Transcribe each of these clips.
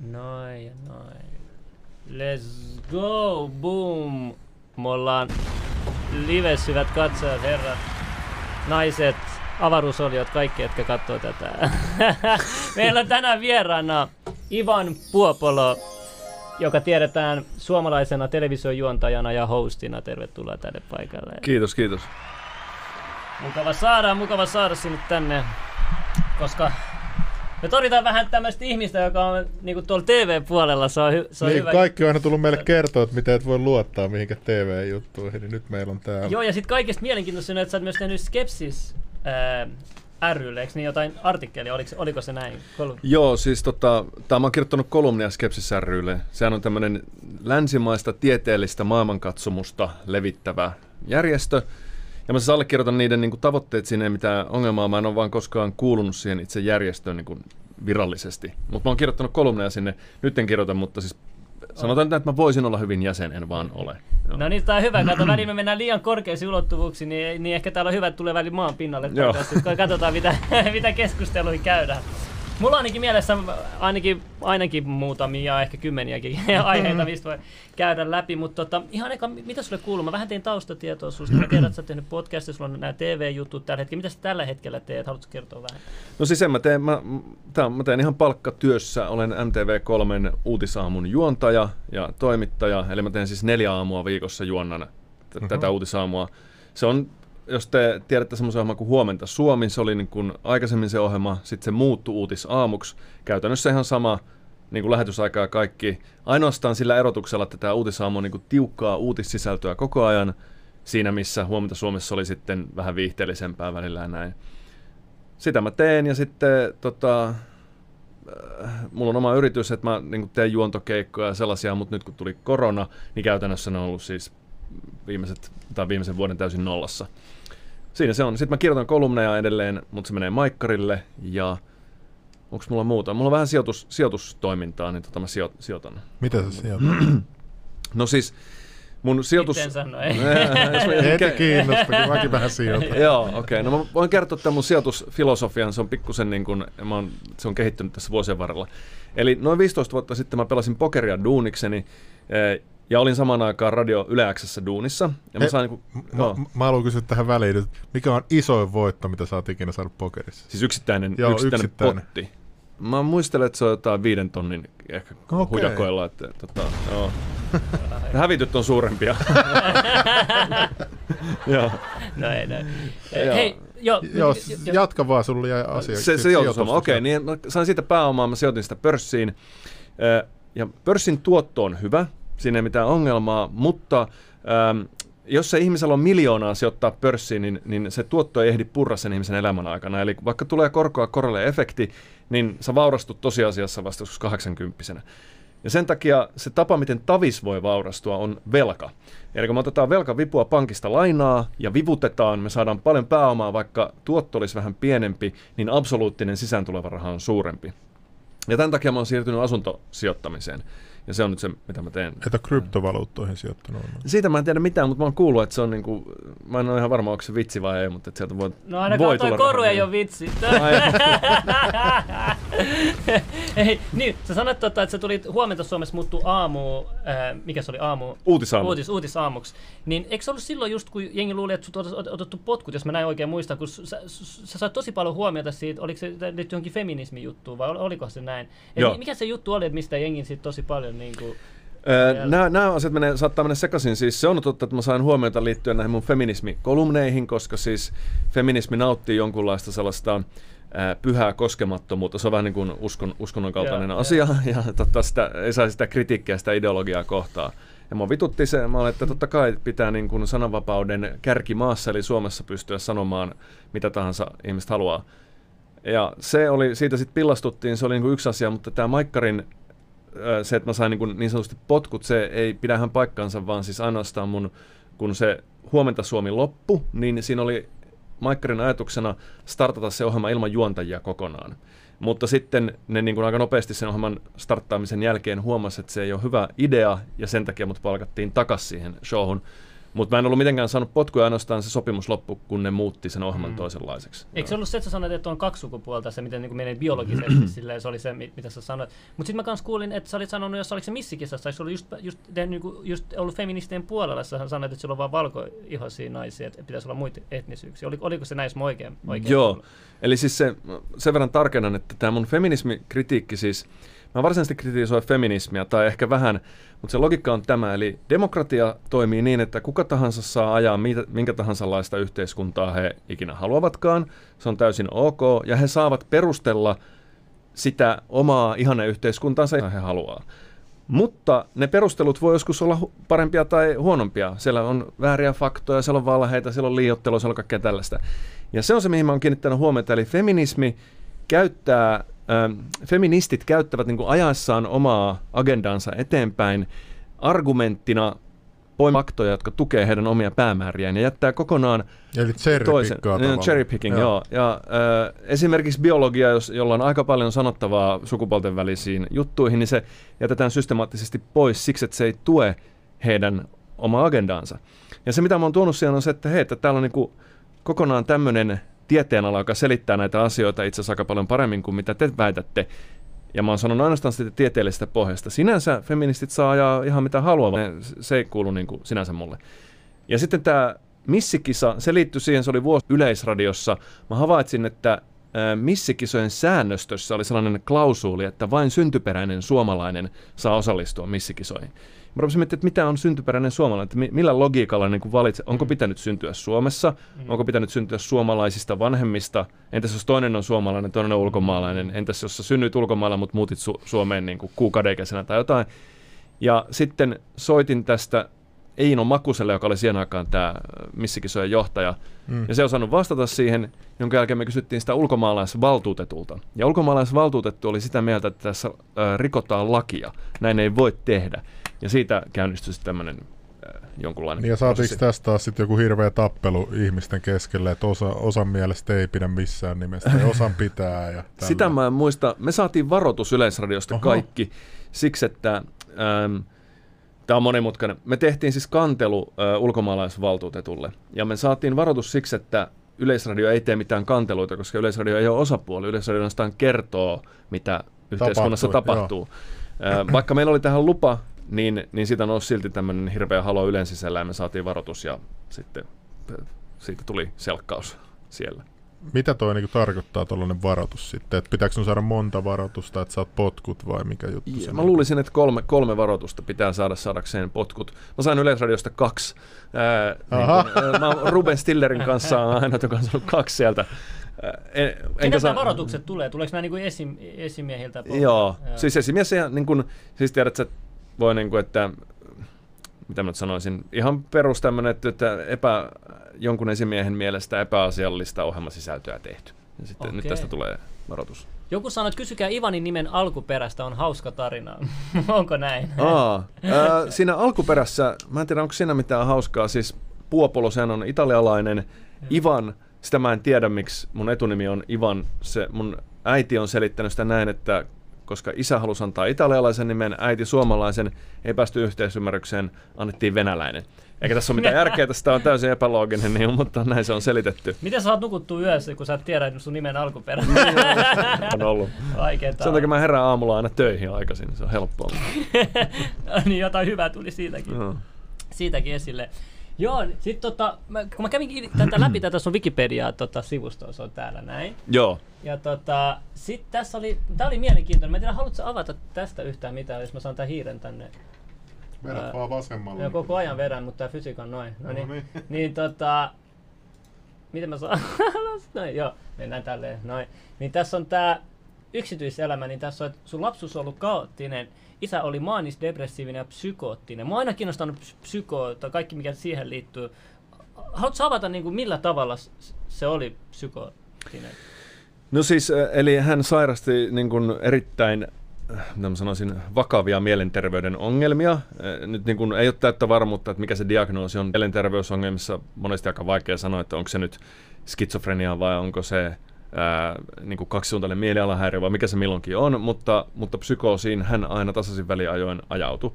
Noin ja noin. Let's go, boom! Me ollaan lives, hyvät katsojat, herrat, naiset, avaruusoliot, kaikki, jotka katsoo tätä. Meillä on tänään vieraana Ivan Puopolo, joka tiedetään suomalaisena televisiojuontajana ja hostina. Tervetuloa tänne paikalle. Kiitos, kiitos. Mukava saada, mukava saada sinne tänne, koska me torjutaan vähän tämmöistä ihmistä, joka on niinku tuolla TV-puolella. Se on, hy- se on niin, hyvä. kaikki on aina tullut meille kertoa, että miten et voi luottaa mihinkä TV-juttuihin, niin nyt meillä on täällä. Joo, ja sitten kaikista mielenkiintoisin on, että sä oot myös tehnyt Skepsis ää, rylle, eikö niin jotain artikkelia, oliko, oliko se näin? Kolu- Joo, siis tota, tämä on kirjoittanut kolumnia Skepsis rylle. Sehän on tämmöinen länsimaista tieteellistä maailmankatsomusta levittävä järjestö. Ja mä siis allekirjoitan niiden niin kuin, tavoitteet sinne, ei mitään ongelmaa. Mä en ole vaan koskaan kuulunut siihen itse järjestöön niin kuin, virallisesti. Mutta mä oon kirjoittanut kolumneja sinne. Nyt en kirjoita, mutta siis sanotaan nyt, että mä voisin olla hyvin jäsen, en vaan ole. Joo. No niin, tää on hyvä. Kato, välillä me mennään liian korkeisiin ulottuvuuksiin, niin, niin ehkä täällä on hyvä, että tulee välillä maan pinnalle. Katsotaan, mitä, mitä keskusteluja käydään. Mulla on ainakin mielessä ainakin, ainakin muutamia, ehkä kymmeniäkin aiheita, mistä voi käydä läpi, mutta tota, ihan eka, mitä sulle kuuluu? Mä vähän tein taustatietoa susta. Mä tiedän, että sä oot tehnyt podcastia, sulla on nämä TV-jutut tällä hetkellä. Mitä sä tällä hetkellä teet? Haluatko kertoa vähän? No siis en mä teen, mä, tää, mä teen ihan palkkatyössä. Olen MTV3 uutisaamun juontaja ja toimittaja. Eli mä teen siis neljä aamua viikossa juonnan t- tätä uutisaamua. Se on, jos te tiedätte semmoisen ohjelman kuin Huomenta Suomi, se oli niin kuin aikaisemmin se ohjelma, sitten se muuttui uutisaamuksi. Käytännössä ihan sama niin kuin lähetysaikaa kaikki. Ainoastaan sillä erotuksella, että tämä uutisaamu on niin kuin tiukkaa uutissisältöä koko ajan. Siinä, missä Huomenta Suomessa oli sitten vähän viihteellisempää välillä ja näin sitä mä teen ja sitten tota, äh, mulla on oma yritys, että mä niin teen juontokeikkoja ja sellaisia, mutta nyt kun tuli korona, niin käytännössä ne on ollut siis viimeiset, tai viimeisen vuoden täysin nollassa. Siinä se on. Sitten mä kirjoitan kolumneja edelleen, mutta se menee maikkarille ja onko mulla muuta? Mulla on vähän sijoitus, sijoitustoimintaa, niin tota mä sijo, sijoitan. Mitä sä sieltä? No siis mun sijoitus... Miten sanoi? Heti kiinnostaa, kun mäkin vähän sijoitan. Joo, okei. Okay. No mä voin kertoa tämän mun sijoitusfilosofian. Se on pikkusen niin kuin, mä oon, se on kehittynyt tässä vuosien varrella. Eli noin 15 vuotta sitten mä pelasin pokeria duunikseni eh, ja olin samaan aikaan Radio Yle Xssä duunissa. Ja mä He- sain niin kuin, joo, mä haluan kysyä tähän väliin, että mikä on isoin voitto, mitä sä oot ikinä saanut pokerissa? siis yksittäinen, Joo, yksittäinen, yksittäinen. potti. Mä muistelen, että se on jotain viiden tonnin ehkä Okei. hujakoilla. Että, tota, joo. Hävityt on suurempia. joo. No ei, no. Joo. Hei, joo, Joo, jo- jo- jatka vaan, sulla jäi asia. Se, se sijoitushomma, okei, okay, niin mä sain siitä pääomaa, mä sijoitin sitä pörssiin. Ja pörssin tuotto on hyvä, siinä ei mitään ongelmaa, mutta ähm, jos se ihmisellä on miljoonaa sijoittaa pörssiin, niin, niin se tuotto ei ehdi purra sen ihmisen elämän aikana. Eli vaikka tulee korkoa korolle efekti, niin sä vaurastut tosiasiassa vasta joskus 80 ja sen takia se tapa, miten tavis voi vaurastua, on velka. Eli kun me otetaan velkavipua pankista lainaa ja vivutetaan, me saadaan paljon pääomaa, vaikka tuotto olisi vähän pienempi, niin absoluuttinen sisään tuleva raha on suurempi. Ja tämän takia mä oon siirtynyt asuntosijoittamiseen. Ja se on nyt se, mitä mä teen. Et ole kryptovaluuttoihin sijoittanut. Siitä mä en tiedä mitään, mutta mä oon kuullut, että se on niinku, mä en ole ihan varma, onko se vitsi vai ei, mutta että sieltä voi, No ainakaan voi toi koru ei ole vitsi. Ai, Ei, niin, sä sanoit, tota, että sä tulit huomenta Suomessa muuttuu aamu, äh, mikä se oli aamu? Uutisaamu. Uutis, uutisaamuksi. Niin eikö se ollut silloin just, kun jengi luuli, että sut on ot- otettu potkut, jos mä näin oikein muistan, kun sä, sä, sä sait tosi paljon huomiota siitä, oliko se liittyy johonkin feminismijuttuun vai ol- oliko se näin? Eli mikä se juttu oli, että mistä jengi siitä tosi paljon niin kuin, Öö, Nämä, nämä asiat menee, saattaa mennä sekaisin. Siis se on totta, että mä sain huomiota liittyen näihin mun feminismikolumneihin, koska siis feminismi nauttii jonkunlaista sellaista ää, pyhää koskemattomuutta. Se on vähän niin kuin uskon, uskonnon kaltainen Joo, asia, ja totta, sitä, ei saisi sitä kritiikkiä, sitä ideologiaa kohtaan. Ja mua vitutti se, mä olin, että totta kai pitää niin kuin sananvapauden kärki maassa, eli Suomessa pystyä sanomaan mitä tahansa ihmiset haluaa. Ja se oli, siitä sitten pillastuttiin, se oli niin kuin yksi asia, mutta tämä Maikkarin se, että mä sain niin, kuin niin sanotusti potkut, se ei pidä ihan paikkaansa, vaan siis ainoastaan mun, kun se Huomenta Suomi loppu, niin siinä oli Maikkarin ajatuksena startata se ohjelma ilman juontajia kokonaan. Mutta sitten ne niin kuin aika nopeasti sen ohjelman starttaamisen jälkeen huomasi, että se ei ole hyvä idea, ja sen takia mut palkattiin takas siihen showhun. Mutta mä en ollut mitenkään saanut potkuja ainoastaan se sopimus loppu, kun ne muutti sen ohjelman mm. toisenlaiseksi. Eikö se ollut se, että sä sanoit, että on kaksi sukupuolta, se miten niin menee biologisesti, silleen, se oli se, mitä sä sanoit. Mutta sitten mä kans kuulin, että sä olit sanonut, jos oliko se missikisassa, eikö se ollut just, just, niin kuin, just ollut feministien puolella, sä sanoit, että sillä on vain valkoihoisia naisia, että pitäisi olla muita etnisyyksiä. Oli, oliko se näissä oikein? oikein Joo, ollut? eli siis se, sen verran tarkennan, että tämä mun feminismikritiikki siis, Mä varsinaisesti kritisoin feminismiä, tai ehkä vähän, mutta se logiikka on tämä, eli demokratia toimii niin, että kuka tahansa saa ajaa minkä tahansa laista yhteiskuntaa he ikinä haluavatkaan, se on täysin ok, ja he saavat perustella sitä omaa ihanneyhteiskuntaansa, jota he haluaa. Mutta ne perustelut voi joskus olla parempia tai huonompia. Siellä on vääriä faktoja, siellä on valheita, siellä on liiottelua, siellä on kaikkea tällaista. Ja se on se, mihin mä oon kiinnittänyt huomiota. Eli feminismi käyttää feministit käyttävät niin kuin ajaessaan omaa agendansa eteenpäin argumenttina faktoja, jotka tukee heidän omia päämääriään ja jättää kokonaan Eli toisen. Cherry picking, joo. joo. Ja, äh, esimerkiksi biologia, jos, jolla on aika paljon sanottavaa sukupuolten välisiin juttuihin, niin se jätetään systemaattisesti pois siksi, että se ei tue heidän omaa agendaansa. Ja se, mitä mä oon tuonut siihen, on se, että hei, että täällä on niin kuin kokonaan tämmöinen tieteenala, joka selittää näitä asioita itse asiassa aika paljon paremmin kuin mitä te väitätte. Ja mä oon sanonut ainoastaan sitä tieteellisestä pohjasta. Sinänsä feministit saa ajaa ihan mitä haluaa, se ei kuulu niin kuin sinänsä mulle. Ja sitten tämä missikisa, se liittyy siihen, se oli vuosi Yleisradiossa. Mä havaitsin, että missikisojen säännöstössä oli sellainen klausuuli, että vain syntyperäinen suomalainen saa osallistua missikisoihin. Mä rupesin miettimään, että mitä on syntyperäinen suomalainen, että millä logiikalla niin kuin valitse, onko mm. pitänyt syntyä Suomessa, mm. onko pitänyt syntyä suomalaisista vanhemmista, entäs jos toinen on suomalainen, toinen on ulkomaalainen, entäs jos sä synnyit ulkomailla, mutta muutit Su- Suomeen niin kuin kuukadeikäisenä tai jotain. Ja sitten soitin tästä Eino Makuselle, joka oli siihen aikaan tämä missikisojen johtaja, mm. ja se ei osannut vastata siihen, jonka jälkeen me kysyttiin sitä ulkomaalaisvaltuutetulta. Ja ulkomaalaisvaltuutettu oli sitä mieltä, että tässä äh, rikotaan lakia, näin ei voi tehdä. Ja siitä käynnistyi sitten tämmöinen äh, jonkunlainen Ja saatiinko tästä taas sitten joku hirveä tappelu ihmisten keskelle, että osa, osan mielestä ei pidä missään nimessä, ja osan pitää. Ja Sitä mä en muista. Me saatiin varoitus Yleisradiosta Oho. kaikki siksi, että ähm, tämä on monimutkainen. Me tehtiin siis kantelu äh, ulkomaalaisvaltuutetulle, ja me saatiin varoitus siksi, että Yleisradio ei tee mitään kanteluita, koska Yleisradio ei ole osapuoli. Yleisradio kertoo, mitä yhteiskunnassa tapahtuu. tapahtuu. Äh, vaikka meillä oli tähän lupa, niin, niin siitä nousi silti tämmöinen hirveä halo ylen sisällä ja me saatiin varoitus ja sitten siitä tuli selkkaus siellä. Mitä toi niinku tarkoittaa tuollainen varoitus sitten? Että pitääkö sun saada monta varoitusta, että saat potkut vai mikä juttu ja, se Mä luulisin, että kolme, kolme varoitusta pitää saada saadakseen potkut. Mä sain Yleisradiosta kaksi. Ää, niin kun, mä Ruben Stillerin kanssa aina joka on saanut kaksi sieltä. En, enkä saa... varoitukset tulee? Tuleeko nämä niin esim, esimiehiltä? Joo, Joo, siis esimies, niin kuin, siis tiedät, että voi niin kuin, että mitä mä sanoisin, ihan perus tämmöinen, että, että epä, jonkun esimiehen mielestä epäasiallista ohjelmasisältöä tehty. Ja sitten okay. nyt tästä tulee varoitus. Joku sanoi, että kysykää Ivanin nimen alkuperästä, on hauska tarina. Onko näin? Aa, ää, siinä alkuperässä, mä en tiedä onko siinä mitään hauskaa, siis Puopolo, sehän on italialainen. Ivan, sitä mä en tiedä miksi mun etunimi on Ivan. Se, mun äiti on selittänyt sitä näin, että koska isä halusi antaa italialaisen nimen, äiti suomalaisen, ei päästy yhteisymmärrykseen, annettiin venäläinen. Eikä tässä ole mitään järkeä, tästä on täysin epälooginen, niin, mutta näin se on selitetty. Miten sä oot nukuttu yössä, kun sä et tiedä sun nimen alkuperä? on ollut. Vaikeeta. Sen takia mä herään aamulla aina töihin aikaisin, se on helppoa. niin jotain hyvää tuli siitäkin. No. Siitäkin esille. Joo, sit tota, mä, kun mä kävin tätä läpi tätä sun Wikipediaa tota, sivustoa, se on täällä näin. Joo. Ja tota, sit tässä oli, tää oli mielenkiintoinen. Mä en tiedä, haluatko avata tästä yhtään mitään, jos mä saan tän hiiren tänne. Vedät vaan vasemmalle. Joo, koko ajan vedän, mutta tää fysiikka on noin. No niin, no niin. niin tota, miten mä saan? noin, joo, mennään tälleen, noin. Niin tässä on tää yksityiselämä, niin tässä on, että sun lapsuus on ollut kaoottinen isä oli maanis, depressiivinen ja psykoottinen. Mua aina kiinnostanut psyko, tai kaikki mikä siihen liittyy. Haluatko avata niin kuin millä tavalla se oli psykoottinen? No siis, eli hän sairasti niin kuin erittäin sanoisin, vakavia mielenterveyden ongelmia. Nyt niin kuin ei ole täyttä varmuutta, että mikä se diagnoosi on. Mielenterveysongelmissa monesti aika vaikea sanoa, että onko se nyt skitsofrenia vai onko se niin kaksisuuntainen mielialahäiriö vai mikä se milloinkin on, mutta, mutta psykoosiin hän aina tasaisin väliajoin ajautui.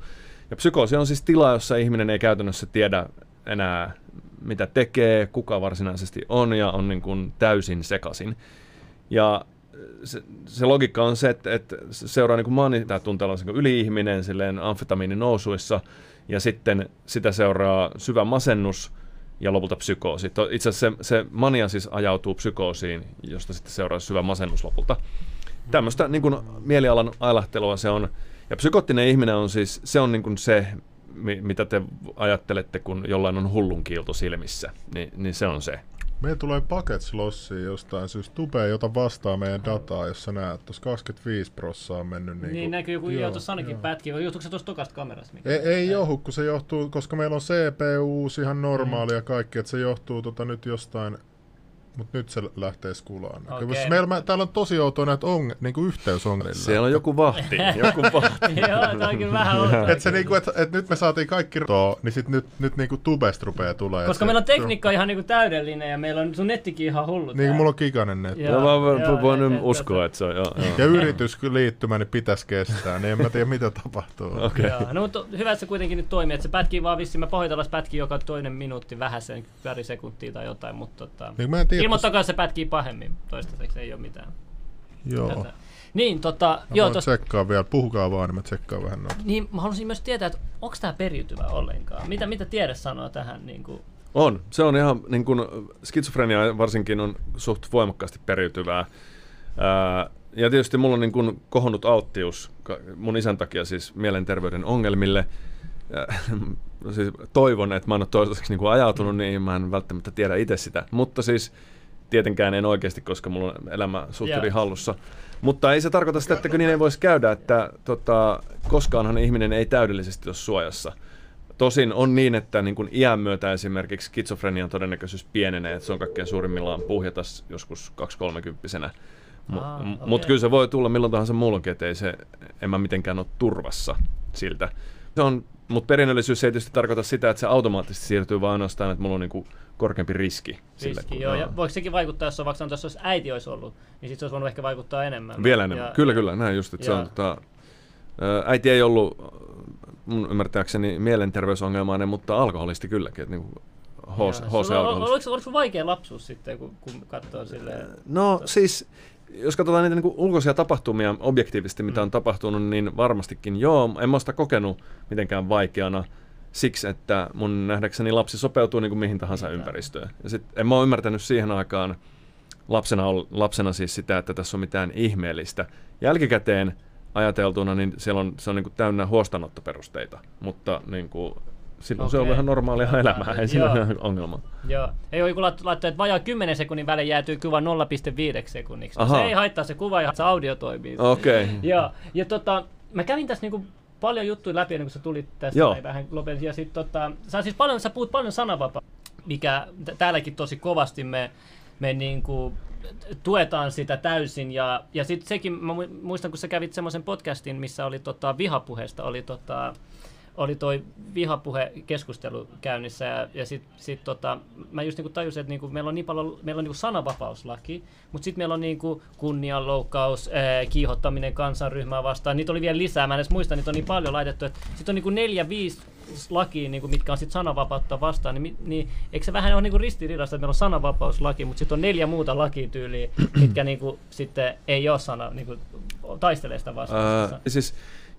Ja psykoosi on siis tila, jossa ihminen ei käytännössä tiedä, enää mitä tekee, kuka varsinaisesti on ja on niin kuin täysin sekasin. Ja se, se logiikka on se, että, että seuraa niin kuin mani, tämä tuntee olla niin yli-ihminen amfetamiinin nousuissa, ja sitten sitä seuraa syvä masennus ja lopulta psykoosi. Itse asiassa se, se mania siis ajautuu psykoosiin, josta sitten seuraa syvä masennus lopulta. Tämmöistä niin kuin mielialan ailahtelua se on. Ja psykoottinen ihminen on siis, se on niin kuin se, mitä te ajattelette, kun jollain on hullun kiilto silmissä, niin, niin se on se. Meillä tulee packets lossiin jostain syystä. Tube ei ota vastaan meidän dataa, jos sä näet, tuossa 25 prossaa on mennyt niin Niin näkyy, kun joo, tuossa ainakin pätkiä. Johtuuko se tuosta tokasta kamerasta? Mikä ei, ei johdu, kun se johtuu, koska meillä on CPU ihan normaali mm. ja kaikki, että se johtuu tota nyt jostain mutta nyt se lähtee skulaan. Okay. Meillä, mä, täällä on tosi outoa näitä ong, niinku yhteysongelmia. Siellä on joku vahti. joku vahti. Joo, tämä on kyllä vähän outoa. et se niinku, et, et nyt me saatiin kaikki rotoa, niin sit nyt, nyt niinku tubest rupeaa tulee. Koska meillä on tekniikka ihan niinku täydellinen ja meillä on sun nettikin ihan hullu. Niin, mulla on giganen netti. Joo, joo, mä voin, voin et, uskoa, että se on. Joo, joo. Ja yritys liittymä, niin pitäisi kestää, niin en mä tiedä mitä tapahtuu. Okay. Joo, no mutta hyvä, että se kuitenkin nyt toimii, että se pätkii vaan vissiin, mä pahoitellaan pätkii joka toinen minuutti vähän sen pari sekuntia tai jotain, mutta tota, niin mä en tiedä, ilmoittakaa se pätkii pahemmin. Toistaiseksi ei ole mitään. Joo. Tätä. Niin, tota... Mä joo, tos... tsekkaa vielä. Puhukaa vaan, niin mä tsekkaan vähän noita. Niin, mä haluaisin myös tietää, että onko tämä periytyvä ollenkaan? Mitä, mitä tiede sanoo tähän? Niin kuin... On. Se on ihan, niin kuin, skitsofrenia varsinkin on suht voimakkaasti periytyvää. Ää, ja tietysti mulla on niin kuin kohonnut alttius mun isän takia siis mielenterveyden ongelmille. Ja, siis toivon, että mä en ole toistaiseksi niin kuin ajautunut, niin mä en välttämättä tiedä itse sitä. Mutta siis tietenkään en oikeasti, koska mulla on elämä suht yeah. hallussa. Mutta ei se tarkoita sitä, että niin ei voisi käydä, että tota, koskaanhan ihminen ei täydellisesti ole suojassa. Tosin on niin, että niin kuin iän myötä esimerkiksi skitsofrenian todennäköisyys pienenee, että se on kaikkein suurimmillaan puhjatas joskus 2-30-vuotiaana. Ah, okay. Mutta kyllä se voi tulla milloin tahansa muulloinkin, että ei se, en mä mitenkään ole turvassa siltä. Se on, mutta perinnöllisyys ei tietysti tarkoita sitä, että se automaattisesti siirtyy vaan ainoastaan, että mulla on niin kuin korkeampi riski. riski sille, kun, joo. Ja voiko sekin vaikuttaa, jos on vaikka sanotaan, jos äiti olisi ollut, niin sitten se olisi voinut ehkä vaikuttaa enemmän. Vielä enemmän, ja, kyllä kyllä, näin just, että se on, tota, äiti ei ollut mun ymmärtääkseni mielenterveysongelmainen, mutta alkoholisti kylläkin, että niin HC, HC oliko, oliko, oliko vaikea lapsuus sitten, kun, kun katsoo silleen? No to... siis, jos katsotaan niitä niin ulkoisia tapahtumia objektiivisesti, mitä mm. on tapahtunut, niin varmastikin joo, en mä sitä kokenut mitenkään vaikeana siksi, että mun nähdäkseni lapsi sopeutuu niin kuin mihin tahansa ympäristöön. Ja sit en mä ole ymmärtänyt siihen aikaan lapsena, lapsena siis sitä, että tässä on mitään ihmeellistä. Jälkikäteen ajateltuna, niin siellä on, se on niin kuin täynnä huostanottoperusteita, mutta niin kuin, silloin okay. se on vähän normaalia ja, elämää, ei siinä ole ongelmaa. Joo. Ei ole joku laittoi, että vajaa 10 sekunnin välein jäätyy kuva 0,5 sekunniksi. Aha. Se ei haittaa se kuva ja se audio toimii. Okei. Okay. Joo. Ja tota, mä kävin tässä niinku paljon juttuja läpi ennen kuin sä tulit tästä Joo. vähän lopetin. Ja sit tota, sä, siis paljon, sä puhut paljon sananvapaa, mikä t- täälläkin tosi kovasti me, me niinku tuetaan sitä täysin. Ja, ja sitten sekin, mä muistan, kun sä kävit semmoisen podcastin, missä oli tota, vihapuheesta, oli tota, oli toi vihapuhe keskustelu käynnissä ja, ja sitten sit tota, mä just niinku tajusin, että niinku meillä on niin paljon, meillä on niinku sananvapauslaki, mutta sitten meillä on niinku kunnianloukkaus, ää, kiihottaminen kansanryhmää vastaan, niitä oli vielä lisää, mä en edes muista, niitä on niin paljon laitettu, että sitten on niinku neljä, viisi lakiin, niin kuin, mitkä on sitten sananvapautta vastaan, niin, niin eikö se vähän ole niin ristiriidassa, että meillä on sananvapauslaki, mutta sitten on neljä muuta lakityyliä, mitkä niin kuin, sitten ei ole sana, niin kuin, taistelee sitä vastaan. Uh, siis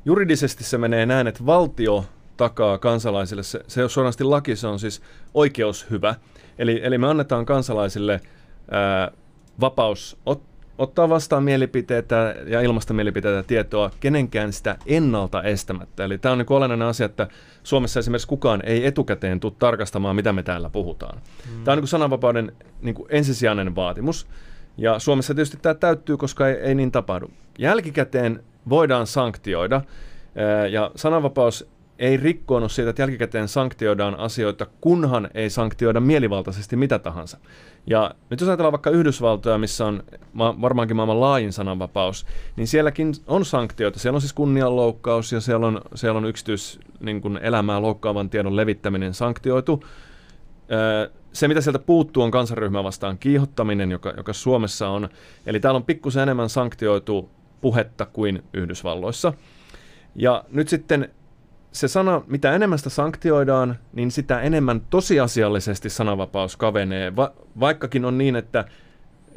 Juridisesti se menee näin, että valtio takaa kansalaisille, se, se on suorasti laki, se on siis oikeushyvä. Eli, eli me annetaan kansalaisille ää, vapaus ot, ottaa vastaan mielipiteitä ja ilmasta mielipiteitä tietoa kenenkään sitä ennalta estämättä. Eli tämä on niin olennainen asia, että Suomessa esimerkiksi kukaan ei etukäteen tule tarkastamaan, mitä me täällä puhutaan. Mm. Tämä on niin sananvapauden niin ensisijainen vaatimus. Ja Suomessa tietysti tämä täyttyy, koska ei, ei niin tapahdu. Jälkikäteen voidaan sanktioida. Ja sananvapaus ei rikkoonut siitä, että jälkikäteen sanktioidaan asioita, kunhan ei sanktioida mielivaltaisesti mitä tahansa. Ja nyt jos ajatellaan vaikka Yhdysvaltoja, missä on varmaankin maailman laajin sananvapaus, niin sielläkin on sanktioita. Siellä on siis kunnianloukkaus ja siellä on, siellä on yksityis niin kuin elämää loukkaavan tiedon levittäminen sanktioitu. Se, mitä sieltä puuttuu, on kansanryhmää vastaan kiihottaminen, joka, joka Suomessa on. Eli täällä on pikkusen enemmän sanktioitu puhetta kuin Yhdysvalloissa. Ja nyt sitten se sana, mitä enemmän sitä sanktioidaan, niin sitä enemmän tosiasiallisesti sananvapaus kavenee, Va- vaikkakin on niin, että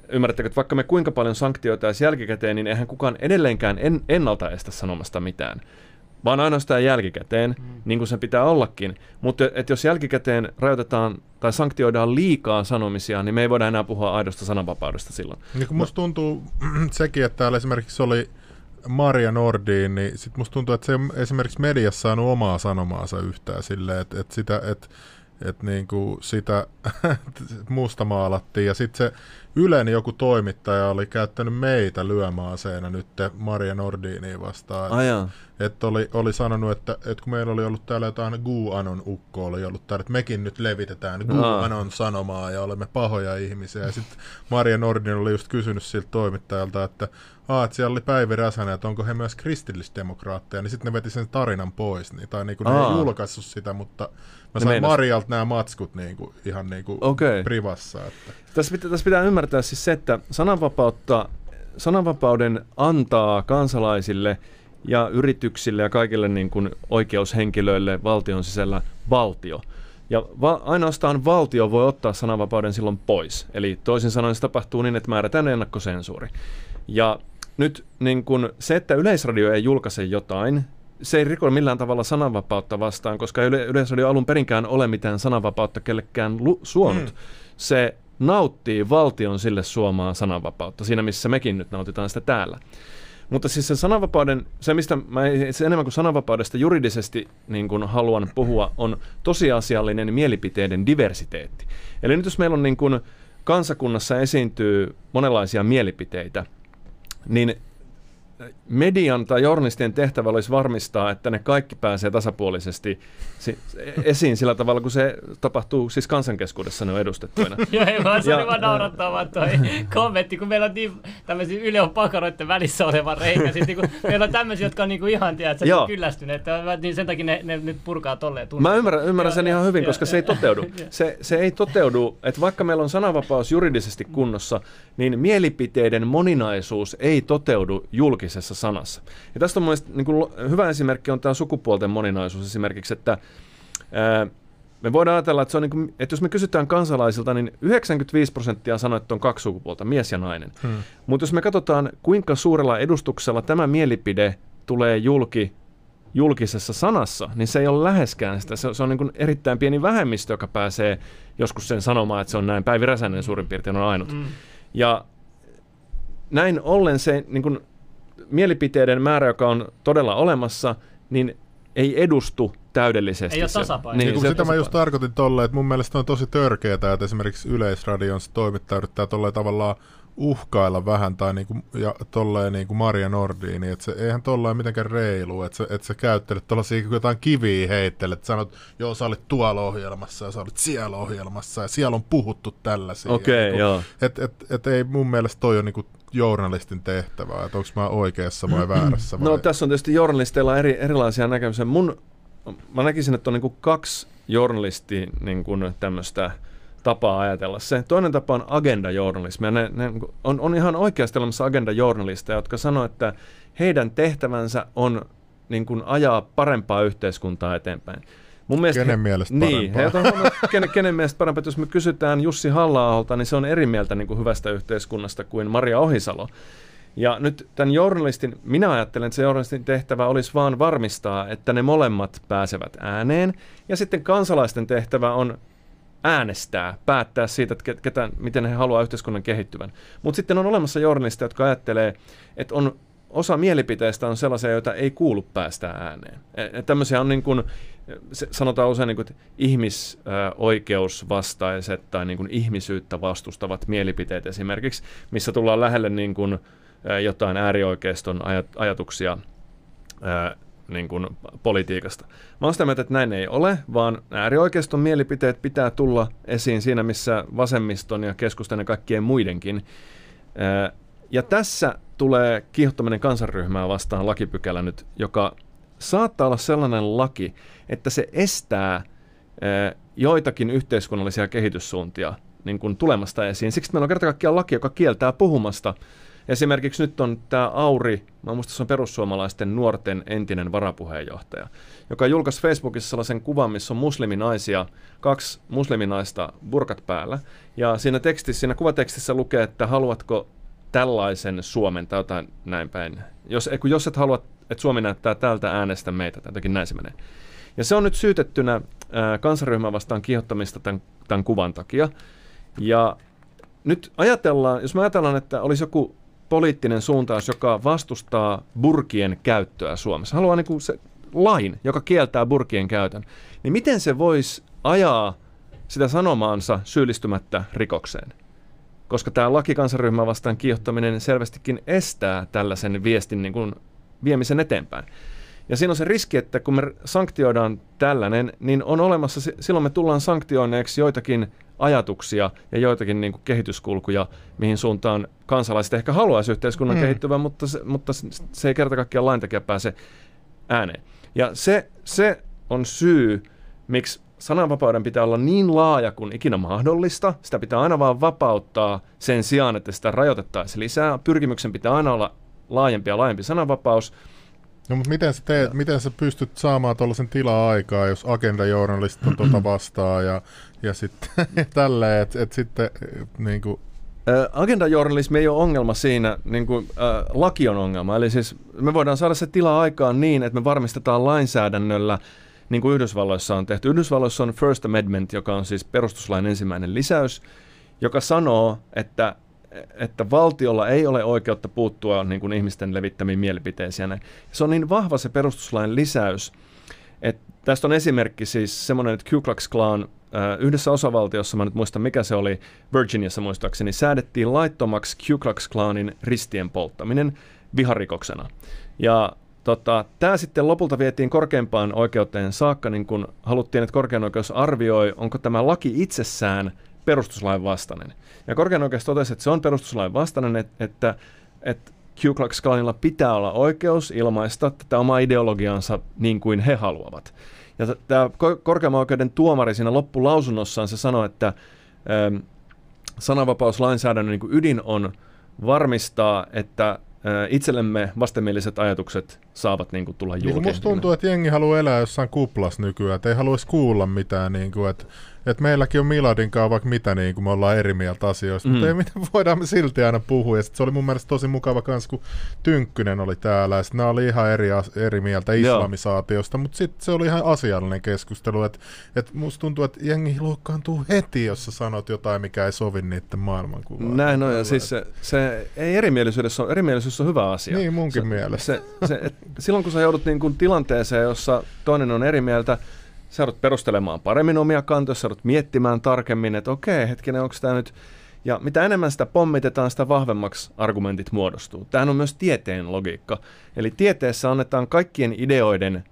ymmärrättekö, että vaikka me kuinka paljon sanktioita jälkikäteen, niin eihän kukaan edelleenkään en, ennalta estä sanomasta mitään vaan ainoastaan jälkikäteen, mm. niin kuin se pitää ollakin. Mutta et jos jälkikäteen rajoitetaan tai sanktioidaan liikaa sanomisia, niin me ei voida enää puhua aidosta sananvapaudesta silloin. Niin kun musta tuntuu sekin, että täällä esimerkiksi oli Maria Nordin, niin sit musta tuntuu, että se ei esimerkiksi mediassa saanut omaa sanomaansa yhtään silleen, että, että sitä, että että niin kuin sitä musta maalattiin. Ja sitten se Ylen joku toimittaja oli käyttänyt meitä lyömaaseena nyt Maria Nordiniin vastaan. Että oli, oli sanonut, että, että kun meillä oli ollut täällä jotain Guanon ukko oli ollut täällä, että mekin nyt levitetään Guanon sanomaa ja olemme pahoja ihmisiä. Ja sitten Maria Nordin oli just kysynyt siltä toimittajalta, että Aa, että siellä oli Päivi Räsänen, että onko he myös kristillisdemokraatteja, niin sitten ne veti sen tarinan pois. Niin, tai niin kuin ne ei julkaissut sitä, mutta Mä sain Marjalta nämä matskut niinku, ihan niinku okay. privassa. Että. Tässä, pitää, tässä pitää ymmärtää siis se, että sananvapautta, sananvapauden antaa kansalaisille ja yrityksille ja kaikille niin kuin oikeushenkilöille valtion sisällä valtio. Ja va- ainoastaan valtio voi ottaa sananvapauden silloin pois. Eli toisin sanoen se tapahtuu niin, että määrätään ennakkosensuuri. Ja nyt niin kun se, että Yleisradio ei julkaise jotain, se ei riko millään tavalla sananvapautta vastaan, koska yle, Yleisradio alun perinkään ole mitään sananvapautta kellekään lu- suonut. Mm. Se nauttii valtion sille suomaa sananvapautta, siinä missä mekin nyt nautitaan sitä täällä. Mutta siis se sananvapauden, se mistä mä se enemmän kuin sananvapaudesta juridisesti niin kuin haluan puhua, on tosiasiallinen mielipiteiden diversiteetti. Eli nyt jos meillä on niin kuin kansakunnassa esiintyy monenlaisia mielipiteitä, niin median tai journalistien tehtävä olisi varmistaa, että ne kaikki pääsee tasapuolisesti esiin sillä tavalla, kun se tapahtuu siis kansankeskuudessa ne on edustettuina. Joo, ei vaan, se oli vaan naurattaa vaan toi kommentti, kun meillä on niin tämmöisiä Yleon pakaroiden välissä oleva reikä, siis niin meillä on tämmöisiä, jotka on niin kuin ihan, tiedät, kyllästyneet, niin sen takia ne, ne nyt purkaa tolleen Mä ymmärrän, ymmärrän sen ihan hyvin, koska se ei toteudu. Se, se ei toteudu, että vaikka meillä on sananvapaus juridisesti kunnossa, niin mielipiteiden moninaisuus ei toteudu julkisessa sanassa. Ja tästä on mielestäni niin kuin, hyvä esimerkki on tämä sukupuolten moninaisuus esimerkiksi, että ää, me voidaan ajatella, että, se on niin kuin, että jos me kysytään kansalaisilta, niin 95 prosenttia sanoo, että on kaksi sukupuolta, mies ja nainen. Hmm. Mutta jos me katsotaan, kuinka suurella edustuksella tämä mielipide tulee julki julkisessa sanassa, niin se ei ole läheskään sitä. Se, se on niin kuin erittäin pieni vähemmistö, joka pääsee joskus sen sanomaan, että se on näin. Päivi Räsänen suurin piirtein on ainut. Mm. Ja näin ollen se niin kuin, mielipiteiden määrä, joka on todella olemassa, niin ei edustu täydellisesti. Ei ole tasapaino. Niin, niin, sitä mä just tarkoitin tolleen, että mun mielestä on tosi törkeää, että esimerkiksi Yleisradion toimittaja yrittää tolleen tavallaan uhkailla vähän, tai niinku, ja tolleen niinku Maria Nordini, että se eihän tolleen mitenkään reilu, että sä, et sä käyttelet tollasia jotain kiviä heittelet, että sanot, joo sä olit tuolla ohjelmassa ja sä olit siellä ohjelmassa ja siellä on puhuttu tällaisia. Okei, okay, niinku, joo. Et, et, et, ei mun mielestä toi on niinku journalistin tehtävää, että onko mä oikeassa vai väärässä? Vai? No tässä on tietysti journalisteilla eri, erilaisia näkemyksiä. Mun, mä näkisin, että on niin kuin kaksi journalisti niin kuin tämmöistä tapaa ajatella se. Toinen tapa on agenda-journalismi. Ne, ne, on, on ihan oikeasti olemassa agenda-journalisteja, jotka sanoo, että heidän tehtävänsä on niin kuin ajaa parempaa yhteiskuntaa eteenpäin. Mun mielestä kenen he, mielestä niin, parempaa? Niin, kenen, kenen mielestä parempaa. Jos me kysytään Jussi halla niin se on eri mieltä niin kuin hyvästä yhteiskunnasta kuin Maria Ohisalo. Ja nyt tämän journalistin, minä ajattelen, että se journalistin tehtävä olisi vaan varmistaa, että ne molemmat pääsevät ääneen. Ja sitten kansalaisten tehtävä on äänestää, päättää siitä, että ketä, miten he haluaa yhteiskunnan kehittyvän. Mutta sitten on olemassa journalisteja, jotka ajattelee, että on osa mielipiteistä on sellaisia, joita ei kuulu päästä ääneen. Ja tämmöisiä on niin kuin, sanotaan usein niin kuin, ihmisoikeusvastaiset tai niin kuin ihmisyyttä vastustavat mielipiteet esimerkiksi, missä tullaan lähelle niin kuin, jotain äärioikeiston ajatuksia niin kuin politiikasta. Mä oon sitä mieltä, että näin ei ole, vaan äärioikeiston mielipiteet pitää tulla esiin siinä, missä vasemmiston ja keskustan ja kaikkien muidenkin. Ja tässä tulee kiihottaminen kansanryhmää vastaan lakipykälä nyt, joka saattaa olla sellainen laki, että se estää joitakin yhteiskunnallisia kehityssuuntia niin kuin tulemasta esiin. Siksi meillä on kerta kaikkiaan laki, joka kieltää puhumasta Esimerkiksi nyt on tämä Auri, mä muistan se on perussuomalaisten nuorten entinen varapuheenjohtaja, joka julkaisi Facebookissa sellaisen kuvan, missä on musliminaisia, kaksi musliminaista burkat päällä. Ja siinä, tekstissä, siinä kuvatekstissä lukee, että haluatko tällaisen Suomen tai jotain näin päin. Jos, kun jos et halua, että Suomi näyttää tältä äänestä meitä, tai jotenkin näin se menee. Ja se on nyt syytettynä kansaryhmän vastaan kiihottamista tämän, tämän kuvan takia. Ja nyt ajatellaan, jos me ajatellaan, että olisi joku poliittinen suuntaus, joka vastustaa burkien käyttöä Suomessa, haluaa niin kuin se lain, joka kieltää burkien käytön, niin miten se voisi ajaa sitä sanomaansa syyllistymättä rikokseen? Koska tämä laki kansanryhmää vastaan kiihottaminen selvästikin estää tällaisen viestin niin kuin viemisen eteenpäin. Ja siinä on se riski, että kun me sanktioidaan tällainen, niin on olemassa, silloin me tullaan sanktioineeksi joitakin ajatuksia ja joitakin niin kuin kehityskulkuja, mihin suuntaan kansalaiset ehkä haluaisi yhteiskunnan mm. kehittyvän, mutta se, mutta se ei kerta kaikkiaan laintekijä pääse ääneen. Ja se, se on syy, miksi sananvapauden pitää olla niin laaja kuin ikinä mahdollista. Sitä pitää aina vaan vapauttaa sen sijaan, että sitä rajoitettaisiin lisää. Pyrkimyksen pitää aina olla laajempi ja laajempi sananvapaus. No, mutta miten sä, teet, miten sä pystyt saamaan tuollaisen tilaa aikaa, jos agendajournalistit on tuota vastaan ja, ja sitten tälleen, että et sitten niin kuin... Agendajournalismi ei ole ongelma siinä, niin kuin, äh, laki on ongelma. Eli siis me voidaan saada se tila aikaan niin, että me varmistetaan lainsäädännöllä, niin kuin Yhdysvalloissa on tehty. Yhdysvalloissa on First Amendment, joka on siis perustuslain ensimmäinen lisäys, joka sanoo, että että valtiolla ei ole oikeutta puuttua niin kuin ihmisten levittämiin mielipiteisiin. Se on niin vahva se perustuslain lisäys, että tästä on esimerkki siis semmoinen, että Ku Klux Klan äh, yhdessä osavaltiossa, mä nyt muistan mikä se oli, Virginiassa muistaakseni, säädettiin laittomaksi Ku Klux Klanin ristien polttaminen viharikoksena. Ja tota, tämä sitten lopulta vietiin korkeimpaan oikeuteen saakka, niin kun haluttiin, että korkein oikeus arvioi, onko tämä laki itsessään perustuslain vastainen. Ja korkein oikeus totesi, että se on perustuslain vastainen, että, että, Ku Klux Klanilla pitää olla oikeus ilmaista tätä omaa ideologiaansa niin kuin he haluavat. Ja tämä korkeimman oikeuden tuomari siinä loppulausunnossaan se sanoi, että ähm, sananvapauslainsäädännön niin ydin on varmistaa, että itsellemme vastenmieliset ajatukset saavat niin kuin, tulla julki. Niin, musta tuntuu, että jengi haluaa elää jossain kuplas nykyään, että ei haluaisi kuulla mitään, niin kuin, että että meilläkin on Miladin kanssa vaikka mitä, niin kuin me ollaan eri mieltä asioista, mm. mutta ei mitä voidaan me silti aina puhua. Ja se oli mun mielestä tosi mukava kans, kun Tynkkynen oli täällä, ja nämä oli ihan eri, eri mieltä islamisaatiosta, mutta sitten se oli ihan asiallinen keskustelu, että et musta tuntuu, että jengi loukkaantuu heti, jos sä sanot jotain, mikä ei sovi niiden maailmankuvaan. Näin on, ja siis se, se ei erimielisyydessä on, erimielisyys on hyvä asia. Niin munkin se, mielestä. Se, se, et, silloin kun sä joudut niin kuin tilanteeseen, jossa toinen on eri mieltä, sä joudut perustelemaan paremmin omia kantoja, sä joudut miettimään tarkemmin, että okei, hetkinen, onko tämä nyt... Ja mitä enemmän sitä pommitetaan, sitä vahvemmaksi argumentit muodostuu. Tämähän on myös tieteen logiikka. Eli tieteessä annetaan kaikkien ideoiden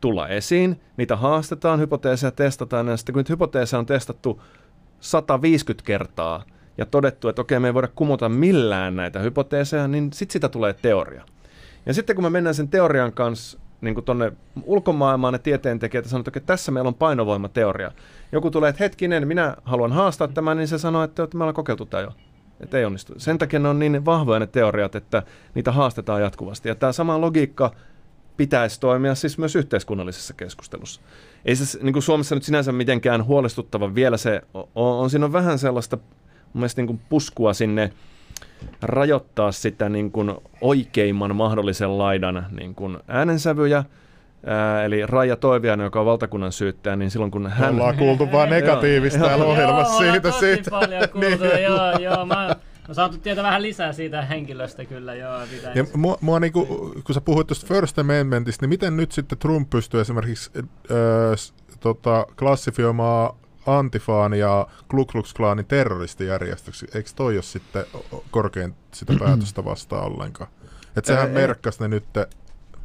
tulla esiin, niitä haastetaan, hypoteeseja testataan, ja sitten kun nyt hypoteeseja on testattu 150 kertaa ja todettu, että okei, me ei voida kumota millään näitä hypoteeseja, niin sitten sitä tulee teoria. Ja sitten kun me mennään sen teorian kanssa niin tuonne ulkomaailmaan ne tieteentekijät sanoo, että tässä meillä on painovoimateoria. Joku tulee, että hetkinen, minä haluan haastaa tämän, niin se sanoo, että, että me ollaan kokeiltu tämä jo. Että ei onnistu. Sen takia ne on niin vahvoja ne teoriat, että niitä haastetaan jatkuvasti. Ja tämä sama logiikka pitäisi toimia siis myös yhteiskunnallisessa keskustelussa. Ei se niin kuin Suomessa nyt sinänsä mitenkään huolestuttava vielä se on, on siinä on vähän sellaista mun mielestä niin kuin puskua sinne rajoittaa sitä niin kuin oikeimman mahdollisen laidan niin kuin äänensävyjä, Ää, eli Raija Toiviainen, joka on valtakunnan syyttäjä, niin silloin kun hän... Ollaan kuultu vain negatiivista täällä ohjelmassa joo, siitä. siitä. paljon kuultu, niin. joo, joo, mä, mä saatu tietää vähän lisää siitä henkilöstä kyllä, joo. Ja mua, mua niinku, kun sä puhuit tuosta First Amendmentista, niin miten nyt sitten Trump pystyy esimerkiksi äh, tota, klassifioimaan Antifaan ja Ku Klux Klanin terroristijärjestöksi. Eikö toi ole sitten korkein sitä päätöstä vastaan ollenkaan? Että sehän merkkasi ne nyt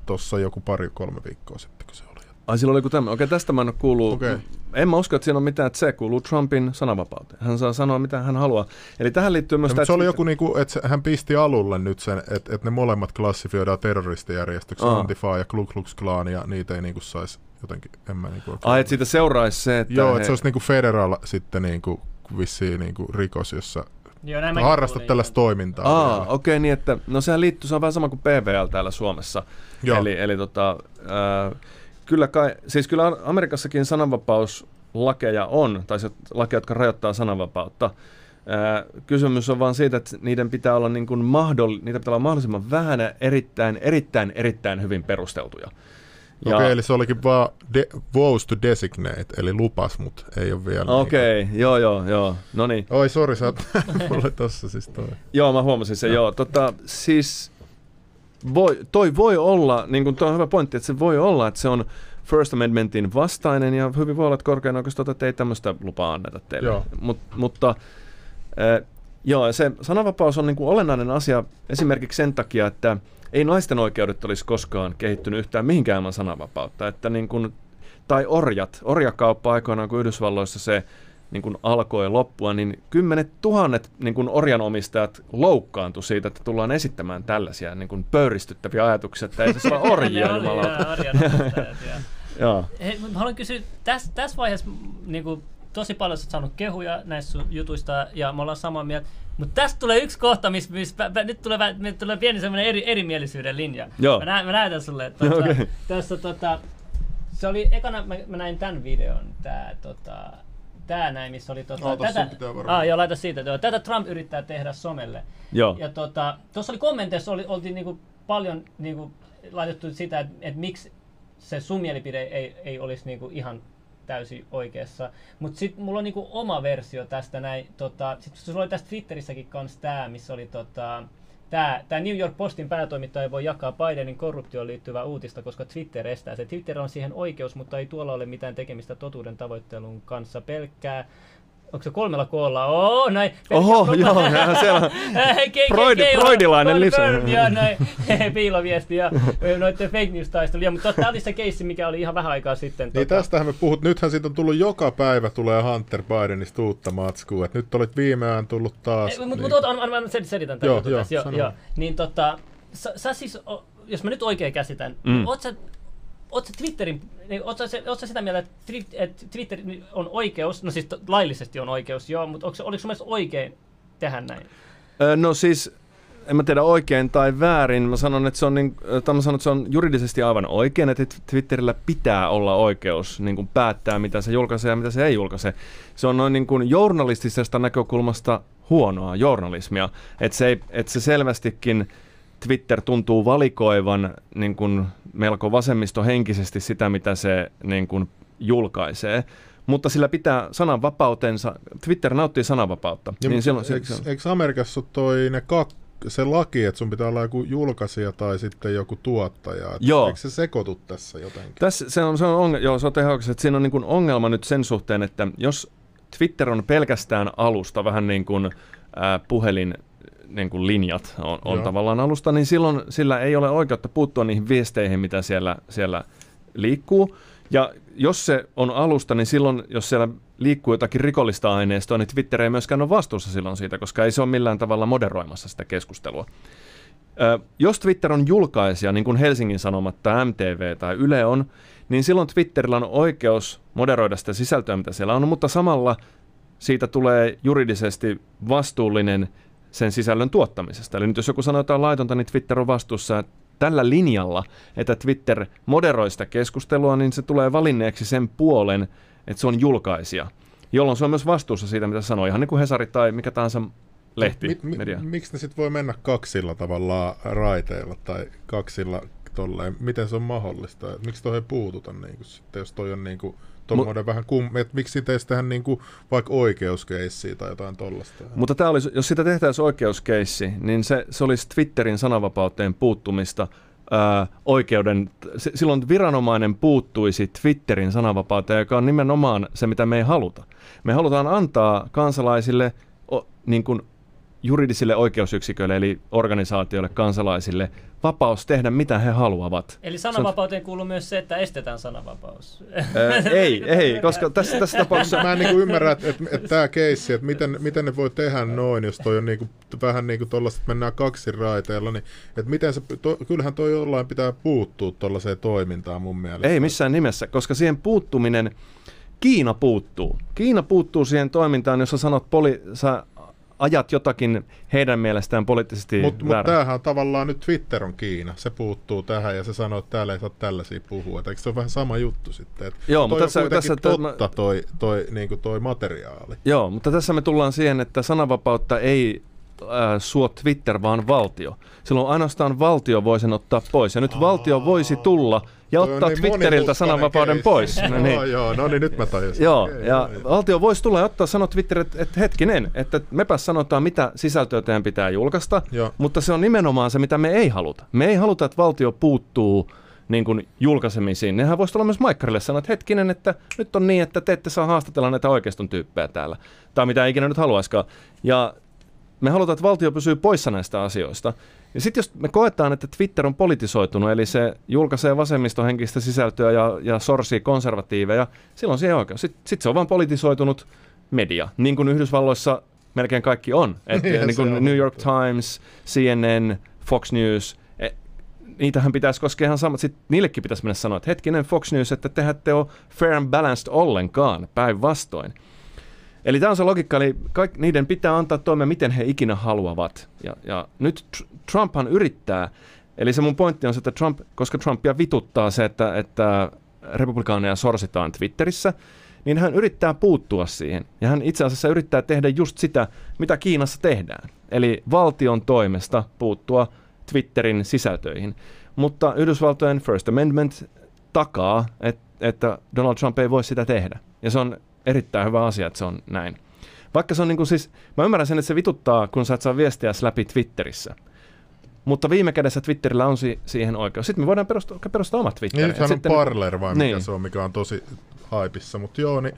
tuossa joku pari-kolme viikkoa sitten, kun se oli. Ai silloin oli tämmöinen. Okei, tästä mä en ole kuullut. Okay. En mä usko, että siinä on mitään, että se kuuluu Trumpin sananvapauteen. Hän saa sanoa, mitä hän haluaa. Eli tähän liittyy myös... No, se oli joku, niinku, että hän pisti alulle nyt sen, että, että ne molemmat klassifioidaan terroristijärjestöksi, Antifa ja Ku Klux Klan, ja niitä ei niinku saisi jotenkin, en mä niinku Ai, että siitä seuraisi se, että... Joo, he... että se olisi niinku federal sitten niinku vissiin niinku rikos, jossa Joo, näin harrastat tällaista toimintaa. Aa, okei, okay, niin että, no sehän liittyy, se on vähän sama kuin PVL täällä Suomessa. Joo. Eli, eli tota, äh, kyllä kai, siis kyllä Amerikassakin sananvapauslakeja on, tai se lakeja, jotka rajoittaa sananvapautta. Ää, kysymys on vaan siitä, että niiden pitää olla, niin kuin mahdoll- niitä pitää olla mahdollisimman vähän erittäin, erittäin, erittäin hyvin perusteltuja. Okei, okay, eli se olikin vaan de- vows to designate, eli lupas, mutta ei ole vielä. Okei, okay, joo, joo, joo. No niin. Oi, sori, sä oot mulle tossa siis toi. joo, mä huomasin sen, joo. Tota, siis voi, toi voi olla, niin kuin toi on hyvä pointti, että se voi olla, että se on First Amendmentin vastainen ja hyvin voi olla, että korkein oikeus tota, että ei tämmöistä lupaa anneta teille. Joo. Mut, mutta äh, joo, se sananvapaus on niin kuin olennainen asia esimerkiksi sen takia, että ei naisten oikeudet olisi koskaan kehittynyt yhtään mihinkään ilman sananvapautta. Että niin kuin, tai orjat, orjakauppa aikoinaan, kun Yhdysvalloissa se niin kuin alkoi loppua, niin kymmenet tuhannet niin kuin orjanomistajat loukkaantui siitä, että tullaan esittämään tällaisia niin kuin pöyristyttäviä ajatuksia, että ei se ole orjia, jumalauta. Haluan kysyä, tässä, tässä vaiheessa niin kuin, tosi paljon olet saanut kehuja näistä jutuista ja me ollaan samaa mieltä. Mutta tästä tulee yksi kohta, missä, missä nyt tulee, nyt tulee pieni semmoinen eri, erimielisyyden linja. Joo. Mä, nä, mä näytän sulle. Että, tuota, okay. tässä, tota, se oli, ekana mä, mä näin tämän videon, tää, tota, tää näin, missä oli tota, Ota, tätä, ah, joo, laita siitä, joo, tätä Trump yrittää tehdä somelle. Joo. Ja tota, tuossa oli kommenteissa, oli, oltiin niinku paljon niinku, laitettu sitä, että et miksi se sun mielipide ei, ei olisi niinku ihan täysin oikeassa. Mutta sitten mulla on niinku oma versio tästä näin. Tota, sitten sulla oli tästä Twitterissäkin kanssa tämä, missä oli tota, Tämä, tämä New York Postin päätoimittaja voi jakaa Bidenin korruptioon liittyvää uutista, koska Twitter estää se. Twitter on siihen oikeus, mutta ei tuolla ole mitään tekemistä totuuden tavoittelun kanssa. Pelkkää Onko se kolmella koolla? Oo, näin. Oho, joo, siellä on Freud, freudilainen lisä. Ja näin, piiloviesti ja noiden fake news taisteluja. Mutta tämä oli se keissi, mikä oli ihan vähän aikaa sitten. Niin tota... tästähän me puhut. Nythän siitä on tullut joka päivä tulee Hunter Bidenista uutta matskua. Et nyt olit viimeään tullut taas. Mutta niin. mut, mut, mä selitän tämän joo, joo, joo, joo, Niin tota, sä, sä siis, jos mä nyt oikein käsitän, mm. oot sä Oletko Twitterin, niin ootko, se, ootko sitä mieltä, että Twitter on oikeus, no siis laillisesti on oikeus, joo, mutta onko, oliko sun oikein tehdä näin? No siis, en mä tiedä oikein tai väärin, mä sanon, että se on, niin, mä sanon, että se on juridisesti aivan oikein, että Twitterillä pitää olla oikeus niin kuin päättää, mitä se julkaisee ja mitä se ei julkaise. Se on noin niin kuin journalistisesta näkökulmasta huonoa journalismia, että se, ei, että se selvästikin Twitter tuntuu valikoivan niin kuin melko vasemmistohenkisesti sitä, mitä se niin kuin julkaisee. Mutta sillä pitää sananvapautensa, Twitter nauttii sananvapautta. Ja niin silloin, eikö, se, eikö Amerikassa toi ne kak, se laki, että sun pitää olla joku julkaisija tai sitten joku tuottaja. Että joo. Eikö se sekoitu tässä jotenkin? Tässä se on, se on, onge, joo, se on tehokas, että siinä on niin kuin ongelma nyt sen suhteen, että jos Twitter on pelkästään alusta, vähän niin kuin ää, puhelin niin kuin linjat on, on tavallaan alusta, niin silloin sillä ei ole oikeutta puuttua niihin viesteihin, mitä siellä, siellä liikkuu. Ja jos se on alusta, niin silloin, jos siellä liikkuu jotakin rikollista aineistoa, niin Twitter ei myöskään ole vastuussa silloin siitä, koska ei se ole millään tavalla moderoimassa sitä keskustelua. Ö, jos Twitter on julkaisija, niin kuin Helsingin Sanomat tai MTV tai Yle on, niin silloin Twitterillä on oikeus moderoida sitä sisältöä, mitä siellä on, mutta samalla siitä tulee juridisesti vastuullinen sen sisällön tuottamisesta. Eli nyt jos joku sanoo jotain laitonta, niin Twitter on vastuussa tällä linjalla, että Twitter moderoi sitä keskustelua, niin se tulee valinneeksi sen puolen, että se on julkaisija, jolloin se on myös vastuussa siitä, mitä sanoo, ihan niin kuin Hesari tai mikä tahansa lehti, mi, mi, media. Miksi ne sitten voi mennä kaksilla tavallaan raiteilla tai kaksilla tolleen? Miten se on mahdollista? Miksi tuohon ei puututa, niin kuin, sitten, jos toi on niin kuin, tuommoinen vähän kum, että miksi teistä niin kuin, vaikka oikeuskeissiä tai jotain tollasta. Mutta tämä olisi, jos sitä tehtäisiin oikeuskeissi, niin se, se olisi Twitterin sananvapauteen puuttumista ää, oikeuden, s- silloin viranomainen puuttuisi Twitterin sananvapauteen, joka on nimenomaan se, mitä me ei haluta. Me halutaan antaa kansalaisille o, niin kuin juridisille oikeusyksiköille, eli organisaatioille, kansalaisille, vapaus tehdä mitä he haluavat. Eli sananvapauteen kuuluu myös se, että estetään sananvapaus. Ää, ei, ei, koska tässä, tässä tapauksessa... Mä en niin ymmärrä, että, että, että tämä keissi, että miten, miten ne voi tehdä noin, jos toi on niin kuin, vähän niin kuin tuollaista, että mennään kaksi raiteilla, niin että miten se, to, kyllähän toi jollain pitää puuttua tuollaiseen toimintaan mun mielestä. Ei missään nimessä, koska siihen puuttuminen, Kiina puuttuu. Kiina puuttuu siihen toimintaan, jos sä sanot poli, sä ajat jotakin heidän mielestään poliittisesti Mutta mut tämähän on tavallaan nyt Twitter on Kiina. Se puuttuu tähän ja se sanoo, että täällä ei saa tällaisia puhua. eikö se ole vähän sama juttu sitten? Että Joo, mutta tässä, tässä, totta toi, toi, niin kuin toi materiaali. Joo, mutta tässä me tullaan siihen, että sananvapautta ei äh, suo Twitter, vaan valtio. Silloin ainoastaan valtio voi sen ottaa pois. Ja nyt valtio voisi tulla ja ottaa niin Twitteriltä sananvapauden pois. No niin. joo, joo, no niin nyt mä tajusin. Joo, okay, ja joo, valtio voisi tulla ja ottaa sanoa Twitterille, että, että hetkinen, että mepä sanotaan, mitä sisältöä teidän pitää julkaista, joo. mutta se on nimenomaan se, mitä me ei haluta. Me ei haluta, että valtio puuttuu niin kuin julkaisemisiin. Nehän voisi olla myös Maikkarille sanoa, että hetkinen, että nyt on niin, että te ette saa haastatella näitä oikeiston tyyppejä täällä. Tai mitä ikinä nyt haluaisikaan. Ja me halutaan, että valtio pysyy poissa näistä asioista. Ja sitten jos me koetaan, että Twitter on politisoitunut, eli se julkaisee vasemmistohenkistä sisältöä ja, ja sorsii konservatiiveja, silloin siihen oikeus. Sitten sit se on vain politisoitunut media, niin kuin Yhdysvalloissa melkein kaikki on. Et, niin, niin kuin New York Times, CNN, Fox News, e, niitähän pitäisi koskea ihan samat. Sitten niillekin pitäisi mennä sanoa, että hetkinen Fox News, että te ette ole fair and balanced ollenkaan, päinvastoin. Eli tämä on se logiikka, eli kaik, niiden pitää antaa toimia miten he ikinä haluavat. Ja, ja nyt Trumphan yrittää, eli se mun pointti on se, että Trump, koska Trumpia vituttaa se, että, että republikaaneja sorsitaan Twitterissä, niin hän yrittää puuttua siihen. Ja hän itse asiassa yrittää tehdä just sitä, mitä Kiinassa tehdään. Eli valtion toimesta puuttua Twitterin sisältöihin. Mutta Yhdysvaltojen First Amendment takaa, että, että Donald Trump ei voi sitä tehdä. Ja se on erittäin hyvä asia, että se on näin. Vaikka se on niin kuin siis, mä ymmärrän sen, että se vituttaa, kun sä et saa viestiä läpi Twitterissä. Mutta viime kädessä Twitterillä on si- siihen oikeus. Sitten me voidaan perustaa, perustaa omat Twitter. Niin, nyt on Parler vai mikä niin. se on, mikä on tosi haipissa. Mutta joo, niin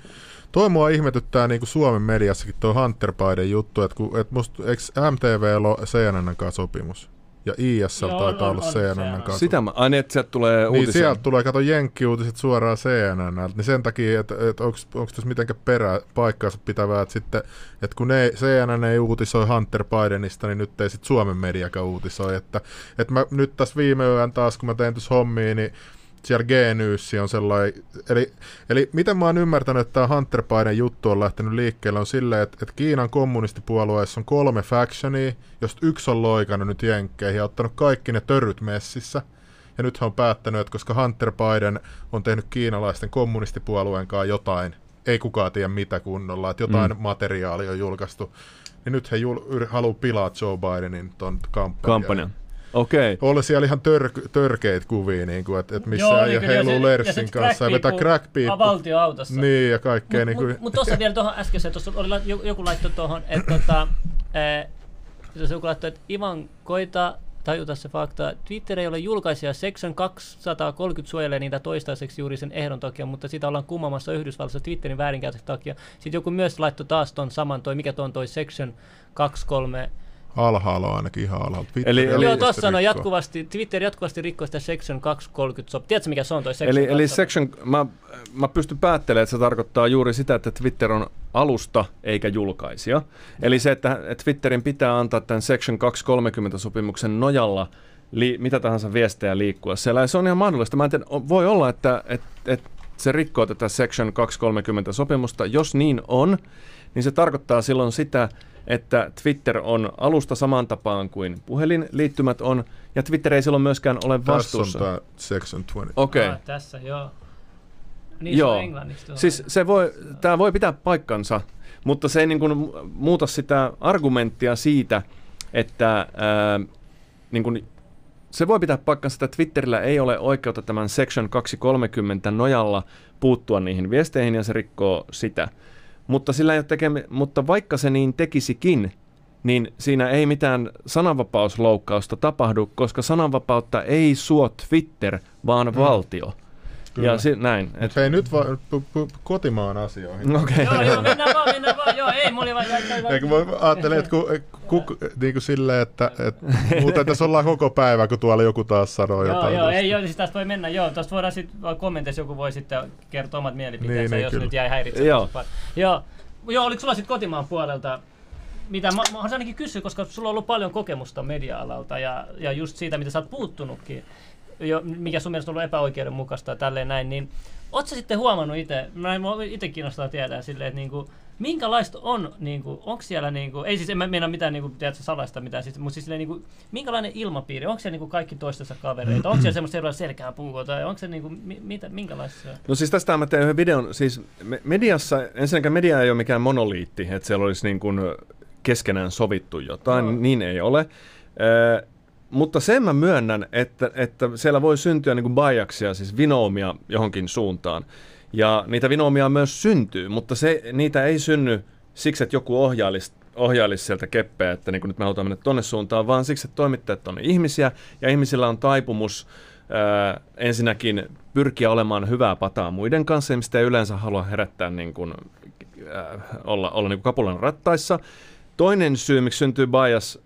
toi mua ihmetyttää niin kuin Suomen mediassakin tuo Hunter Biden juttu, että kun, et musta, eikö MTV on CNN kanssa sopimus? Ja ISL Joo, taitaa on, olla on, CNN kanssa. Sitä mä, aina että sieltä tulee niin, uutisia. Niin sieltä tulee, kato Jenkki-uutiset suoraan CNN, niin sen takia, että, että onko tässä mitenkään perä paikkaansa pitävää, että sitten, että kun ne, CNN ei uutisoi Hunter Bidenista, niin nyt ei sitten Suomen mediakaan uutisoi, että, että mä nyt tässä viime yön taas, kun mä tein tuossa hommia, niin siellä Genyyssä on sellainen, eli, eli miten mä oon ymmärtänyt, että tämä Hunter Biden juttu on lähtenyt liikkeelle, on silleen, että, että Kiinan kommunistipuolueessa on kolme factionia, josta yksi on loikannut nyt jenkkeihin ja ottanut kaikki ne törryt messissä. Ja nyt he on päättänyt, että koska Hunter Biden on tehnyt kiinalaisten kommunistipuolueen kanssa jotain, ei kukaan tiedä mitä kunnolla, että jotain mm. materiaalia on julkaistu, niin nyt he jul- haluaa pilaa Joe Bidenin ton kampanjan. kampanjan. Okei. Okay. Oli siellä ihan tör, törkeitä kuvia, niin kuin, että, että missä Joo, niin, heiluu Lersin kanssa ja vetää crack Valtioautossa. Niin, ja kaikkea. Mutta niin mut tuossa vielä tuohon äskeiseen, tuossa oli joku laitto tuohon, että tota, eh, joku laittoi, että Ivan, koita tajuta se fakta. Twitter ei ole julkaisija. Section 230 suojelee niitä toistaiseksi juuri sen ehdon takia, mutta sitä ollaan kummamassa Yhdysvalloissa Twitterin väärinkäytöksen takia. Sitten joku myös laittoi taas ton saman, toi, mikä tuon toi Section 23 Alhaalla on ainakin ihan alhaalla. Twitter eli, eli joo, tuossa on jatkuvasti, Twitter jatkuvasti rikkoo sitä Section 230 sop. Tiedätkö mikä se on toi Section Eli, eli Section, mä, mä pystyn päättelemään, että se tarkoittaa juuri sitä, että Twitter on alusta eikä julkaisija. Eli se, että Twitterin pitää antaa tämän Section 230 sopimuksen nojalla li, mitä tahansa viestejä liikkua siellä. Ja se on ihan mahdollista. Mä en tiedä, voi olla, että, että, että se rikkoo tätä Section 230 sopimusta. Jos niin on, niin se tarkoittaa silloin sitä, että Twitter on alusta samaan tapaan kuin puhelinliittymät on, ja Twitter ei silloin myöskään ole vastuussa. Tässä on tämä Section 20. Okei. Okay. Ah, tässä, joo. Niin joo. Siis se voi, tämä voi pitää paikkansa, mutta se ei niin kuin muuta sitä argumenttia siitä, että ää, niin kuin, se voi pitää paikkansa, että Twitterillä ei ole oikeutta tämän Section 230 nojalla puuttua niihin viesteihin ja se rikkoo sitä. Mutta, sillä ei ole tekemi- mutta vaikka se niin tekisikin, niin siinä ei mitään sananvapausloukkausta tapahdu, koska sananvapautta ei suo Twitter, vaan mm. valtio. Kyllä. Ja si- näin. Et... Hei, nyt vaan p- p- kotimaan asioihin. Okay. joo, joo, mennään vaan, mennään vaan. Joo, ei, mulla oli vaan... Eikö mä ajattelin, että ku, ku, niin kuin silleen, että et, muuten tässä ollaan koko päivä, kun tuolla joku taas sanoo joo, jotain. Joo, ei, joo, siis tästä voi mennä, joo. Tästä voidaan sitten kommenteissa joku voi sitten kertoa omat mielipiteensä, niin, niin, jos kyllä. nyt jäi häiritsemään. Joo. joo. Joo, oliko sulla sitten kotimaan puolelta mitä mä, mä ainakin kysyä, koska sulla on ollut paljon kokemusta media-alalta ja, ja just siitä, mitä sä oot puuttunutkin jo, mikä sun mielestä on ollut epäoikeudenmukaista ja tälleen näin, niin Oletko sitten huomannut itse, mä itse kiinnostaa tietää silleen, että niinku, minkälaista on, niin kuin, onko siellä, niin kuin, ei siis en mä mennä mitään niin kuin, tiedätkö, salaista mitään, siis, mutta siis niin kuin, minkälainen ilmapiiri, onko siellä niin kuin, kaikki toistensa kavereita, onko siellä semmoista erilaista selkää puukua, tai onko se niin kuin, mi, mitä, minkälaista No siis tästä mä teen yhden videon, siis mediassa, ensinnäkään media ei ole mikään monoliitti, että siellä olisi niin kuin keskenään sovittu jotain, no. niin ei ole. Ö, mutta sen mä myönnän, että, että siellä voi syntyä niin biaksia, siis vinoomia johonkin suuntaan. Ja niitä vinoomia myös syntyy, mutta se, niitä ei synny siksi, että joku ohjailisi, ohjailisi sieltä keppeä, että niin nyt me halutaan mennä tonne suuntaan, vaan siksi, että toimittajat on ihmisiä ja ihmisillä on taipumus ää, ensinnäkin pyrkiä olemaan hyvää pataa muiden kanssa, mistä ei yleensä halua herättää niin kuin, ää, olla, olla niin kuin kapulan rattaissa. Toinen syy, miksi syntyy bias,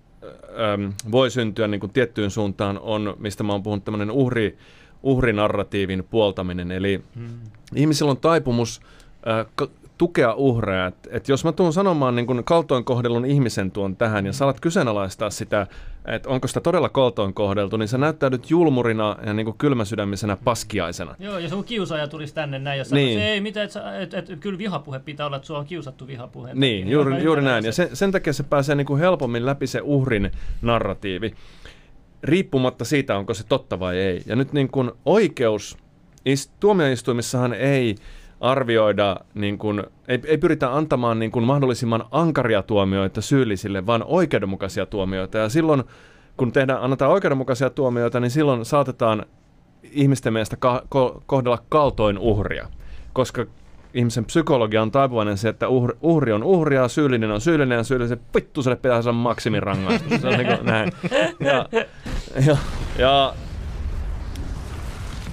ää, voi syntyä niin kuin tiettyyn suuntaan, on, mistä mä oon puhunut, tämmöinen uhri, uhrinarratiivin puoltaminen. Eli hmm. ihmisillä on taipumus äh, tukea uhreja. Et, et jos mä tuun sanomaan niin kun kaltoinkohdellun ihmisen tuon tähän ja saat kyseenalaistaa sitä, että onko sitä todella kaltoinkohdeltu, niin sä näyttäydyt julmurina ja niin kylmäsydämisenä paskiaisena. Joo, jos joku kiusaaja tulisi tänne näin ja sanoisi, niin. ei, mitä, että et, et, et, kyllä vihapuhe pitää olla, että sua on kiusattu vihapuhe. Niin, juuri, juuri näin. Ja sen, sen takia se pääsee niin kuin helpommin läpi se uhrin narratiivi riippumatta siitä, onko se totta vai ei. Ja nyt niin kuin oikeus, tuomioistuimissahan ei arvioida, niin kuin, ei, ei pyritä antamaan niin kuin mahdollisimman ankaria tuomioita syyllisille, vaan oikeudenmukaisia tuomioita. Ja silloin, kun tehdään, annetaan oikeudenmukaisia tuomioita, niin silloin saatetaan ihmisten mielestä ka- ko- kohdella kaltoin uhria. Koska ihmisen psykologia on taipuvainen se, että uhri, uhri on uhria, syyllinen on syyllinen ja syyllisen vittu pitää saada maksimirangaistus. Se on niin näin. Ja, ja, ja,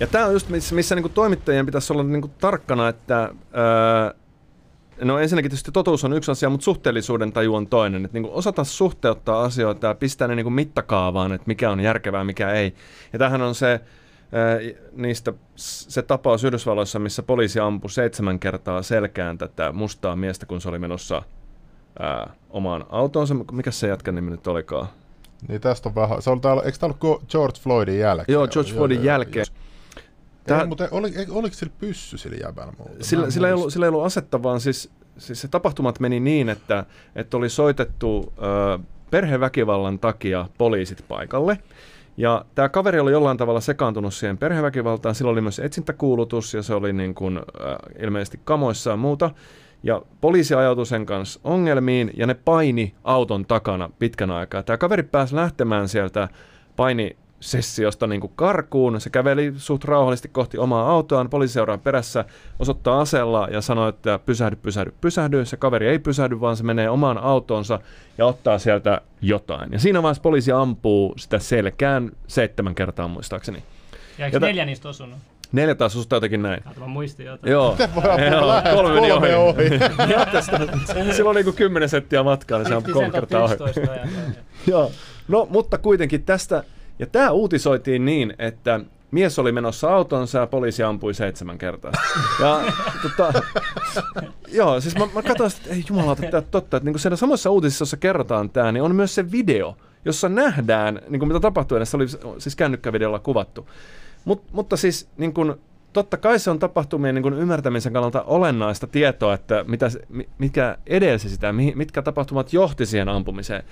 ja tämä on just missä, missä niin toimittajien pitäisi olla niin tarkkana, että ää, No ensinnäkin tietysti totuus on yksi asia, mutta suhteellisuuden taju on toinen. Että niin osata suhteuttaa asioita ja pistää ne niin mittakaavaan, että mikä on järkevää, mikä ei. Ja tähän on se, niistä se tapaus Yhdysvalloissa, missä poliisi ampui seitsemän kertaa selkään tätä mustaa miestä, kun se oli menossa ää, omaan autoonsa. Mikä se jätkän nimi nyt olikaan? Niin tästä on vähän. Se on täällä, eikö tämä ollut George Floydin jälkeen? Joo, George Floydin joo, jälkeen. Tää, ei, mutta oli, oliko sillä pyssy sillä jäbällä muuta? Sillä, sillä, ei ollut, sillä ei ollut asetta, vaan siis, siis se tapahtumat meni niin, että, että oli soitettu ö, perheväkivallan takia poliisit paikalle. Ja tämä kaveri oli jollain tavalla sekaantunut siihen perheväkivaltaan. Sillä oli myös etsintäkuulutus ja se oli niin kuin, äh, ilmeisesti kamoissa ja muuta. Ja poliisi ajautui sen kanssa ongelmiin ja ne paini auton takana pitkän aikaa. Tämä kaveri pääsi lähtemään sieltä paini sessiosta niin kuin karkuun. Se käveli suht rauhallisesti kohti omaa autoaan, poliisi seuraa perässä, osoittaa aseella ja sanoo, että pysähdy, pysähdy, pysähdy. Se kaveri ei pysähdy, vaan se menee omaan autoonsa ja ottaa sieltä jotain. Ja siinä vaiheessa poliisi ampuu sitä selkään seitsemän kertaa muistaakseni. Ja eikö neljä niistä osunut? Neljä taas osusta jotenkin näin. Mä muistin jotain. Joo. Miten voi Joo, kolme, kolme ohi. ohi. Sillä on niinku kymmenen settiä matkaa, niin se on kolme kertaa ohi. Joo. No, mutta kuitenkin tästä ja tämä uutisoitiin niin, että mies oli menossa autonsa ja poliisi ampui seitsemän kertaa. Ja, tota, joo, siis mä, mä katsoin, että ei jumalauta, tämä totta. Että niin siellä samassa uutisissa, jossa kerrotaan tämä, niin on myös se video, jossa nähdään, niin kuin mitä tapahtui, se oli siis kännykkävideolla kuvattu. Mut, mutta siis niin kuin, totta kai se on tapahtumien niin kuin ymmärtämisen kannalta olennaista tietoa, että mitä, mikä edelsi sitä, mitkä tapahtumat johti siihen ampumiseen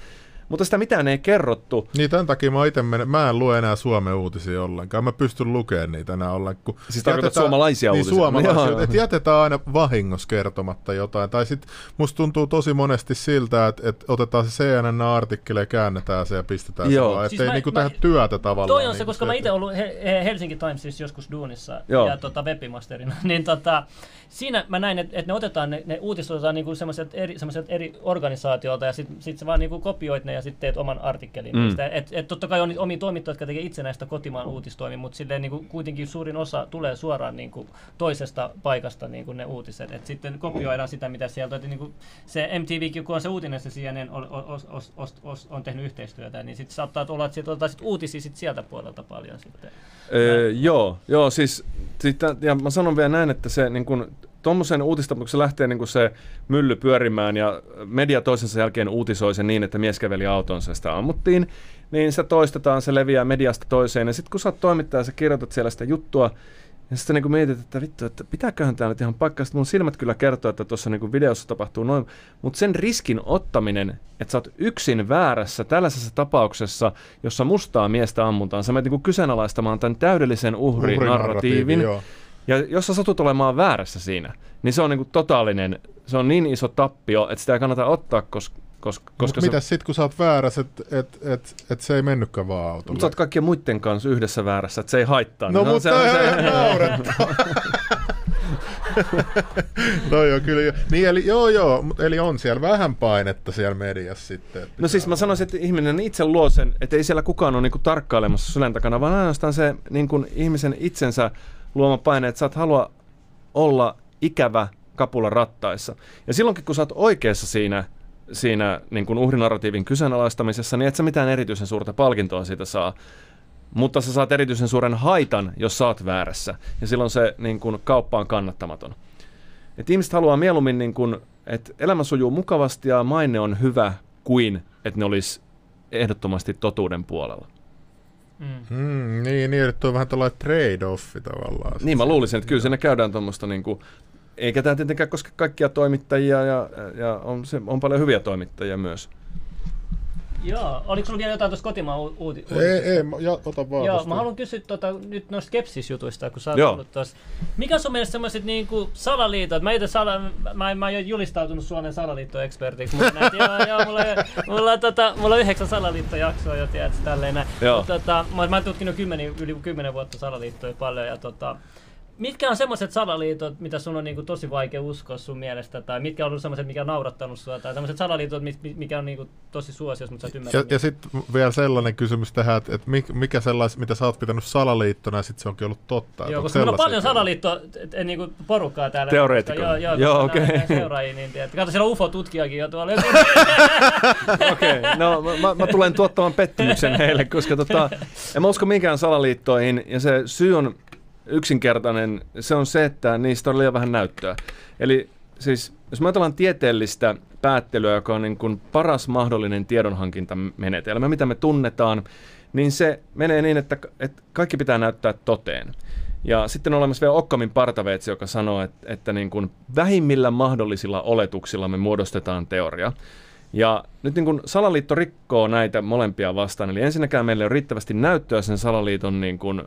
mutta sitä mitään ei kerrottu. Niin tämän takia mä itse menen, mä en lue enää Suomen uutisia ollenkaan. Mä pystyn lukemaan niitä enää ollenkaan. Siis tarkoitat suomalaisia niin, uutisia? suomalaisia, että jätetään aina vahingossa kertomatta jotain. Tai sitten musta tuntuu tosi monesti siltä, että, että otetaan se CNN-artikkeli ja käännetään se ja pistetään Joo. se vaan. Että siis ei niinku tehdä työtä tavallaan. Toi on se, niin koska mä itse ollut Helsinki Timesissa joskus duunissa Joo. ja tota, webimasterina, niin tota, siinä mä näin, että, että ne otetaan, ne, ne uutisoitetaan niinku semmoiset eri, eri organisaatioilta ja sitten sit sä vaan niinku kopioit ne ja sitten teet oman artikkelin mm. niistä. Et, et totta kai on omia toimittajia, jotka tekee itsenäistä kotimaan uutistoimia, mutta silleen niinku kuitenkin suurin osa tulee suoraan niinku toisesta paikasta niinku ne uutiset. Et sitten kopioidaan sitä, mitä sieltä, että niinku se MTV, kun on se uutinen, se CNN on, on, on, on, on, on tehnyt yhteistyötä, niin sitten saattaa olla, että sieltä sit uutisia sit sieltä puolelta paljon sitten. Öö, joo, joo, siis sit, ja mä sanon vielä näin, että se niin kun, tuommoisen uutistapauksessa lähtee niin se mylly pyörimään ja media toisensa jälkeen uutisoi sen niin, että mies käveli autonsa sitä ammuttiin, niin se toistetaan, se leviää mediasta toiseen. Ja sitten kun sä oot toimittaja, sä kirjoitat siellä sitä juttua, Ja sitten niin mietit, että vittu, että pitääköhän tämä nyt ihan paikkaa. Sitten mun silmät kyllä kertoo, että tuossa niin videossa tapahtuu noin. Mutta sen riskin ottaminen, että sä oot yksin väärässä tällaisessa tapauksessa, jossa mustaa miestä ammutaan, sä menet niin kyseenalaistamaan tämän täydellisen uhrinarratiivin. Uhri ja jos sä satut olemaan väärässä siinä, niin se on niin kuin totaalinen, se on niin iso tappio, että sitä ei kannata ottaa, koska koska, koska se... Mitäs sitten, kun sä oot väärässä, että et, et, et se ei mennytkään vaan autolle? Mutta sä oot kaikkien muiden kanssa yhdessä väärässä, että se ei haittaa. No, niin mutta se, on ihan naurettava. no joo, kyllä. Niin, eli, joo, joo, eli on siellä vähän painetta siellä mediassa sitten. No siis mä sanoisin, että ihminen itse luo sen, että ei siellä kukaan ole niinku tarkkailemassa sydän takana, vaan ainoastaan se niinku ihmisen itsensä luoma paine, että sä et halua olla ikävä kapula rattaissa. Ja silloinkin, kun sä oot oikeassa siinä, siinä niin kuin uhrinarratiivin kyseenalaistamisessa, niin et sä mitään erityisen suurta palkintoa siitä saa. Mutta sä saat erityisen suuren haitan, jos sä oot väärässä. Ja silloin se niin kuin, kauppa on kannattamaton. Et ihmiset haluaa mieluummin, niin kuin, että elämä sujuu mukavasti ja maine on hyvä, kuin että ne olisi ehdottomasti totuuden puolella. Mm. Mm, niin, niin, että on vähän tällainen trade-offi tavallaan. Niin, mä luulisin, että kyllä siinä käydään tuommoista niin kuin, eikä tämä tietenkään koske kaikkia toimittajia ja, ja on, se, on paljon hyviä toimittajia myös. Joo, oliko sinulla vielä jotain tuosta kotimaan uuti- Ei, ei, ja, ota vaan Joo, mä haluan kysyä tota, nyt noista skepsisjutuista, kun sä oot ollut tuossa. Mikä on sun mielestä semmoiset niinku salaliitot? Mä, itse sala, mä, mä oon julistautunut Suomen salaliittoekspertiksi, mutta näet, joo, joo, mulla, mulla, tota, mulla on yhdeksän salaliittojaksoa jo, tiedätkö, tälleen näin. Mutta tota, mä, mä oon tutkinut kymmenen, yli kymmenen vuotta salaliittoja paljon ja tota, mitkä on semmoiset salaliitot, mitä sun on niinku tosi vaikea uskoa sun mielestä, tai mitkä on ollut semmoiset, mikä on naurattanut sua, tai semmoiset salaliitot, mikä on niinku tosi suosios, mutta sä et Ja, ja sitten vielä sellainen kysymys tähän, että, että mikä sellais, mitä sä oot pitänyt salaliittona, ja sitten se onkin ollut totta. Joo, koska meillä on paljon salaliitto niinku porukkaa täällä. Teoreetikkoja. Joo, joo, joo okei. Okay. Seuraajia, niin tiedät. Kato, siellä on UFO-tutkijakin jo tuolla. okei, okay, no mä, mä, tulen tuottamaan pettymyksen heille, koska tota, en mä usko minkään salaliittoihin, ja se syy on yksinkertainen, se on se, että niistä on liian vähän näyttöä. Eli siis, jos me ajatellaan tieteellistä päättelyä, joka on niin kuin paras mahdollinen tiedonhankintamenetelmä, mitä me tunnetaan, niin se menee niin, että, että kaikki pitää näyttää toteen. Ja sitten on olemassa vielä Okkamin partaveetsi, joka sanoo, että, että niin kuin vähimmillä mahdollisilla oletuksilla me muodostetaan teoria. Ja nyt niin kuin salaliitto rikkoo näitä molempia vastaan. Eli ensinnäkään meillä on riittävästi näyttöä sen salaliiton niin kuin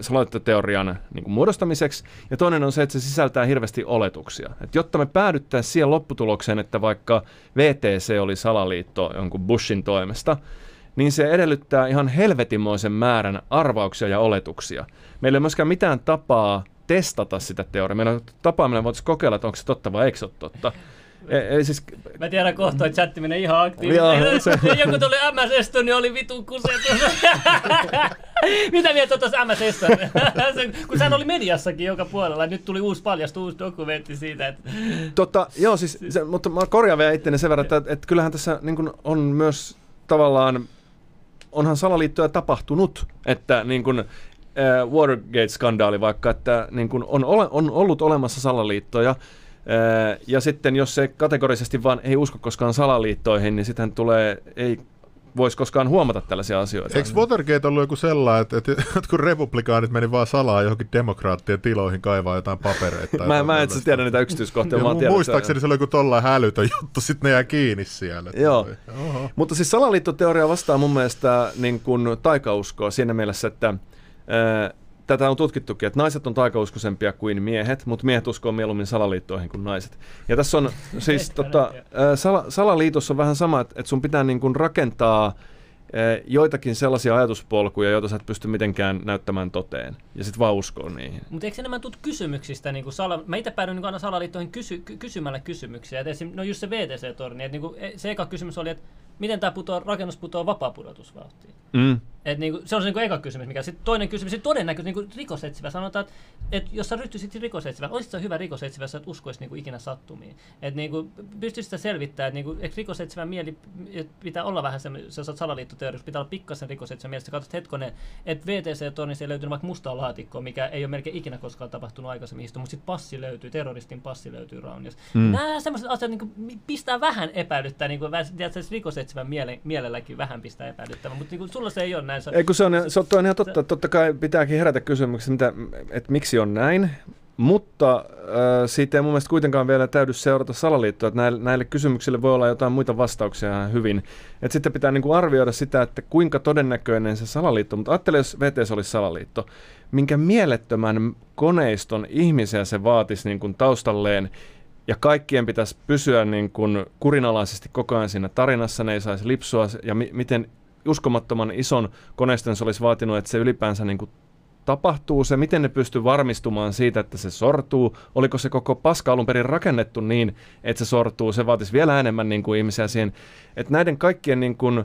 salaliittoteorian niin kuin muodostamiseksi, ja toinen on se, että se sisältää hirveästi oletuksia. Et jotta me päädyttäisiin siihen lopputulokseen, että vaikka VTC oli salaliitto jonkun Bushin toimesta, niin se edellyttää ihan helvetimoisen määrän arvauksia ja oletuksia. Meillä ei myöskään mitään tapaa testata sitä teoriaa. Meillä on tapaa, millä voitaisiin kokeilla, että onko se totta vai eikö se ole totta. Ei siis... Mä tiedän kohta, että chatti menee ihan aktiivisesti. Se... Joku tuli MS niin oli vitun kusetus. Mitä mieltä tuossa MS? Kun sehän oli mediassakin joka puolella, nyt tuli uusi paljastu, uusi dokumentti siitä. Että... Totta, joo, siis, se, mutta mä korjaan vielä itteni sen verran, että, että kyllähän tässä niin on myös tavallaan, onhan salaliittoja tapahtunut, että niin kuin, Watergate-skandaali vaikka, että niin kuin on, ole, on ollut olemassa salaliittoja, ja sitten jos se kategorisesti vaan ei usko koskaan salaliittoihin, niin sitten tulee, ei voisi koskaan huomata tällaisia asioita. Eikö Watergate ollut joku sellainen, että, että jotkut republikaanit meni vaan salaa johonkin demokraattien tiloihin kaivaa jotain papereita? mä, mä en itse tiedä niitä yksityiskohtia. mä tiedän, muistaakseni se oli joku tollain hälytön juttu, sitten ne jää kiinni siellä. Joo, Oho. mutta siis salaliittoteoria vastaa mun mielestä niin kuin taikauskoa siinä mielessä, että tätä on tutkittukin, että naiset on taikauskoisempia kuin miehet, mutta miehet uskoo mieluummin salaliittoihin kuin naiset. Ja tässä on siis tota, sala, salaliitossa on vähän sama, että, että sun pitää niin kuin rakentaa joitakin sellaisia ajatuspolkuja, joita sä et pysty mitenkään näyttämään toteen, ja sitten vaan uskoo niihin. Mutta eikö enemmän tule kysymyksistä? Niin kuin sala... Mä itse päädyin niin aina salaliittoihin kysy, ky- kysymällä kysymyksiä. Et esim, no just se VTC-torni, että niin e, se eka kysymys oli, että miten tämä rakennus putoaa vapaapudotusvauhtiin? Mm. Et niinku, se on se niinku eka kysymys, mikä sitten toinen kysymys, sitten todennäköisesti niinku rikosetsivä sanotaan, että et jos sä ryhtyisit rikosetsivä, olisit sä hyvä rikosetsivä, sä et uskoisi niinku ikinä sattumiin. Että niinku, pystyisit sitä selvittämään, että niinku, et rikosetsivän mieli pitää olla vähän semmoinen, sä saat salaliittoteoriassa, pitää olla pikkasen rikosetsivä mielestä, katsot hetkonen, että VTC-tornissa ei löytynyt vaikka mustaa laatikkoa, mikä ei ole melkein ikinä koskaan tapahtunut aikaisemmin, mutta sitten passi löytyy, terroristin passi löytyy Raunios. Mm. Nämä semmoiset asiat niinku, pistää vähän epäilyttää, niinku, rikosetsivän miele, mielelläkin vähän pistää epäilyttävää, mutta niinku, sulla se ei ole näin. Ei kun se on, se on ihan totta, totta kai pitääkin herätä kysymyksiä, mitä, että miksi on näin, mutta äh, siitä ei mun mielestä kuitenkaan vielä täydy seurata salaliittoa, että näille, näille kysymyksille voi olla jotain muita vastauksia hyvin. Et sitten pitää niinku arvioida sitä, että kuinka todennäköinen se salaliitto, mutta ajattele, jos VTS olisi salaliitto, minkä mielettömän koneiston ihmisiä se vaatisi niin kuin taustalleen, ja kaikkien pitäisi pysyä niin kuin kurinalaisesti koko ajan siinä tarinassa, ne ei saisi lipsua, ja mi- miten uskomattoman ison koneiston se olisi vaatinut, että se ylipäänsä niin kuin tapahtuu. Se, miten ne pystyy varmistumaan siitä, että se sortuu, oliko se koko paska alun perin rakennettu niin, että se sortuu, se vaatisi vielä enemmän niin kuin ihmisiä siihen, että näiden kaikkien niin kuin, ö,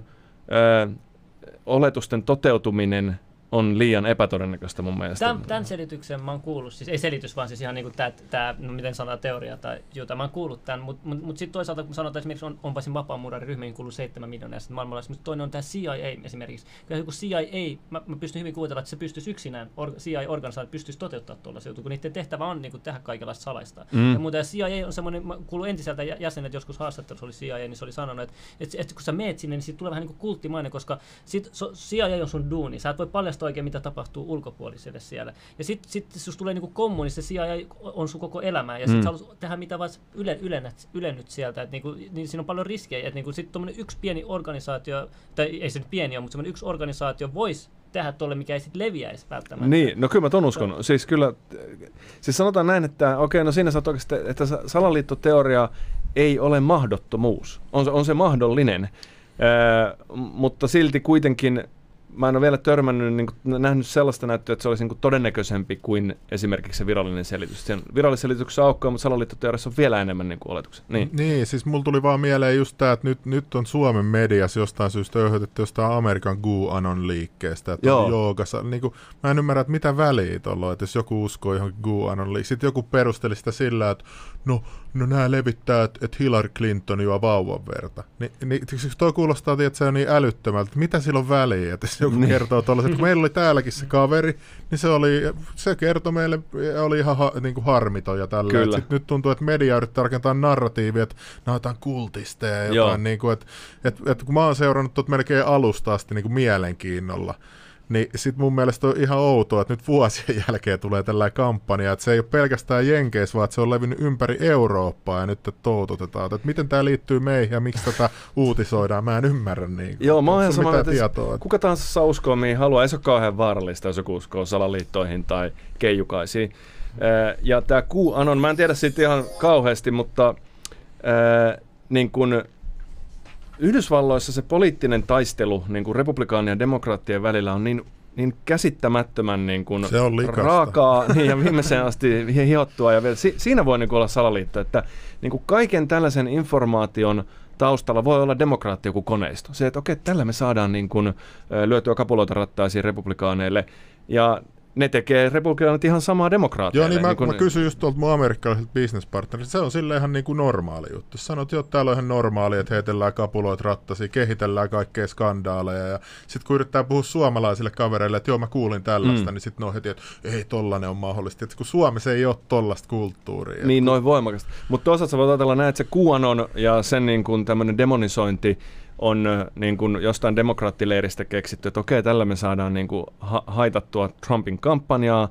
oletusten toteutuminen on liian epätodennäköistä mun mielestä. Tämän, tämän selityksen mä oon kuullut, siis ei selitys, vaan siis ihan niin kuin tämä, tämä no miten sanotaan teoria tai jota mä oon kuullut tämän, mutta mut, mut sitten toisaalta kun sanotaan esimerkiksi on, onpa sen vapaamuurariryhmiin kuuluu 7 miljoonaa ja sitten maailmanlaisessa, mutta toinen on tämä CIA esimerkiksi. Kyllä joku CIA, mä, mä pystyn hyvin kuvitella, että se pystyisi yksinään, or, CIA-organisaatio pystyisi toteuttamaan tuollaisia juttuja, kun niiden tehtävä on niin kuin tehdä kaikenlaista salaista. Mm. Ja muuta, ja CIA on semmoinen, mä kuulun entiseltä jäsenet joskus haastattelussa oli CIA, niin se oli sanonut, että, että, että kun sä meet sinne, niin siitä tulee vähän niin kuin kulttimainen, koska sit, so, CIA on sun duuni, sä et voi paljastaa oikein, mitä tapahtuu ulkopuoliselle siellä. Ja sitten sit, jos tulee niinku kommuni, se CIA on sun koko elämä, ja sitten mm. haluat tehdä mitä vaan yle, ylennät, ylennyt sieltä, että niinku, niin siinä on paljon riskejä, että niinku, sitten yksi pieni organisaatio, tai ei se nyt pieni ole, mutta semmoinen yksi organisaatio voisi tehdä tuolle, mikä ei sitten leviäisi välttämättä. Niin, no kyllä mä ton uskon. To. Siis kyllä, siis sanotaan näin, että okei, no siinä sä oikeasti, että salaliittoteoria ei ole mahdottomuus. On se, on se mahdollinen, äh, mutta silti kuitenkin mä en ole vielä törmännyt, niin kuin, nähnyt sellaista näyttöä, että se olisi niin kuin, todennäköisempi kuin esimerkiksi se virallinen selitys. Sen virallisessa selityksessä aukkoa, mutta salaliittoteoriassa on vielä enemmän niin kuin, oletuksia. Niin. niin, siis mulla tuli vaan mieleen just tämä, että nyt, nyt on Suomen mediassa jostain syystä öhötetty jostain Amerikan GUANON liikkeestä. Että Joo. Joogassa, niin kuin, mä en ymmärrä, että mitä väliä tuolla että jos joku uskoo johonkin GUANON liikkeeseen. Sitten joku perusteli sitä sillä, että no, no nämä levittää, että, että Hillary Clinton juo vauvan verta. Ni, niin, toi kuulostaa, että se on niin älyttömältä, että mitä sillä on väliä, että joku niin. kertoo tuollaiset. Kun meillä oli täälläkin se kaveri, niin se, oli, se kertoi meille, oli ihan ha, niin kuin harmiton ja tällä. Sitten nyt tuntuu, että media yrittää rakentaa narratiivia, että nämä kultisteja ja jotain, niin kuin, että, että, että kun mä oon seurannut tuot melkein alusta asti niin kuin mielenkiinnolla, niin sit mun mielestä on ihan outoa, että nyt vuosien jälkeen tulee tällainen kampanja, että se ei ole pelkästään Jenkeissä, vaan se on levinnyt ympäri Eurooppaa ja nyt toututetaan. Että miten tämä liittyy meihin ja miksi tätä uutisoidaan, mä en ymmärrä niin. Joo, mä oon sama, että tietoa, kuka tahansa saa uskoa mihin haluaa, ei se ole kauhean vaarallista, jos joku uskoo salaliittoihin tai keijukaisiin. Ja tämä QAnon, mä en tiedä siitä ihan kauheasti, mutta niin kun Yhdysvalloissa se poliittinen taistelu niin kuin republikaanien ja demokraattien välillä on niin niin käsittämättömän niin kuin se on raakaa niin, ja viimeiseen asti hiottua. Ja vielä, si, siinä voi niin kuin olla salaliitto, että niin kuin kaiken tällaisen informaation taustalla voi olla demokraatti joku koneisto. Se, että okei, tällä me saadaan niin kuin, lyötyä kapuloita rattaisiin republikaaneille. Ja ne tekee republikaanit ihan samaa demokraattia. Joo, niin mä, niin kun... mä kysyin just tuolta mun amerikkalaiselta businesspartnerilta, se on sille ihan niin kuin normaali juttu. Sanoit, että täällä on ihan normaali, että heitellään kapuloit rattasi, kehitellään kaikkea skandaaleja. Ja sitten kun yrittää puhua suomalaisille kavereille, että joo mä kuulin tällaista, mm. niin sitten ne on heti, että ei tollanen on mahdollista. Että kun Suomessa ei ole tollasta kulttuuria. Niin, noin voimakasta. Mutta toisaalta sä voit ajatella näin, että se QAnon ja sen niin kuin tämmöinen demonisointi, on niin kuin jostain demokraattileiristä keksitty, että okei, tällä me saadaan niin kuin ha- haitattua Trumpin kampanjaa.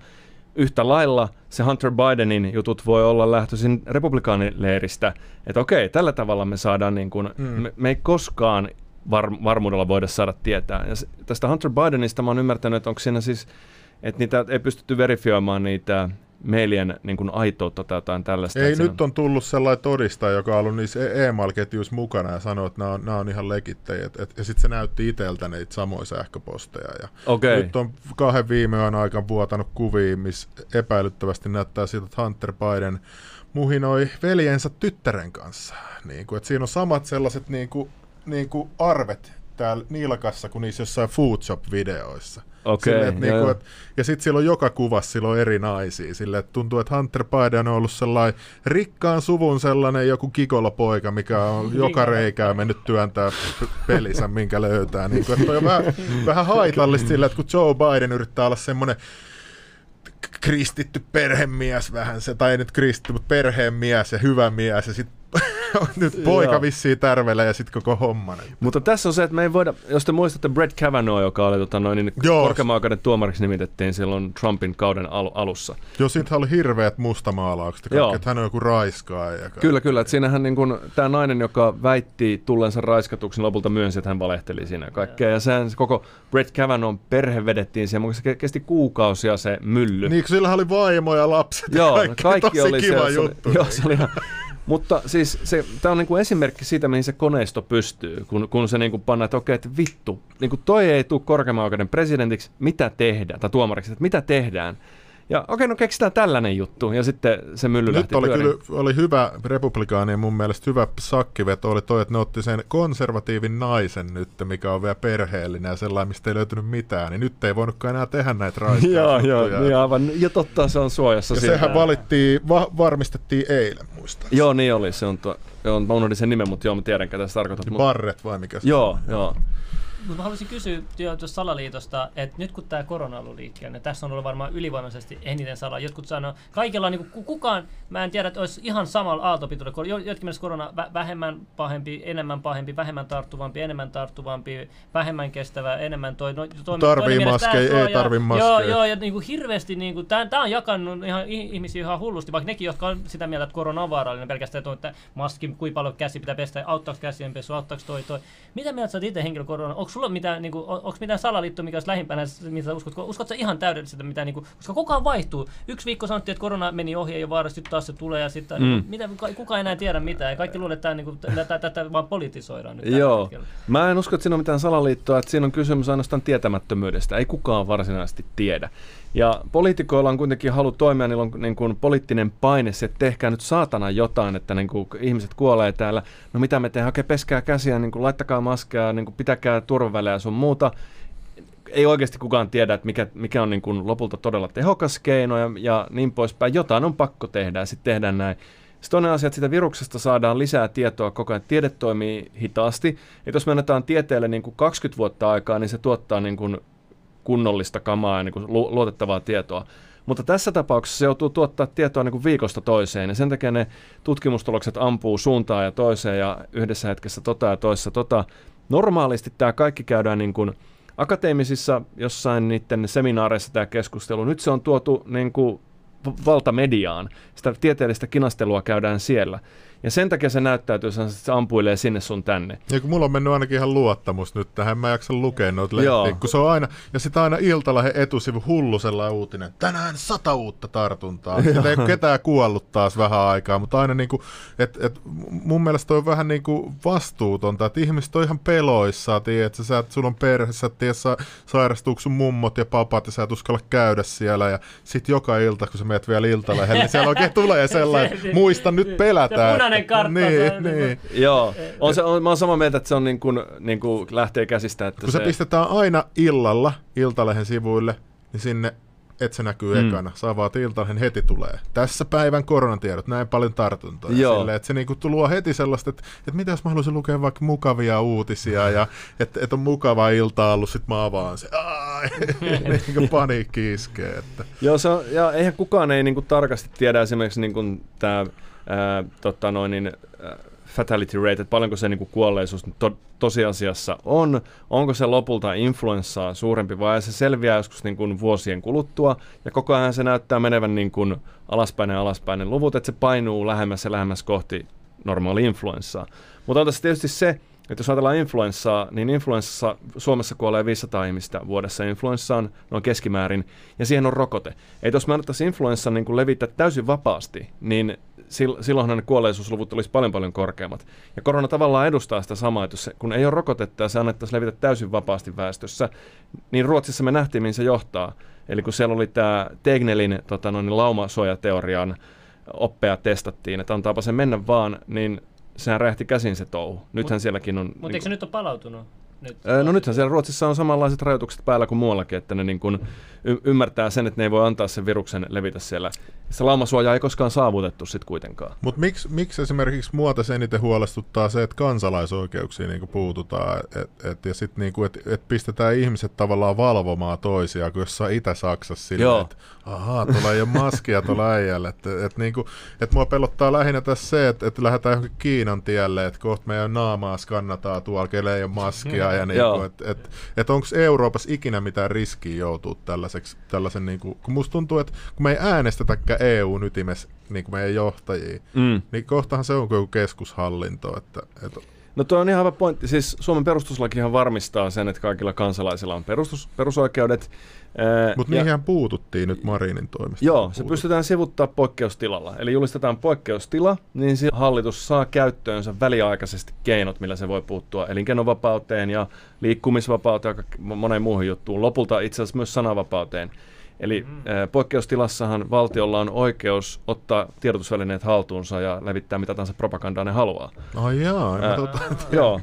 Yhtä lailla se Hunter Bidenin jutut voi olla lähtöisin republikaanileiristä, että okei, tällä tavalla me saadaan, niin kuin, mm. me, me ei koskaan var, varmuudella voida saada tietää. Ja tästä Hunter Bidenista mä oon ymmärtänyt, että onko siinä siis, että niitä ei pystytty verifioimaan niitä mailien niin kuin aitoutta tai jotain tällaista. Ei, nyt on tullut sellainen todistaja, joka on ollut niissä e- e-mail-ketjuissa mukana ja sanoi, että nämä on, nämä on ihan legittejä. Et, ja sitten se näytti itseltä niitä samoja sähköposteja. Ja okay. Nyt on kahden viime ajan aikana vuotanut kuvia, missä epäilyttävästi näyttää siltä, että Hunter Biden muhinoi veljensä tyttären kanssa. Niin kuin, että siinä on samat sellaiset niin kuin, niin kuin arvet täällä Niilakassa kuin niissä jossain Foodshop-videoissa. Okay, Sille, että niinku, et, ja sitten silloin joka kuvassa silloin eri naisia. Sille, että tuntuu, että Hunter Biden on ollut sellainen rikkaan suvun sellainen joku kikolopoika, mikä on joka reikää mennyt työntää pelissä, minkä löytää. Niin kuin, että on vähän, vähän haitallista sillä, että kun Joe Biden yrittää olla semmoinen kristitty perhemies vähän se, tai ei nyt kristitty, mutta perheen mies ja hyvä mies, ja sitten nyt poika vissiin tärvelee ja sitten koko homma. Mutta tässä on se, että me ei voida, jos te muistatte Brett Kavanaugh, joka oli tota, noin, niin korkeamman tuomariksi nimitettiin silloin Trumpin kauden al- alussa. Joo, siitä oli hirveät mustamaalaukset, Joo. että hän on joku raiskaaja. Kyllä, kyllä. Että siinähän niin kun, tämä nainen, joka väitti tullensa raiskatuksi, lopulta myönsi, että hän valehteli siinä kaikkea. Ja sehän se koko Brett Kavanaugh perhe vedettiin siihen, mutta se kesti kuukausia se mylly. Niin, kun sillä oli vaimo ja lapset Joo, kaikki, kaikki oli kiva se, juttu. Se oli, joo, se oli ihan, mutta siis se, tämä on niinku esimerkki siitä, mihin se koneisto pystyy, kun, kun se niinku pannaan, että okei, että vittu, niinku toi ei tule korkeamman oikeuden presidentiksi, mitä tehdään, tai tuomariksi, että mitä tehdään. Ja okei, okay, no keksitään tällainen juttu, ja sitten se mylly Nyt lähti oli, kyllä, oli hyvä republikaani, mun mielestä hyvä sakkiveto oli toi, että ne otti sen konservatiivin naisen nyt, mikä on vielä perheellinen ja sellainen, mistä ei löytynyt mitään, niin nyt ei voinutkaan enää tehdä näitä Joo, joo, niin aivan, ja totta, se on suojassa. Ja sehän valittiin, va- varmistettiin eilen, muista. Joo, niin oli, se on tuo, joo, mä unohdin sen nimen, mutta joo, mä tiedän, ketä se tarkoittaa. Barrett vai mikä se Joo, joo. Mutta haluaisin kysyä tuosta salaliitosta, että nyt kun tämä korona on ollut liikkeellä, niin tässä on ollut varmaan ylivoimaisesti eniten salaa. Jotkut sanoo, kaikilla on niin kuin, kukaan, mä en tiedä, että olisi ihan samalla aaltopituudella. Jotkin mielestä korona vähemmän pahempi, enemmän pahempi, vähemmän tarttuvampi, enemmän tarttuvampi, vähemmän kestävä, enemmän toi, no, toi Tarvii maskeja, ei tarvii maskeja. Joo, joo, ja niin kuin hirveästi, niin kuin, tämä on jakanut ihan, ihmisiä ihan hullusti, vaikka nekin, jotka on sitä mieltä, että korona on vaarallinen pelkästään, että, että maski, kuinka paljon käsi pitää pestä, auttaako käsien pesu, auttaako toi, toi. Mitä mieltä sä itse henkilö korona? Onko sulla mitään, niin kuin, onko mitään salaliittoa, mikä olisi lähimpänä, mitä uskot? Uskotko ihan täydellisesti, mitä, niin kuin, koska koko ajan vaihtuu. Yksi viikko sanottiin, että korona meni ohi, ole vaarasti, taas se tulee ja sitten mm. mitä, kukaan ei enää tiedä mitään. Ja kaikki luulee, että tämä, niin tätä, tätä vaan politisoidaan nyt Joo. Hetkellä. Mä en usko, että siinä on mitään salaliittoa, että siinä on kysymys ainoastaan tietämättömyydestä. Ei kukaan varsinaisesti tiedä. Ja poliitikoilla on kuitenkin halu toimia, niillä on niin kuin poliittinen paine, se, että tehkää nyt saatana jotain, että niin kuin ihmiset kuolee täällä. No mitä me tehdään? Okei, peskää käsiä, niin kuin laittakaa maskeja, niin kuin pitäkää turvavälejä sun muuta. Ei oikeasti kukaan tiedä, että mikä, mikä on niin kuin lopulta todella tehokas keino ja, ja niin poispäin. Jotain on pakko tehdä ja sitten tehdään näin. Sitten toinen asia, että sitä viruksesta saadaan lisää tietoa koko ajan. Tiede toimii hitaasti. Et jos me annetaan tieteelle niin kuin 20 vuotta aikaa, niin se tuottaa niin kuin kunnollista kamaa ja niin kuin luotettavaa tietoa. Mutta tässä tapauksessa se joutuu tuottaa tietoa niin kuin viikosta toiseen, ja sen takia ne tutkimustulokset ampuu suuntaan ja toiseen, ja yhdessä hetkessä tota ja toisessa tota. Normaalisti tämä kaikki käydään niin kuin akateemisissa jossain niiden seminaareissa tämä keskustelu. Nyt se on tuotu niin kuin valtamediaan. Sitä tieteellistä kinastelua käydään siellä. Ja sen takia se näyttäytyy, että se ampuilee sinne sun tänne. Ja kun mulla on mennyt ainakin ihan luottamus nyt tähän, mä en jaksa lukea noita lehtiä, kun se on aina, ja sitten aina Iltalahden etusivu hullu sellainen uutinen, tänään sata uutta tartuntaa. Ja ei ketään kuollut taas vähän aikaa, mutta aina niin kuin, et, et, mun mielestä on vähän niin kuin vastuutonta, että ihmiset on ihan peloissaan, että sä, et, sulla on perhe, sä et tiedä, sa, sairastuuko sun mummot ja papat, ja sä et uskalla käydä siellä, ja sit joka ilta, kun sä meet vielä Iltalahden, niin siellä oikein tulee sellainen, muista nyt pelätään punainen kartta. niin, niin. Joo, on se, on, mä oon samaa mieltä, että se on niin kuin, niin kuin lähtee käsistä. Että Kun se... se pistetään aina illalla Iltalehen sivuille, niin sinne että se näkyy mm. ekana. Saa vaan Iltalehen heti tulee. Tässä päivän koronatiedot, näin paljon tartuntoja. Joo. Silleen, että se niinku tuo heti sellaista, että, että mitä jos mä haluaisin lukea vaikka mukavia uutisia ja että, että on mukava ilta ollut, sit mä avaan se. niin paniikki iskee. Että. Joo, se on, ja eihän kukaan ei niinku tarkasti tiedä esimerkiksi niinku tämä tota noin, niin, fatality rate, että paljonko se niin kuin kuolleisuus to, tosiasiassa on, onko se lopulta influenssaa suurempi vai se selviää joskus niin kuin vuosien kuluttua, ja koko ajan se näyttää menevän niin kuin alaspäin ja alaspäin ne luvut, että se painuu lähemmäs ja lähemmäs kohti normaali influenssaa. Mutta on tässä tietysti se, että jos ajatellaan influenssaa, niin influenssassa Suomessa kuolee 500 ihmistä vuodessa influenssaan noin keskimäärin, ja siihen on rokote. Ei jos me annettaisiin influenssan niin levittää täysin vapaasti, niin silloinhan ne kuolleisuusluvut olisi paljon paljon korkeammat. Ja korona tavallaan edustaa sitä samaa, että se, kun ei ole rokotetta ja se annettaisiin levitä täysin vapaasti väestössä, niin Ruotsissa me nähtiin, mihin se johtaa. Eli kun siellä oli tämä Tegnelin tota, noin, laumasuojateorian oppeja testattiin, että antaapa se mennä vaan, niin sehän räjähti käsin se touhu. Nythän Mut, sielläkin on... Mutta niin, eikö se nyt ole palautunut? Nyt no nythän siellä Ruotsissa on samanlaiset rajoitukset päällä kuin muuallakin, että ne niin kuin y- ymmärtää sen, että ne ei voi antaa sen viruksen levitä siellä. Se laumasuoja ei koskaan saavutettu sitten kuitenkaan. Mutta miksi, miksi esimerkiksi mua tässä eniten huolestuttaa se, että kansalaisoikeuksiin niin puututaan et, et, ja sitten niin että et pistetään ihmiset tavallaan valvomaan toisiaan, kun jossain Itä-Saksassa silleen, että ahaa, tuolla ei ole maskia tuolla äijällä. Että et, niin et mua pelottaa lähinnä tässä se, että et lähdetään johonkin Kiinan tielle, että kohta meidän naamaa skannataan tuolla, kelle ei ole maskia. ja niin että et, et onko Euroopassa ikinä mitään riskiä joutua tällaiseksi, tällaisen, niin kuin, kun musta tuntuu, että kun me ei äänestetäkään EUn ytimessä niin kuin meidän johtajia, mm. niin kohtahan se on kuin keskushallinto. Että, että No tuo on ihan hyvä pointti. Siis Suomen perustuslakihan varmistaa sen, että kaikilla kansalaisilla on perustus, perusoikeudet. Mutta niihin puututtiin nyt Marinin toimesta. Joo, se puututtiin. pystytään sivuttaa poikkeustilalla. Eli julistetaan poikkeustila, niin hallitus saa käyttöönsä väliaikaisesti keinot, millä se voi puuttua elinkeinovapauteen ja liikkumisvapauteen ja moneen muuhun juttuun. Lopulta itse asiassa myös sananvapauteen. Eli mm. poikkeustilassahan valtiolla on oikeus ottaa tiedotusvälineet haltuunsa ja levittää mitä tahansa propagandaa ne haluaa. Ai jaa, ää, tota, Joo,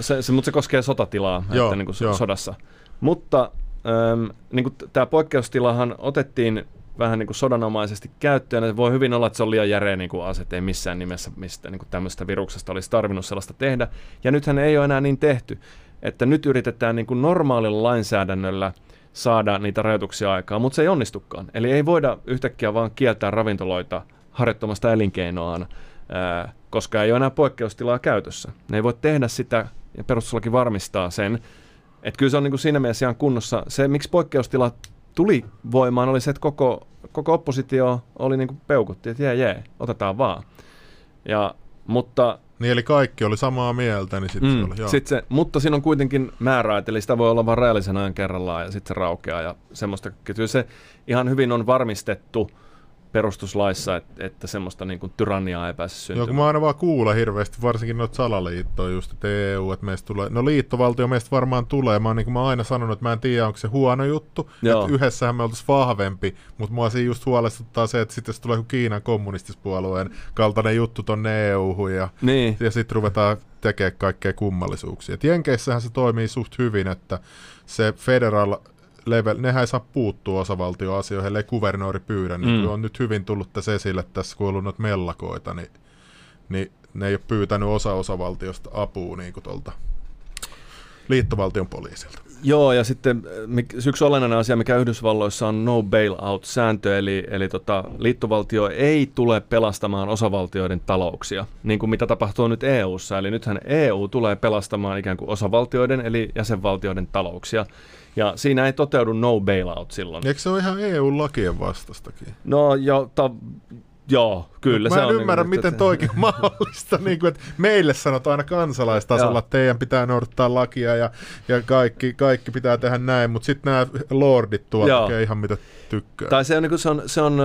se, se, mutta se koskee sotatilaa joo, että niin kuin jo. sodassa. Mutta ähm, niin tämä poikkeustilahan otettiin vähän niin kuin sodanomaisesti käyttöön. Ja voi hyvin olla, että se on liian järeä niin kuin ase, ei missään nimessä mistä niin kuin tämmöistä viruksesta olisi tarvinnut sellaista tehdä. Ja nythän ei ole enää niin tehty, että nyt yritetään niin kuin normaalilla lainsäädännöllä – saada niitä rajoituksia aikaan, mutta se ei onnistukaan. Eli ei voida yhtäkkiä vaan kieltää ravintoloita harjoittamasta elinkeinoaan, koska ei ole enää poikkeustilaa käytössä. Ne ei voi tehdä sitä, ja perustuslaki varmistaa sen, että kyllä se on niin kuin siinä mielessä ihan kunnossa. Se, miksi poikkeustila tuli voimaan, oli se, että koko, koko oppositio oli niin kuin peukutti, että jee, jee, otetaan vaan. Ja, mutta niin eli kaikki oli samaa mieltä, niin sitten mm, se oli, joo. Sit se, mutta siinä on kuitenkin määrä, eli sitä voi olla vain rajallisen ajan kerrallaan ja sitten se raukeaa ja semmoista. Kyllä se ihan hyvin on varmistettu, perustuslaissa, että, että semmoista niin kuin tyranniaa ei pääse syntymään. Joo, kun mä aina vaan kuulen hirveästi, varsinkin noita salaliittoja just, että EU, että meistä tulee, no liittovaltio meistä varmaan tulee, mä oon niin kuin mä aina sanonut, että mä en tiedä, onko se huono juttu, Joo. että yhdessähän me oltaisiin vahvempi, mutta mua siinä just huolestuttaa se, että sitten se tulee Kiinan kommunistispuolueen kaltainen juttu tonne EU-hun ja, niin. ja sitten ruvetaan tekemään kaikkea kummallisuuksia. Et Jenkeissähän se toimii suht hyvin, että se federal level, nehän ei saa puuttua osavaltioasioihin, ellei kuvernööri pyydä. Niin mm. on nyt hyvin tullut tässä esille tässä, kun on ollut noita mellakoita, niin, niin ne ei ole pyytänyt osa osavaltiosta apua niin kuin tuolta liittovaltion poliisilta. Joo, ja sitten yksi olennainen asia, mikä Yhdysvalloissa on no bailout-sääntö, eli, eli tota, liittovaltio ei tule pelastamaan osavaltioiden talouksia, niin kuin mitä tapahtuu nyt EU:ssa. Eli nythän EU tulee pelastamaan ikään kuin osavaltioiden, eli jäsenvaltioiden talouksia. Ja siinä ei toteudu no bailout silloin. Eikö se ole ihan EU-lakien vastastakin? No jo, ta, joo, kyllä. Mut se mä en on ymmärrä, niin, miten toikin on mahdollista. niin kuin, että meille sanotaan aina kansalaistasolla, että teidän pitää noudattaa lakia ja, ja kaikki, kaikki pitää tehdä näin, mutta sitten nämä lordit tekee ihan mitä tykkää. Tai se on, niin kuin, se on, se on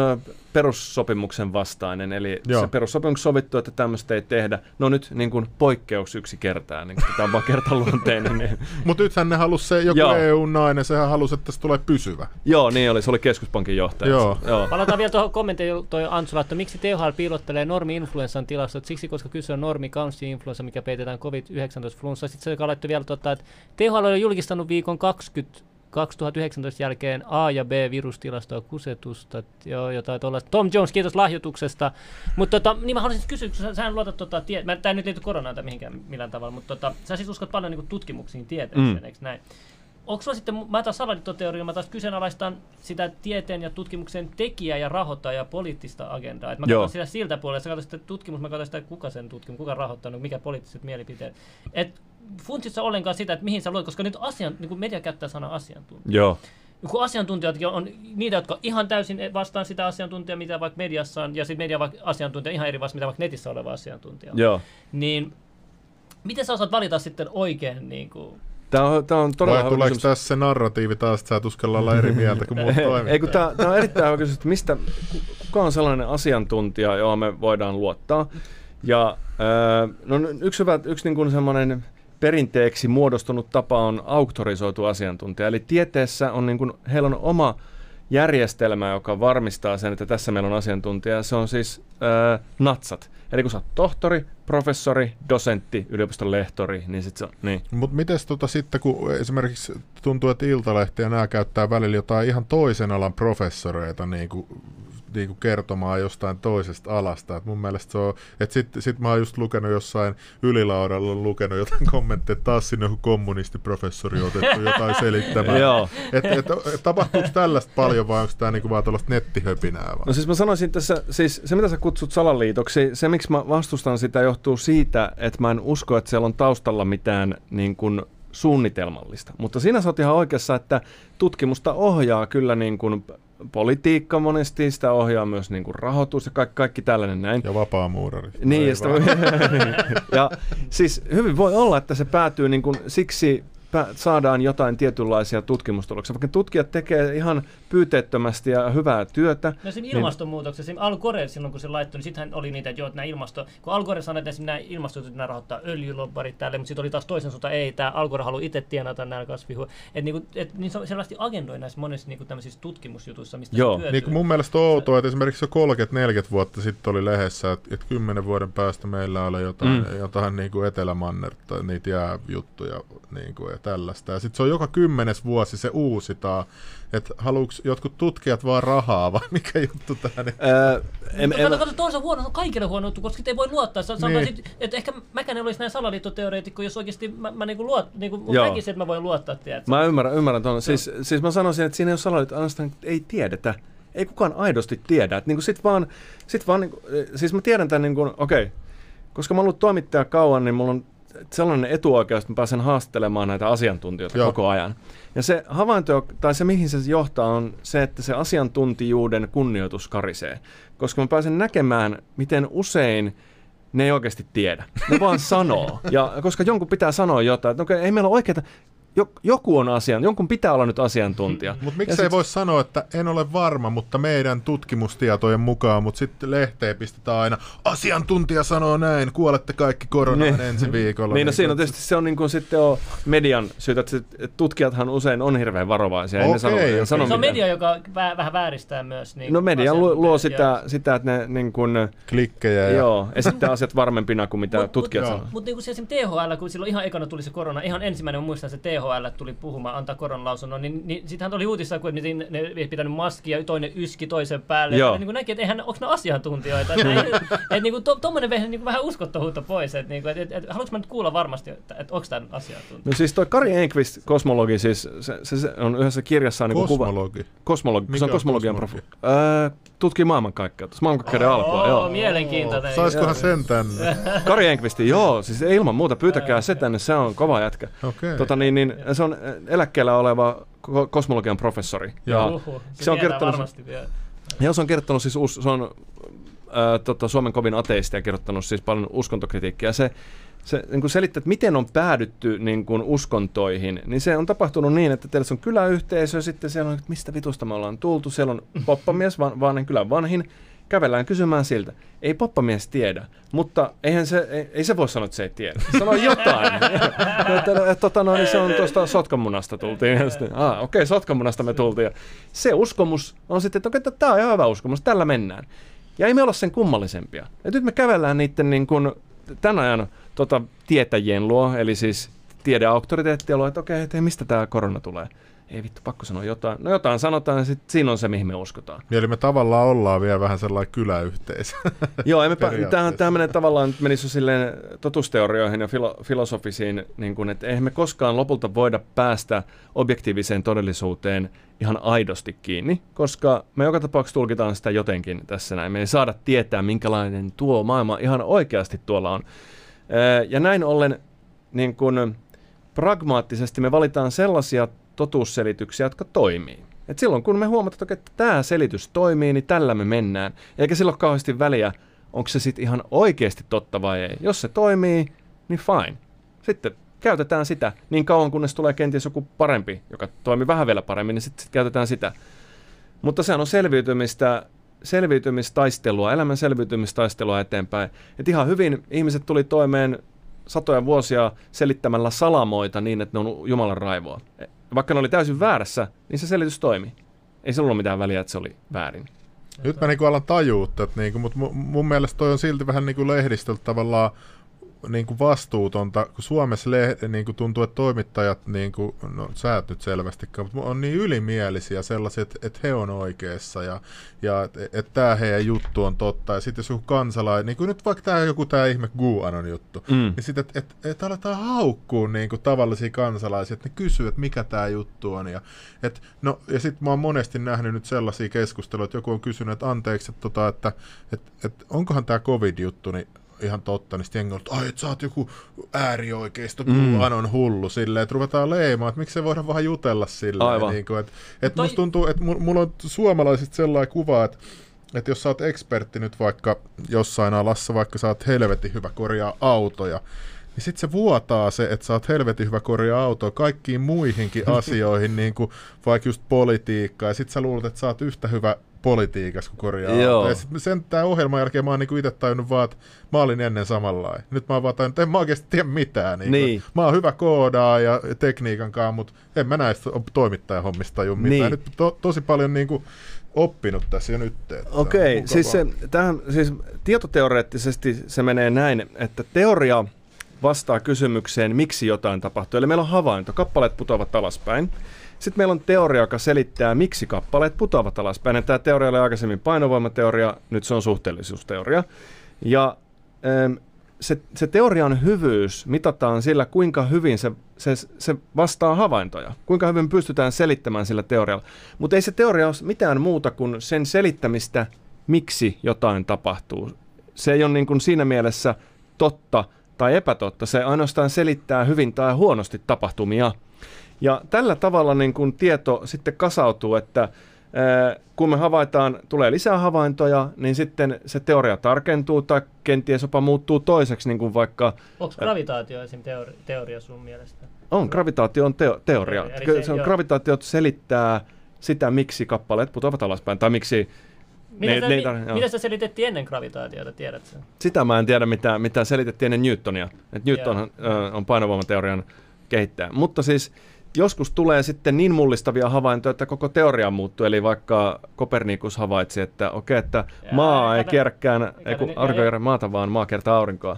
perussopimuksen vastainen, eli Joo. se perussopimus sovittu, että tämmöistä ei tehdä. No nyt niin kuin poikkeus yksi kertaa, niin tämä on vaan kertaluonteinen. Niin. Mutta nythän ne halusi se, joku EU-nainen, sehän halusi, että se tulee pysyvä. Joo, niin oli, se oli keskuspankin johtaja. Joo. Joo. Palataan vielä tuohon kommenttiin toi Ansula, että miksi THL piilottelee normi-influenssan tilastot, siksi koska kyse on normi influenssa mikä peitetään COVID-19-flunssa. Sitten se on vielä, tota, että THL on julkistanut viikon 20 2019 jälkeen A- ja B-virustilastoa kusetusta, joo, jotain tuollaista. Tom Jones, kiitos lahjoituksesta. Mutta tota, niin mä haluaisin kysyä, kun sä, en luota, tota, tie, mä, tämä nyt liity koronaan tai mihinkään millään tavalla, mutta tota, sä siis uskot paljon niin tutkimuksiin tieteeseen, mm. eikö näin? Onko sulla sitten, mä taas salaliittoteoria, mä taas kyseenalaistan sitä tieteen ja tutkimuksen tekijä ja rahoittaja ja poliittista agendaa. Et mä katson sitä siltä puolella, sä katson sitä tutkimus, mä katson sitä, kuka sen tutkimus, kuka rahoittanut, mikä poliittiset mielipiteet. Et funtsissa ollenkaan sitä, että mihin sä luet, koska nyt asian, niin kuin media käyttää sanaa asiantuntija. Joo. Kun asiantuntijatkin on niitä, jotka ihan täysin vastaan sitä asiantuntijaa, mitä vaikka mediassa on, ja sitten media vaikka asiantuntija ihan eri vasta, mitä vaikka netissä oleva asiantuntija. Joo. Niin miten sä osaat valita sitten oikein niin kuin, Tämä on, tämä on todella Vai tuleeko tässä se narratiivi taas, että sä tuskella olla eri mieltä kuin muut toimittajat? Ei, kun tämä, tämä on erittäin hyvä kysymys, että mistä, kuka on sellainen asiantuntija, johon me voidaan luottaa. Ja no, yksi, hyvä, yksi niin kuin semmoinen perinteeksi muodostunut tapa on auktorisoitu asiantuntija. Eli tieteessä on niin kuin, heillä on oma järjestelmää, joka varmistaa sen, että tässä meillä on asiantuntija. Se on siis äh, natsat. Eli kun sä oot tohtori, professori, dosentti, yliopiston lehtori, niin sit se on, niin. Mutta miten tota sitten, kun esimerkiksi tuntuu, että Iltalehti ja nämä käyttää välillä jotain ihan toisen alan professoreita, niin kuin niin kuin kertomaan jostain toisesta alasta. Et mun mielestä se on, että sitten sit mä oon just lukenut jossain ylilaudalla, lukenut jotain kommentteja, että taas sinne joku kommunistiprofessori otettu jotain selittämään. Joo. Et, et, et, tapahtuuko tällaista paljon vai onko tämä niinku vaan tällaista nettihöpinää? Vai? No siis mä sanoisin tässä, siis se mitä sä kutsut salaliitoksi, se miksi mä vastustan sitä johtuu siitä, että mä en usko, että siellä on taustalla mitään niin kuin suunnitelmallista. Mutta siinä sä oot ihan oikeassa, että tutkimusta ohjaa kyllä niin kuin politiikka monesti, sitä ohjaa myös niin kuin rahoitus ja kaikki, kaikki tällainen näin. Ja vapaamuurari. Niin, ja, sitä, ja siis hyvin voi olla, että se päätyy niin kuin siksi saadaan jotain tietynlaisia tutkimustuloksia. Vaikka tutkijat tekee ihan pyyteettömästi ja hyvää työtä. No siinä niin... ilmastonmuutoksessa, Al Gore silloin kun se laittoi, niin sittenhän oli niitä, että joo, että nämä ilmasto, kun Al Gore sanoi, että nämä ilmastotut nämä rahoittaa öljylobbarit tälle, mutta sitten oli taas toisen suuntaan, ei, tämä Al Gore haluaa itse tienata nämä kasvihu. Että niin, et, niin se on selvästi agendoi näissä monissa niin tämmöisissä tutkimusjutuissa, mistä joo. se niin kuin mun mielestä on outoa, että esimerkiksi jo 30-40 vuotta sitten oli lehdessä, että, että 10 vuoden päästä meillä oli jotain, mm. jotain niin kuin Etelämannerta, niitä jääjuttuja niin kuin, ja tällaista. Ja sitten se on joka kymmenes vuosi se uusitaan että haluuko jotkut tutkijat vaan rahaa vai mikä juttu tämä nyt? Öö, en, en, kato, kato, toisaalta huono, on kaikille huono juttu, koska ei voi luottaa. Sanotaan, niin. sit, että ehkä mäkään olisi näin salaliittoteoreetikko, jos oikeasti mä, mä niinku luot, niinku, näkisin, että mä voin luottaa. Tiedätkö? Mä ymmärrän, ymmärrän tuon. Siis, siis mä sanoisin, että siinä ei ole salaliitto, ainoastaan ei tiedetä. Ei kukaan aidosti tiedä. Että niinku sit vaan, sit vaan niinku, siis mä tiedän tämän, niinku, okei, okay, koska mä oon ollut toimittaja kauan, niin mulla on sellainen etuoikeus, että mä pääsen haastelemaan näitä asiantuntijoita Joo. koko ajan. Ja se havainto, tai se mihin se johtaa, on se, että se asiantuntijuuden kunnioitus karisee. Koska mä pääsen näkemään, miten usein ne ei oikeasti tiedä. Ne vaan sanoo. Ja koska jonkun pitää sanoa jotain, että okei, ei meillä ole oikeita, joku on asian, jonkun pitää olla nyt asiantuntija. Mutta miksi ei voi sanoa, että en ole varma, mutta meidän tutkimustietojen mukaan, mutta sitten lehteen pistetään aina, asiantuntija sanoo näin, kuolette kaikki koronaan niin. ensi viikolla. niin, no niin siinä on tietysti se on niin kuin sitten on median syytä, että tutkijathan usein on hirveän varovaisia. Okay, sano, okay. sano se on media, joka vä- vähän vääristää myös. Niin no media luo, luo sitä, sitä, että ne niin kuin, klikkejä. Ja... Joo, esittää asiat varmempina kuin mitä mut, tutkijat sanoo. Mutta niin kuin se THL, kun silloin ihan ekana tuli se korona, ihan ensimmäinen, muistan se THL, THL tuli puhumaan, antaa koronalausunnon, niin, niin sittenhän oli uutissa, kun ne, ne ei pitänyt maskia, toinen yski toisen päälle. Joo. Ja, niin kuin näki, että eihän, onko ne asiantuntijoita. että et, niin kuin to, tommonen niin vähän uskottavuutta pois. Että niin kuin, et, et, et, haluanko mä nyt kuulla varmasti, että, että onko tämä asiantuntija? No siis toi Kari Enqvist, kosmologi, siis se, se, se on yhdessä kirjassa niin kosmologi. kuva. Kosmologi. Mikä se on kosmologian profi. Öö, tutkii maailmankaikkeutta, maailmankaikkeuden oh, alkua. Joo. Mielenkiintoinen. Saisikohan sen tänne? Kari Enqvisti, joo, siis ilman muuta pyytäkää se tänne, se on kova jätkä. Okay. Tota, niin, niin, se on eläkkeellä oleva kosmologian professori. Ja Uhu, se, se on kertonut, ja se on kertonut siis, se on äh, tota, Suomen kovin ateisti ja kirjoittanut siis paljon uskontokritiikkiä. Se, se niin kuin selittää, että miten on päädytty niin kuin uskontoihin, niin se on tapahtunut niin, että teillä on kyläyhteisö, sitten siellä on, että mistä vitusta me ollaan tultu, siellä on poppamies, vaan, vaan kylän vanhin, kävellään kysymään siltä. Ei poppamies tiedä, mutta eihän se, ei, ei se voi sanoa, että se ei tiedä. Sano jotain. että, tota, no, niin se on tuosta Sotkamunasta tultiin. ah, okei, okay, Sotkamunasta me tultiin. Ja se uskomus on sitten, että okay, tämä on ihan hyvä uskomus, tällä mennään. Ja ei me olla sen kummallisempia. Ja nyt me kävellään niiden niin kuin, tämän ajan tota, tietäjien luo, eli siis tiedeauktoriteettien luo, että okei, okay, että mistä tämä korona tulee ei vittu, pakko sanoa jotain. No jotain sanotaan, ja sit siinä on se, mihin me uskotaan. Niin, eli me tavallaan ollaan vielä vähän sellainen kyläyhteisö. Joo, emme tämähän, tämä menee tavallaan, nyt menisi silleen totusteorioihin ja filo, filosofisiin, niin kuin, että eihän me koskaan lopulta voida päästä objektiiviseen todellisuuteen ihan aidosti kiinni, koska me joka tapauksessa tulkitaan sitä jotenkin tässä näin. Me ei saada tietää, minkälainen tuo maailma ihan oikeasti tuolla on. Ja näin ollen niin kuin, pragmaattisesti me valitaan sellaisia totuusselityksiä, jotka toimii. Et silloin kun me huomataan, että tämä selitys toimii, niin tällä me mennään. Eikä silloin kauheasti väliä, onko se sitten ihan oikeasti totta vai ei. Jos se toimii, niin fine. Sitten käytetään sitä niin kauan, kunnes tulee kenties joku parempi, joka toimii vähän vielä paremmin, niin sitten sit käytetään sitä. Mutta sehän on selviytymistä, selviytymistaistelua, elämän selviytymistaistelua eteenpäin. Et ihan hyvin ihmiset tuli toimeen satoja vuosia selittämällä salamoita niin, että ne on Jumalan raivoa vaikka ne oli täysin väärässä, niin se selitys toimi. Ei se ollut mitään väliä, että se oli väärin. Nyt mä niinku alan tajuutta, niinku, mutta mun mielestä toi on silti vähän niinku lehdistöltä tavallaan niin kuin vastuutonta, kun Suomessa le, niin kuin tuntuu, että toimittajat, niin kuin, no sä et nyt selvästikään, mutta on niin ylimielisiä sellaisia, että, että he on oikeassa ja, ja että, että tämä heidän juttu on totta. Ja sitten jos joku kansalainen, niin kuin nyt vaikka tämä joku tämä ihme Guanon juttu, mm. niin sitten, että, että, että aletaan haukkua niin kuin tavallisia kansalaisia, että ne kysyy, että mikä tämä juttu on. Ja, että, no, ja sitten mä oon monesti nähnyt nyt sellaisia keskusteluja, että joku on kysynyt, että anteeksi, että, tota, että, että, että onkohan tämä covid-juttu, niin ihan totta, niin sitten jengi ai, että sä oot joku äärioikeisto, mm. on hullu, silleen, että ruvetaan leimaan, että se voidaan vähän jutella silleen. Aivan. Niin kuin, että, että toi... musta tuntuu, että mulla on suomalaisista sellainen kuva, että että jos sä oot ekspertti nyt vaikka jossain alassa, vaikka sä oot helvetin hyvä korjaa autoja, niin sitten se vuotaa se, että sä oot helvetin hyvä korjaa autoa kaikkiin muihinkin asioihin, niin kuin vaikka just politiikkaa, ja sitten sä luulet, että sä oot yhtä hyvä politiikassa, kun korjaa Joo. Ja sitten sen tämän ohjelman jälkeen mä oon niinku itse tajunnut vaan, että mä olin ennen samanlainen. Nyt mä oon vaan tajunnut, että en mä oikeasti tiedä mitään. Niin niin. Mä oon hyvä koodaa ja tekniikan kanssa, mutta en mä näistä toimittajahommista taju mitään. Niin. Nyt to, tosi paljon niinku oppinut tässä jo nyt. Okei, okay, siis, se, tähän, siis tietoteoreettisesti se menee näin, että teoria vastaa kysymykseen, miksi jotain tapahtuu. Eli meillä on havainto, kappaleet putoavat alaspäin. Sitten meillä on teoria, joka selittää, miksi kappaleet putoavat alaspäin. Tämä teoria oli aikaisemmin painovoimateoria, nyt se on suhteellisuusteoria. Ja ähm, se, se teorian hyvyys mitataan sillä, kuinka hyvin se, se, se vastaa havaintoja. Kuinka hyvin pystytään selittämään sillä teorialla. Mutta ei se teoria ole mitään muuta kuin sen selittämistä, miksi jotain tapahtuu. Se ei ole niin kuin siinä mielessä totta tai epätotta. Se ainoastaan selittää hyvin tai huonosti tapahtumia. Ja tällä tavalla niin kun tieto sitten kasautuu, että kun me havaitaan, tulee lisää havaintoja, niin sitten se teoria tarkentuu tai kenties jopa muuttuu toiseksi, niin kuin vaikka... Onko gravitaatio esim. Teori- teoria sun mielestä? On, gravitaatio on teo- teoria. Eli se, se on, gravitaatio selittää sitä, miksi kappaleet putoavat alaspäin, tai miksi Mitä, ne, sä, ne, mitä sä selitettiin ennen gravitaatiota, tiedät sen? Sitä mä en tiedä, mitä, mitä selitettiin ennen Newtonia. Et Newton on, on painovoimateorian kehittäjä. Mutta siis joskus tulee sitten niin mullistavia havaintoja, että koko teoria muuttuu. Eli vaikka Kopernikus havaitsi, että okei, okay, että maa ei kierräkään, ei kun aurinko ei maata, vaan maa kertaa aurinkoa.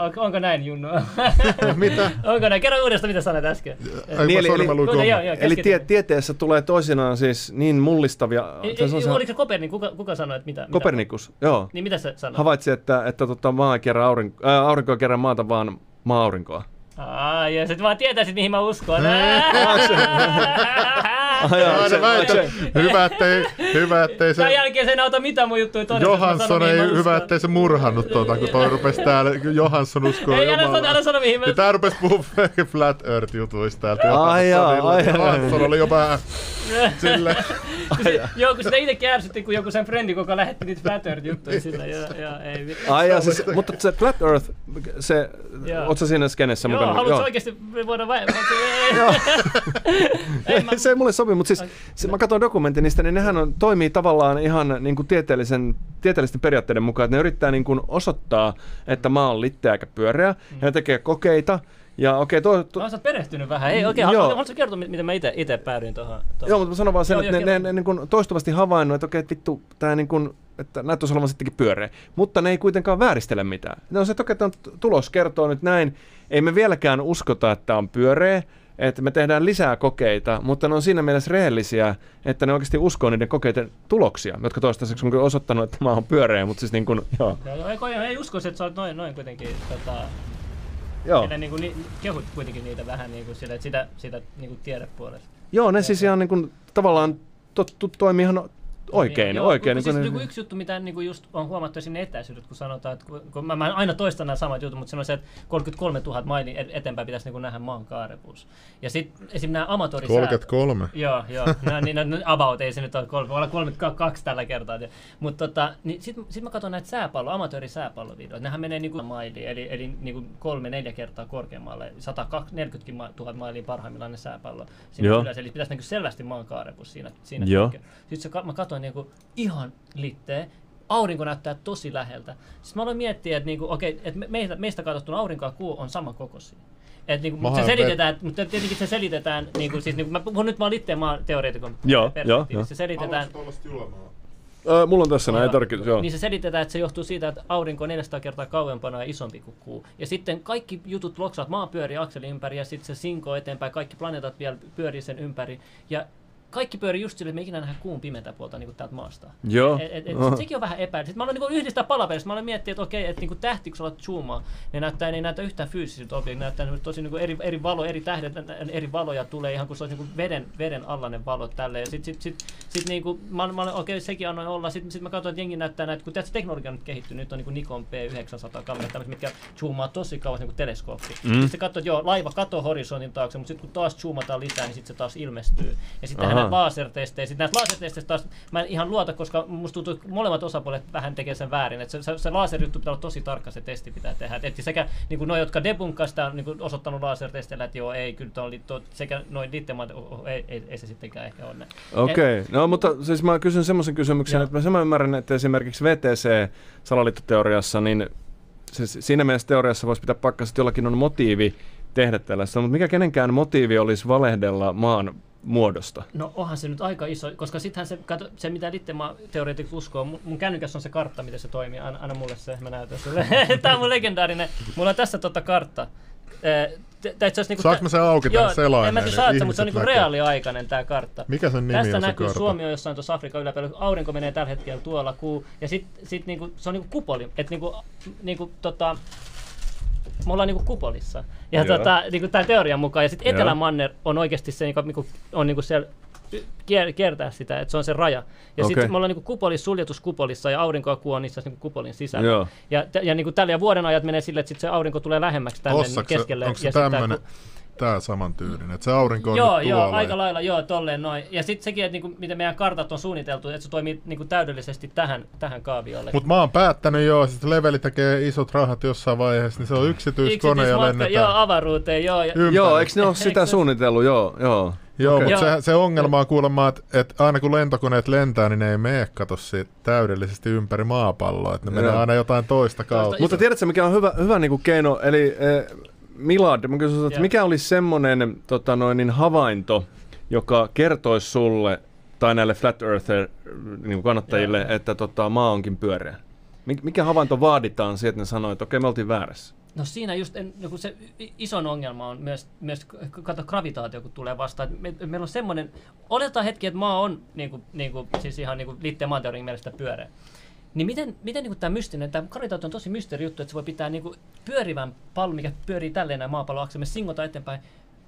On, onko näin, Junnu? mitä? Onko näin? Kerro uudestaan, mitä sanoit äsken. Niin, eli, eli, joo, joo, eli tie, tieteessä tulee toisinaan siis niin mullistavia... E, se, oliko se Kopernikus? Kuka, kuka sanoi, että mitä? Kopernikus, mitä? joo. Niin mitä se sanoi? Havaitsi, että, että tota, maa ei kerran aurinko, äh, aurinko ei kerran maata, vaan maa aurinkoa. Aa, jos et vaan tietäisit, mihin mä uskon. Se, väitä, hyvä, ettei, hyvä, ettei se... Tämän jälkeen sen auta mitä mun juttuja todeta. Johansson ei, hyvä, ettei se murhannut tuota, kun toi rupesi täällä, Johansson uskoo Ei, älä sano, älä sano mihin mä... Ja tää rupesi puhua Flat Earth-jutuista täältä. Ai jaa, ai Johansson oli jo vähän sille... Joo, kun sitä itsekin ärsytti, kun joku sen frendi, joka lähetti niitä Flat Earth-juttuja sillä. Ja, ja, ei, ai jaa, siis, mutta se Flat Earth, se, oot sä siinä skenessä mukana? Joo, haluatko oikeasti voida vai... Se ei mulle mutta siis se, mä katson dokumentin niistä, niin nehän on, toimii tavallaan ihan niin kuin tieteellisen, tieteellisten periaatteiden mukaan, että ne yrittää niin kuin osoittaa, että maa on litteä eikä pyöreä, mm. ja ne tekee kokeita, ja okei, okay, to, to... Olet perehtynyt vähän. Ei oikein, joo. haluatko kertoa, miten mä itse päädyin tuohon? Joo, mutta mä sanon vaan sen, joo, että joo, ne, ne, ne, niin kuin toistuvasti havainnut, että okei, okay, vittu, tämä niin kuin, että näyttäisi olevan sittenkin pyöreä. Mutta ne ei kuitenkaan vääristele mitään. Ne on se, että okei, okay, tulos kertoo nyt näin. Ei me vieläkään uskota, että on pyöreä, että me tehdään lisää kokeita, mutta ne on siinä mielessä rehellisiä, että ne oikeasti uskoo niiden kokeiden tuloksia, jotka toistaiseksi on osoittanut, että mä oon pyöreä, mutta siis niin kuin, joo. joo ei, ei usko, että sä oot noin, noin kuitenkin tota, Joo. Ja niin kuin, ni, kehut kuitenkin niitä vähän niin kuin sille, että sitä, sitä niin kuin tiedepuolesta. Joo, ne siis ihan niin kuin, tavallaan to, to, toimii ihan Oikein, joo, oikein. Niin, siis niin, yksi juttu, mitä niin kuin just on huomattu sinne etäisyydet, kun sanotaan, että kun mä, mä aina toistan nämä samat jutut, mutta se on se, että 33 000 maili eteenpäin pitäisi niin kuin nähdä maan kaarevuus. Ja sitten esim. nämä amatöörisää... 33? Joo, joo. nämä, niin, nämä, about ei se nyt ole kolme, olla 32 tällä kertaa. Mutta tota, niin sitten sit mä katson näitä sääpallo, amatöörisääpallovideoita. Nehän menee niin kuin mailiin, eli, eli niin kuin kolme, neljä kertaa korkeammalle. 140 000 mailia parhaimmillaan ne sääpallo. Siinä yleensä, eli pitäisi niin kuin selvästi maan kaarevuus siinä. siinä Joo. Sitten se, mä katsoin niinku ihan litteä. Aurinko näyttää tosi läheltä. Sitten mä aloin miettiä, että niinku, okei, että meistä, meistä katsottuna aurinko ja kuu on saman kokoisia. Et, niin kuin, se selitetään, mutta tietenkin se selitetään, niin kuin, siis, niin kuin, mä puhun nyt vaan litteen maan teoreetikon joo, joo, joo. Se selitetään, Öö, mulla on tässä näin tarkki, joo. Niin se selitetään, että se johtuu siitä, että aurinko on 400 kertaa kauempana ja isompi kuin kuu. Ja sitten kaikki jutut loksaat, maa pyörii akselin ympäri ja sitten se sinko eteenpäin, kaikki planeetat vielä pyörii sen ympäri. Ja kaikki pyörii just sille, että me ikinä nähdään kuun pimeätä puolta niin täältä maasta. Joo. Et, et, et, uh-huh. sekin on vähän epäily. Sitten mä aloin niin yhdistää palaverissa. Mä aloin miettiä, että okei, että niin tähti, kun sä alat zoomaa, ne näyttää, ne ei näytä yhtään fyysisiltä objektilta, näyttää niinku tosi niin eri, eri valo, eri tähdet, eri valoja tulee ihan kuin se olisi niin veden, veden allainen valo tälle. Ja sitten sit, sit, sit, niin kuin, mä, mä okei, okay, sekin annoin olla. Sitten sit mä katsoin, että jengi näyttää näitä, kun tässä teknologia on nyt kehittynyt, nyt on niin kuin Nikon P900 kamerat, mitkä zoomaa tosi kauas niin kuin teleskooppi. Mm. Sitten katsot, että joo, laiva katoo horisontin taakse, mutta sitten kun taas zoomataan lisää, niin sitten se taas ilmestyy. Ja sitten hän lasertestejä. Sitten näistä lasertesteistä taas mä en ihan luota, koska musta tuntuu, että molemmat osapuolet vähän tekee sen väärin. Että se, se, se laserjuttu pitää olla tosi tarkka, se testi pitää tehdä. Että sekä niin kuin noi, jotka debunkkaa sitä on niin kuin osoittanut lasertesteillä, että joo, ei, kyllä tuo, tuo sekä noin niiden maat, oh, oh, ei, ei, ei, se sittenkään ehkä ole Okei, okay. no mutta siis mä kysyn semmoisen kysymyksen, että mä sen ymmärrän, että esimerkiksi VTC-salaliittoteoriassa, niin siis siinä mielessä teoriassa voisi pitää pakkaa, että jollakin on motiivi tehdä tällaista, mutta mikä kenenkään motiivi olisi valehdella maan muodosta? No onhan se nyt aika iso, koska sittenhän se, kato, se mitä Littema teoreetikot uskoo, mun, mun kännykässä on se kartta, miten se toimii, aina, aina mulle se, mä näytän sulle. Tämä on mun legendaarinen, mulla on tässä tota kartta. niinku Saanko mä sen auki tämän selaimeen? En mä tiedä saat mutta se on niinku reaaliaikainen tämä kartta. Mikä sen nimi Tästä on näkyy kartta? Suomi on jossain tuossa Afrikan yläpuolella. Aurinko menee tällä hetkellä tuolla kuu. Ja sit, sit niinku, se on niinku kupoli. Että niinku, niinku, tota, me ollaan niinku kupolissa. Ja tota, niinku tämän teorian mukaan. Ja sitten Etelämanner on oikeasti se, joka niinku, on niinku siellä kier, kiertää sitä, että se on se raja. Ja okay. sitten me ollaan niinku kupolissa, suljetus kupolissa ja aurinko kuo niissä niinku kupolin sisällä. Joo. Ja, ja niinku tällä ja vuoden ajat menee sille, että sit se aurinko tulee lähemmäksi tänne Ossaks, keskelle. Onko se tämmöinen? Tämä samantyylinen, että se aurinko on Joo, joo, aika lailla, joo, tolleen noin. Ja sitten sekin, että niinku, miten meidän kartat on suunniteltu, että se toimii niinku täydellisesti tähän, tähän kaaviolle. Mutta mä oon päättänyt jo, että Leveli tekee isot rahat jossain vaiheessa, niin se on yksityiskone ja lennetään. Joo, avaruuteen, joo. Ympäri. Joo, eikö ne ole sitä suunnitellut, joo, joo. Joo, okay. mutta se, se ongelma on kuulemma, että, että aina kun lentokoneet lentää, niin ne ei mene kato täydellisesti ympäri maapalloa, että ne Joo. menee aina jotain toista kautta. Mutta tiedätkö, mikä on hyvä, hyvä niin kuin keino, eli eh, Milad, mä kysyn, että mikä olisi semmoinen tota noin, niin havainto, joka kertoisi sulle tai näille flat earther niin kannattajille, että tota, maa onkin pyöreä? Mikä havainto vaaditaan siitä, että ne sanoo, että okei, me oltiin väärässä? No siinä just en, no se ison ongelma on myös, myös kato gravitaatio, kun tulee vastaan. Me, meillä on semmoinen, oletetaan hetki, että maa on niin kuin, niin kuin, siis ihan niin kuin liitteen maanteoriin mielestä pyöreä. Niin miten, miten niin tämä mystinen, tämä gravitaatio on tosi mysteeri juttu, että se voi pitää niin kuin pyörivän pallon, mikä pyörii tälleen näin maapallon me singota eteenpäin,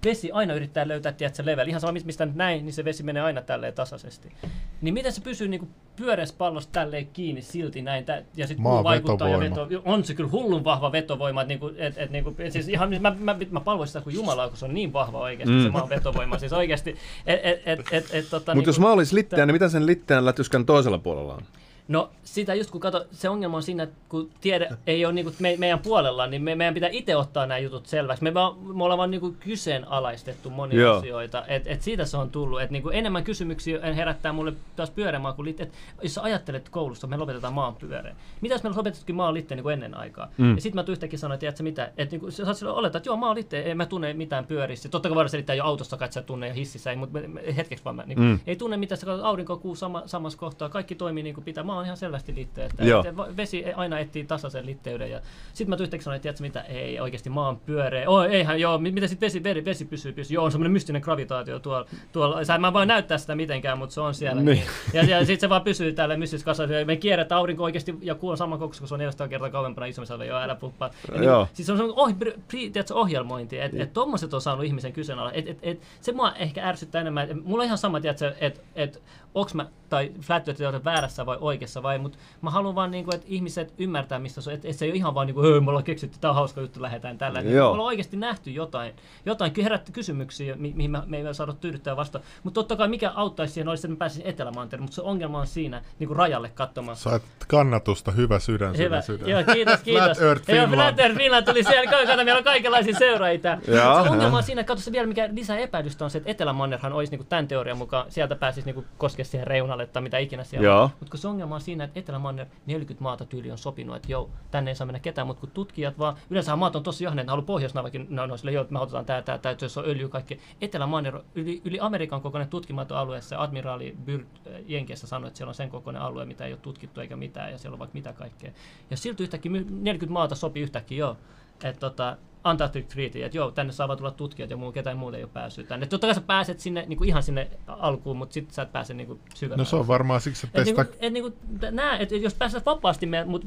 vesi aina yrittää löytää, tiedätkö, level. Ihan sama, mistä nyt näin, niin se vesi menee aina tälleen tasaisesti. Niin miten se pysyy niin pyöreässä pallossa tälleen kiinni silti näin, tä, ja sitten kun vaikuttaa ja veto, on se kyllä hullun vahva vetovoima, että niinku, et, et, niinku, et siis ihan, mä, mä, mä palvoisin sitä kuin Jumalaa, kun se on niin vahva oikeasti mm. se maan vetovoima, siis oikeasti. Et, et, et, et, et, tota, Mutta niinku, jos mä olisin litteä, niin mitä sen litteän lätyskän toisella puolella on? No sitä just kun kato, se ongelma on siinä, että kun tiede ei ole niinku me, meidän puolella, niin me, meidän pitää itse ottaa nämä jutut selväksi. Me, vaan, me ollaan vaan niinku kyseenalaistettu monia Joo. asioita. Et, et siitä se on tullut. Et niinku enemmän kysymyksiä herättää mulle taas pyöreämaa kuin liitteet. Jos sä ajattelet koulussa, me lopetetaan maan pyöreä. Mitä jos me lopetettukin maan litteen niin ennen aikaa? Mm. Ja sitten mä yhtäkkiä sanoin, että mitä, että niinku, sä saat oletaa, että joo, maan litteen, ei mä tunne mitään pyörissä. Totta kai voidaan selittää jo autosta, että sä tunne ja hississä, ei, mutta hetkeksi vaan mä, niinku, mm. ei tunne mitään, sä aurinko, kuu sama, samassa kohtaa, kaikki toimii niin kuin pitää. Maa on ihan selvä selvästi litteet. Että vesi aina etsii tasaisen litteyden. Ja sitten mä yhtäkkiä sanoin, että tiedätkö mitä, ei oikeasti maan pyöreä. Oh, eihän joo, mitä sitten vesi, vesi, vesi pysyy, pysyy. Joo, on semmoinen mystinen gravitaatio tuolla. tuolla. Sä, mä voin näyttää sitä mitenkään, mutta se on siellä. Niin. Ja, ja sitten se vaan pysyy täällä mystisessä kasassa. Me kierretään aurinko oikeasti ja kuu on sama kokossa, kun se on 400 kertaa kauempana isommissa jo älä puppaa. Niin, siis on semmoinen oh, tiedätkö, ohjelmointi, että et, tommoset on saanut ihmisen kyseenalaisen. Et, et, et, se mua ehkä ärsyttää enemmän. Et, mulla on ihan sama, että et, onko mä, tai flat väärässä vai oikeassa vai, mutta mä haluan vaan, niinku, että ihmiset ymmärtää, mistä se on, että et se ei ole ihan vaan, niinku, öö, me ollaan keksitty, tämä on hauska juttu, lähdetään tällä. Niin, me ollaan oikeasti nähty jotain, jotain herätty kysymyksiä, mi- mihin me, me ei saada tyydyttää vasta. Mutta totta kai mikä auttaisi siihen olisi, että mä pääsisin Etelämantereelle, mutta se ongelma on siinä niin kuin rajalle katsomaan. Sait kannatusta, hyvä sydän, hyvä. sydän. Joo, kiitos, kiitos. Flat Earth Finland. Joo, Flat Earth Finland tuli siellä, kato, meillä on kaikenlaisia seuraajia. se ongelma on siinä, että katso se vielä, mikä lisää epäilystä on se, että Etelämannerhan olisi niin kuin tämän teorian mukaan, sieltä pääsisi niin koskea siihen reunalle tai mitä ikinä siellä Mutta kun se ongelma on siinä, että Etelämanner 40 maata tyyli on sopinut, että joo, tänne ei saa mennä ketään mutta kuin tutkijat, vaan yleensä maat on tosi johne, että haluaa Pohjoisnavakin, no, no sille, joo, me otetaan tämä, tämä, tämä, jos on öljy kaikki. Etelämanner, yli, yli Amerikan kokoinen tutkimaton alue, se admiraali Byrt äh, Jenkeissä sanoi, että siellä on sen kokoinen alue, mitä ei ole tutkittu eikä mitään, ja siellä on vaikka mitä kaikkea. Ja silti yhtäkkiä 40 maata sopii yhtäkkiä, joo, että tota, Antarctic Treaty, että joo, tänne saa tulla tutkijat ja muu, ketään muuta ei ole päässyt tänne. Totta kai sä pääset sinne niin kuin ihan sinne alkuun, mutta sitten sä et pääse niin syvemmälle. No se on varmaan siksi, että niinku- et, niin kuin, et, niin nää, et, jos pääset vapaasti, mutta mut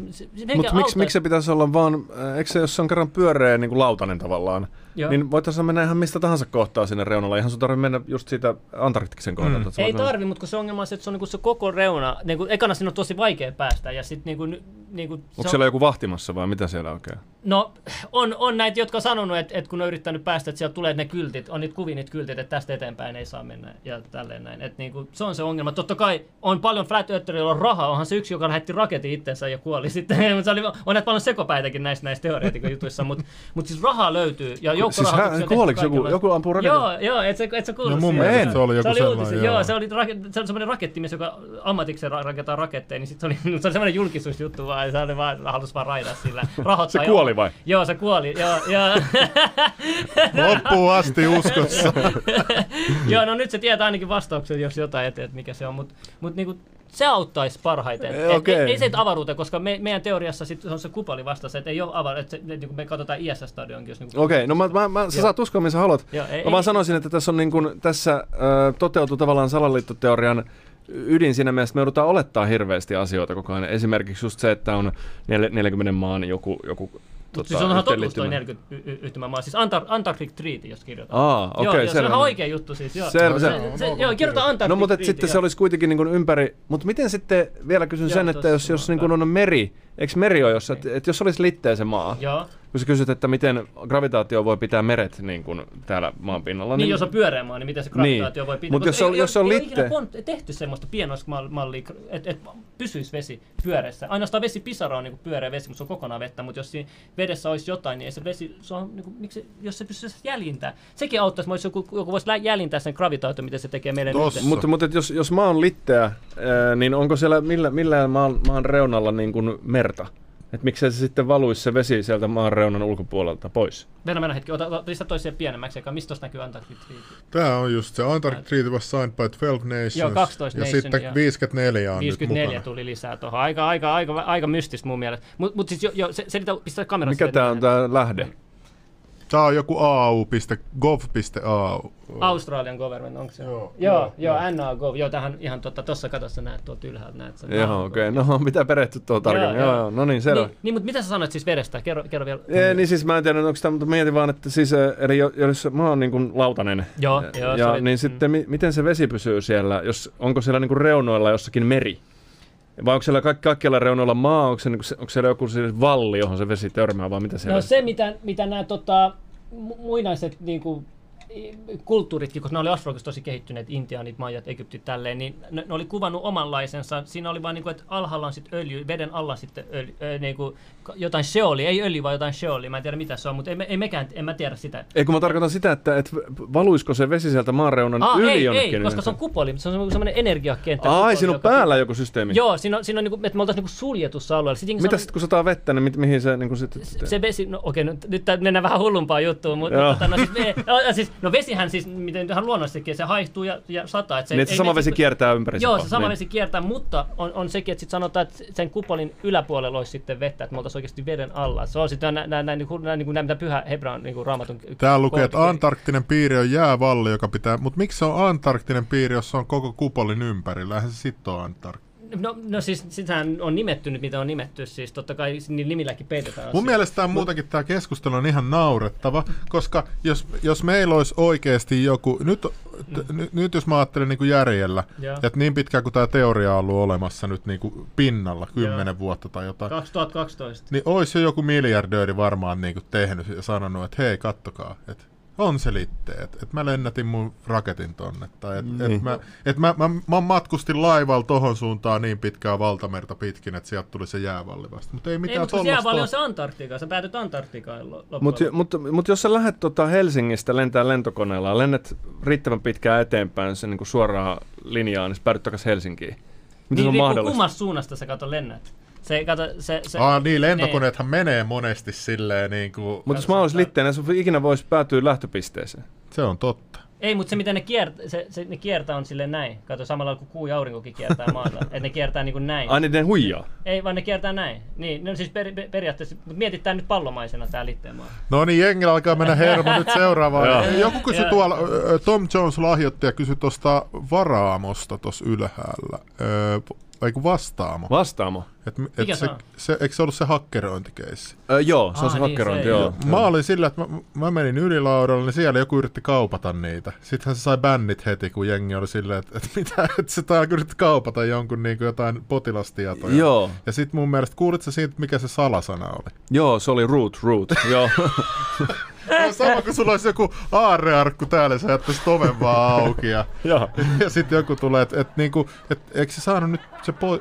miksi, miksi se pitäisi olla vaan, äh, eikö se, jos se on kerran pyöreä niin kuin lautanen tavallaan, Joo. niin voitaisiin mennä ihan mistä tahansa kohtaa sinne reunalle. Ihan sun tarvitsee mennä just siitä Antarktiksen kohdalta. Mm. Ei tarvi, mutta kun se ongelma on se, että se on niin kuin se koko reuna. Niin kuin, ekana sinne on tosi vaikea päästä. Ja sit, niin kuin, niin kuin, Onko on... siellä joku vahtimassa vai mitä siellä oikein? No on, on näitä, jotka on sanonut, että, että kun on yrittänyt päästä, että sieltä tulee ne kyltit, on niitä kuvia niitä kyltit, että tästä eteenpäin ei saa mennä ja tälleen näin. Että niin kuin, se on se ongelma. Totta kai on paljon flat eartherilla on rahaa, onhan se yksi, joka lähetti raketin itsensä ja kuoli sitten. se oli, on näitä paljon sekopäitäkin näissä, näissä teoreetikon jutuissa, mutta, mutta siis rahaa löytyy ja joukkorahoituksia siis kuoliko joku, joku ampuu raketin? Joo, joo, et se, et se kuullut no, mun mielestä se oli joku se oli sellainen, joo. joo. se oli, se oli semmoinen rakettimies, joka ammatikseen rakentaa raketteja, niin sitten se oli, se oli semmoinen julkisuusjuttu vaan, ja se oli vaan, halusi vaan raidaa sillä. Rahoittaa, se kuoli vai? Joo, se kuoli, joo, joo. Loppuun asti uskossa. joo, no nyt se tietää ainakin vastauksen, jos jotain, että et mikä se on, mutta mut niinku, se auttaisi parhaiten. Ei, okay. ei, ei se avaruuteen, koska me, meidän teoriassa sit on se kupoli vastassa, että ei ole avaru, että, että niin me katsotaan ISS-stadionkin. Niin Okei, okay, no mä, mä, mä, sä saat uskoa, missä haluat. Joo, ei, mä vaan ei, sanoisin, että tässä, on niin kuin, tässä äh, toteutuu tavallaan salaliittoteorian ydin siinä mielessä, me joudutaan olettaa hirveästi asioita koko ajan. Esimerkiksi just se, että on 40 maan joku, joku Tota, siis onhan totuus toi 40 y- maa. Siis Antar- Antarctic Treaty, jos kirjoitetaan. Aa, okei, okay, joo, se on ihan oikea juttu siis. Joo, selvä, se, se, se, joo kirjoita Antarctic No, mutta Treaty, sitten joo. se olisi kuitenkin niin kuin ympäri. Mutta miten sitten, vielä kysyn joo, sen, että jos, jos niin kuin on meri, eikö meri ole, jos, että, että jos olisi litteä se maa, joo kun sä kysyt, että miten gravitaatio voi pitää meret niin kuin täällä maan pinnalla. Niin, niin jos on pyöreä maa, niin miten se gravitaatio niin. voi pitää. Mutta jos, on, jos on litte... Ei ole tehty semmoista pienoismallia, että et pysyisi vesi pyöreässä. Ainoastaan vesi pisara on niin pyöreä vesi, mutta se on kokonaan vettä. Mutta jos siinä vedessä olisi jotain, niin ei se vesi, se on, niin kuin, miksi, jos se pystyisi jäljintää. Sekin auttaisi, jos joku, joku voisi jäljintää sen gravitaatio, miten se tekee meidän nyt. Mutta, mutta jos, jos maa on litteä, niin onko siellä millä, millään maan, maan reunalla niin kuin merta? Että miksei se sitten valuisi se vesi sieltä maan reunan ulkopuolelta pois? Mennään, mennään hetki. Ota, ota lista toisia pienemmäksi, joka mistä tuossa näkyy Antarctic Treaty? Tämä on just se. Antarctic Treaty was signed by 12 nations. Joo, 12 ja nation, sitten ja 54 on 54 nyt tuli lisää tuohon. Aika, aika, aika, aika mystistä mun mielestä. Mutta mut siis jo, jo se, se pistää kamerassa. Mikä tämä on tämä lähde? Tämä on joku au.gov.au. Australian government, onko se? Joo, joo, joo, joo NA.gov. Joo, tähän ihan tuossa tota, katossa näet tuolta ylhäältä. Näet sen joo, okei. Okay. No, mitä perehty tuo tarkemmin. Joo, joo, joo, no niin, selvä. Niin, niin, mutta mitä sä sanoit siis vedestä? Kerro, kerro vielä. Ei, niin siis mä en tiedä, onko tämä, mutta mietin vaan, että siis, eli jos mä oon niin kuin lautanen, joo, ja, joo, ja, niin mm. sitten mi, miten se vesi pysyy siellä, jos, onko siellä niin kuin reunoilla jossakin meri? Vai onko siellä kaikki, kaikkialla reunoilla maa, onko, se, onko siellä joku siis valli, johon se vesi törmää, vai mitä siellä? No se, mitä, mitä nämä tota, muinaiset niin kuin, kulttuuritkin, koska ne oli astrologisesti tosi kehittyneet, intiaanit, majat, Egyptit, tälleen, niin ne, ne oli kuvannut omanlaisensa. Siinä oli vain niin kuin, että alhaalla on sitten öljy, veden alla sitten öljy, äh, niin kuin, jotain sheoli, ei öljy, vaan jotain sheoli. Mä en tiedä mitä se on, mutta ei, ei mekään, en mä tiedä sitä. Ei kun mä tarkoitan sitä, että, että valuisiko se vesi sieltä maanreunan Aa, yli ei, jonnekin? Ei, koska se on kupoli, se on semmoinen energiakenttä. Ai, siinä on päällä joku systeemi. Joo, siinä on, siinä on niin kuin, että me oltaisiin niin suljetussa alueella. Sitten, Mitä sitten kun sataa vettä, niin mi- mihin se niin sitten... Se, se vesi, no okei, okay, no, nyt mennään vähän hullumpaan juttuun, mutta, mutta no, siis, no, siis, no vesihän siis miten ihan luonnollisestikin, se haihtuu ja, ja sataa. Että se, niin, että se sama vesi kiertää ympäri. Joo, se sama niin. vesi kiertää, mutta on, on sekin, että sit sanotaan, että sen kupolin yläpuolella olisi sitten vettä, että me oltaisiin oikeasti veden alla. Se on sitten näin, näin, näin, näin, näin, mitä pyhä Hebran niin raamatun... Tää lukee, että antarktinen piiri on jäävalli, joka pitää... Mutta miksi se on antarktinen piiri, jos se on koko kupolin ympärillä? Eihän se sitten ole antarktinen. No, no siis sitähän on nimetty nyt, mitä on nimetty, siis totta kai niin nimilläkin peitetään. Mun mielestä tämä muutenkin tämä keskustelu on ihan naurettava, koska jos, jos meillä olisi oikeasti joku, nyt, mm. n, nyt jos mä ajattelen niin kuin järjellä, ja. että niin pitkään kuin tämä teoria on ollut olemassa nyt niin kuin pinnalla, kymmenen ja. vuotta tai jotain. 2012. Niin olisi jo joku miljardööri varmaan niin kuin tehnyt ja sanonut, että hei, kattokaa, että on se litteet. että et mä lennätin mun raketin tonne. Tai et, niin. et mä, et mä, mä, mä, matkustin laivalla tohon suuntaan niin pitkää valtamerta pitkin, että sieltä tuli se jäävalli vasta. Mutta ei mitään ei, mutta se jäävalli on se Antarktika. Sä päätyt Antarktikaan Mutta mut, mut jos sä lähdet tota Helsingistä lentää lentokoneella, lennät riittävän pitkään eteenpäin sen niin suoraan linjaan, niin sä päädyt takaisin Helsinkiin. Miten niin, se on mahdollista? kummasta suunnasta sä kato lennät. Se, kato, se, se, Ah, niin, lentokoneethan niin. menee monesti silleen niin kuin... Mutta jos mä olisin litteenä, se ikinä voisi päätyä lähtöpisteeseen. Se on totta. Ei, mutta se miten ne, kiert, se, se, ne kiertää on silleen näin. Kato samalla kuin kuu ja aurinkokin kiertää maata. että ne kiertää niin kuin näin. Ai niin ne huijaa? Ei, vaan ne kiertää näin. Niin, no siis per, per, periaatteessa, mutta mietitään nyt pallomaisena tää litteen maa. No niin, jengillä alkaa mennä hermo nyt seuraavaan. Joku kysyi tuolla, Tom Jones lahjoitti ja kysyi tuosta varaamosta tuossa ylhäällä. Öö, ei kun vastaamo. Vastaamo. Et, et se, se on? se, eikö se ollut se hakkerointikeissi? Öö, joo, se on Ah, se niin, hakkerointi, se, joo. joo. Mä olin sillä, että mä, mä menin ylilaudalle, niin siellä joku yritti kaupata niitä. Sittenhän se sai bännit heti, kun jengi oli silleen, että, että mitä, että se täällä yritti kaupata jonkun niin kuin jotain potilastietoja. Joo, Ja sitten mun mielestä, kuulit sä siitä, mikä se salasana oli? joo, se oli root, root, joo. Ja sama kuin sulla olisi joku aarrearkku täällä, sä jättäisit oven vaan auki ja, joo. ja sitten joku tulee, että et, niinku, et, eikö se saanut nyt se po,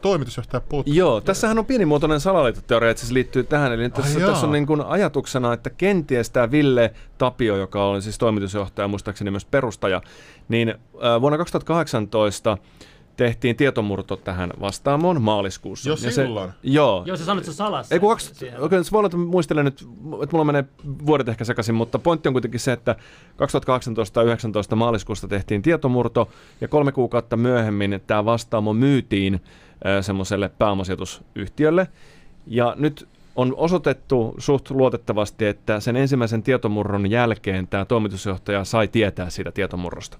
toimitusjohtaja potku? Joo, tässähän on pienimuotoinen salaliittoteoria, että se liittyy tähän. Eli tässä, Ai tässä on niin kuin ajatuksena, että kenties tämä Ville Tapio, joka on siis toimitusjohtaja, muistaakseni myös perustaja, niin vuonna 2018 tehtiin tietomurto tähän vastaamoon maaliskuussa. Jo Ja silloin? Se, joo. Joo, sä sanoit se salassa. Ei kun kaksi, okei, se voi olla, että muistelen nyt, että mulla menee vuodet ehkä sekaisin, mutta pointti on kuitenkin se, että 2018 ja 19 maaliskuusta tehtiin tietomurto, ja kolme kuukautta myöhemmin tämä vastaamo myytiin semmoiselle pääomasijoitusyhtiölle, ja nyt on osoitettu suht luotettavasti, että sen ensimmäisen tietomurron jälkeen tämä toimitusjohtaja sai tietää siitä tietomurrosta.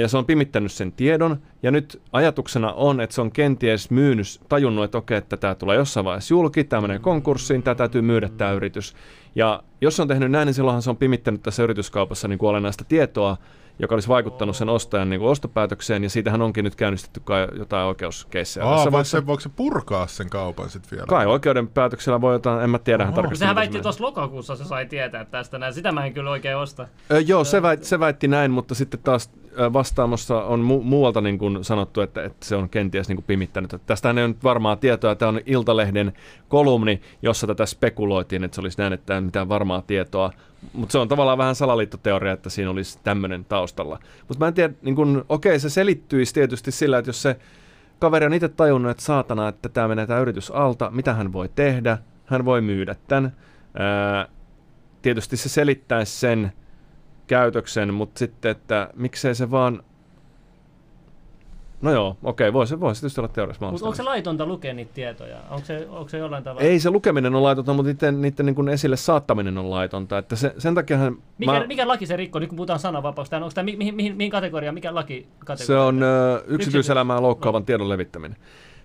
Ja se on pimittänyt sen tiedon, ja nyt ajatuksena on, että se on kenties myynyt, tajunnut, että okei, että tämä tulee jossain vaiheessa julki, tämä menee konkurssiin, tämä täytyy myydä tämä yritys. Ja jos se on tehnyt näin, niin silloinhan se on pimittänyt tässä yrityskaupassa niin kuin olennaista tietoa, joka olisi vaikuttanut sen ostajan niin kuin ostopäätökseen, ja siitähän onkin nyt käynnistetty kai jotain oikeuskeissejä. Aa, Tässä voiko, se, voiko se purkaa sen kaupan sitten vielä? Kai oikeuden päätöksellä voi jotain, en mä tiedä Oho. tarkasti. Sehän väitti tuossa lokakuussa, se sai tietää tästä näin. Sitä mä en kyllä oikein osta. Ö, joo, se, väit, se väitti näin, mutta sitten taas vastaamossa on mu- muualta niin kuin sanottu, että, että se on kenties niin kuin pimittänyt. Että tästähän ei ole nyt varmaa tietoa. Tämä on Iltalehden kolumni, jossa tätä spekuloitiin, että se olisi näin, että ei mitään varmaa tietoa. Mutta se on tavallaan vähän salaliittoteoria, että siinä olisi tämmöinen taustalla. Mutta mä en tiedä, niin okei, se selittyisi tietysti sillä, että jos se kaveri on itse tajunnut, että saatana, että tämä menee tämä yritys alta, mitä hän voi tehdä? Hän voi myydä tämän. Ää, tietysti se selittäisi sen käytöksen, mutta sitten, että miksei se vaan... No joo, okei, voi se, voi se tietysti olla teoriassa Mutta onko se laitonta lukea niitä tietoja? Onko se, onko se jollain tavalla... Ei se lukeminen on laitonta, mutta niiden, niiden niin kuin esille saattaminen on laitonta. Että se, sen takiahan Mikä, mä, mikä laki se rikkoo, nyt kun puhutaan sananvapaudesta? Onko tämä, mi- mihin, mihin, mihin kategoriaan, mikä laki kategoria? se on ö, yksityiselämää loukkaavan tiedon levittäminen.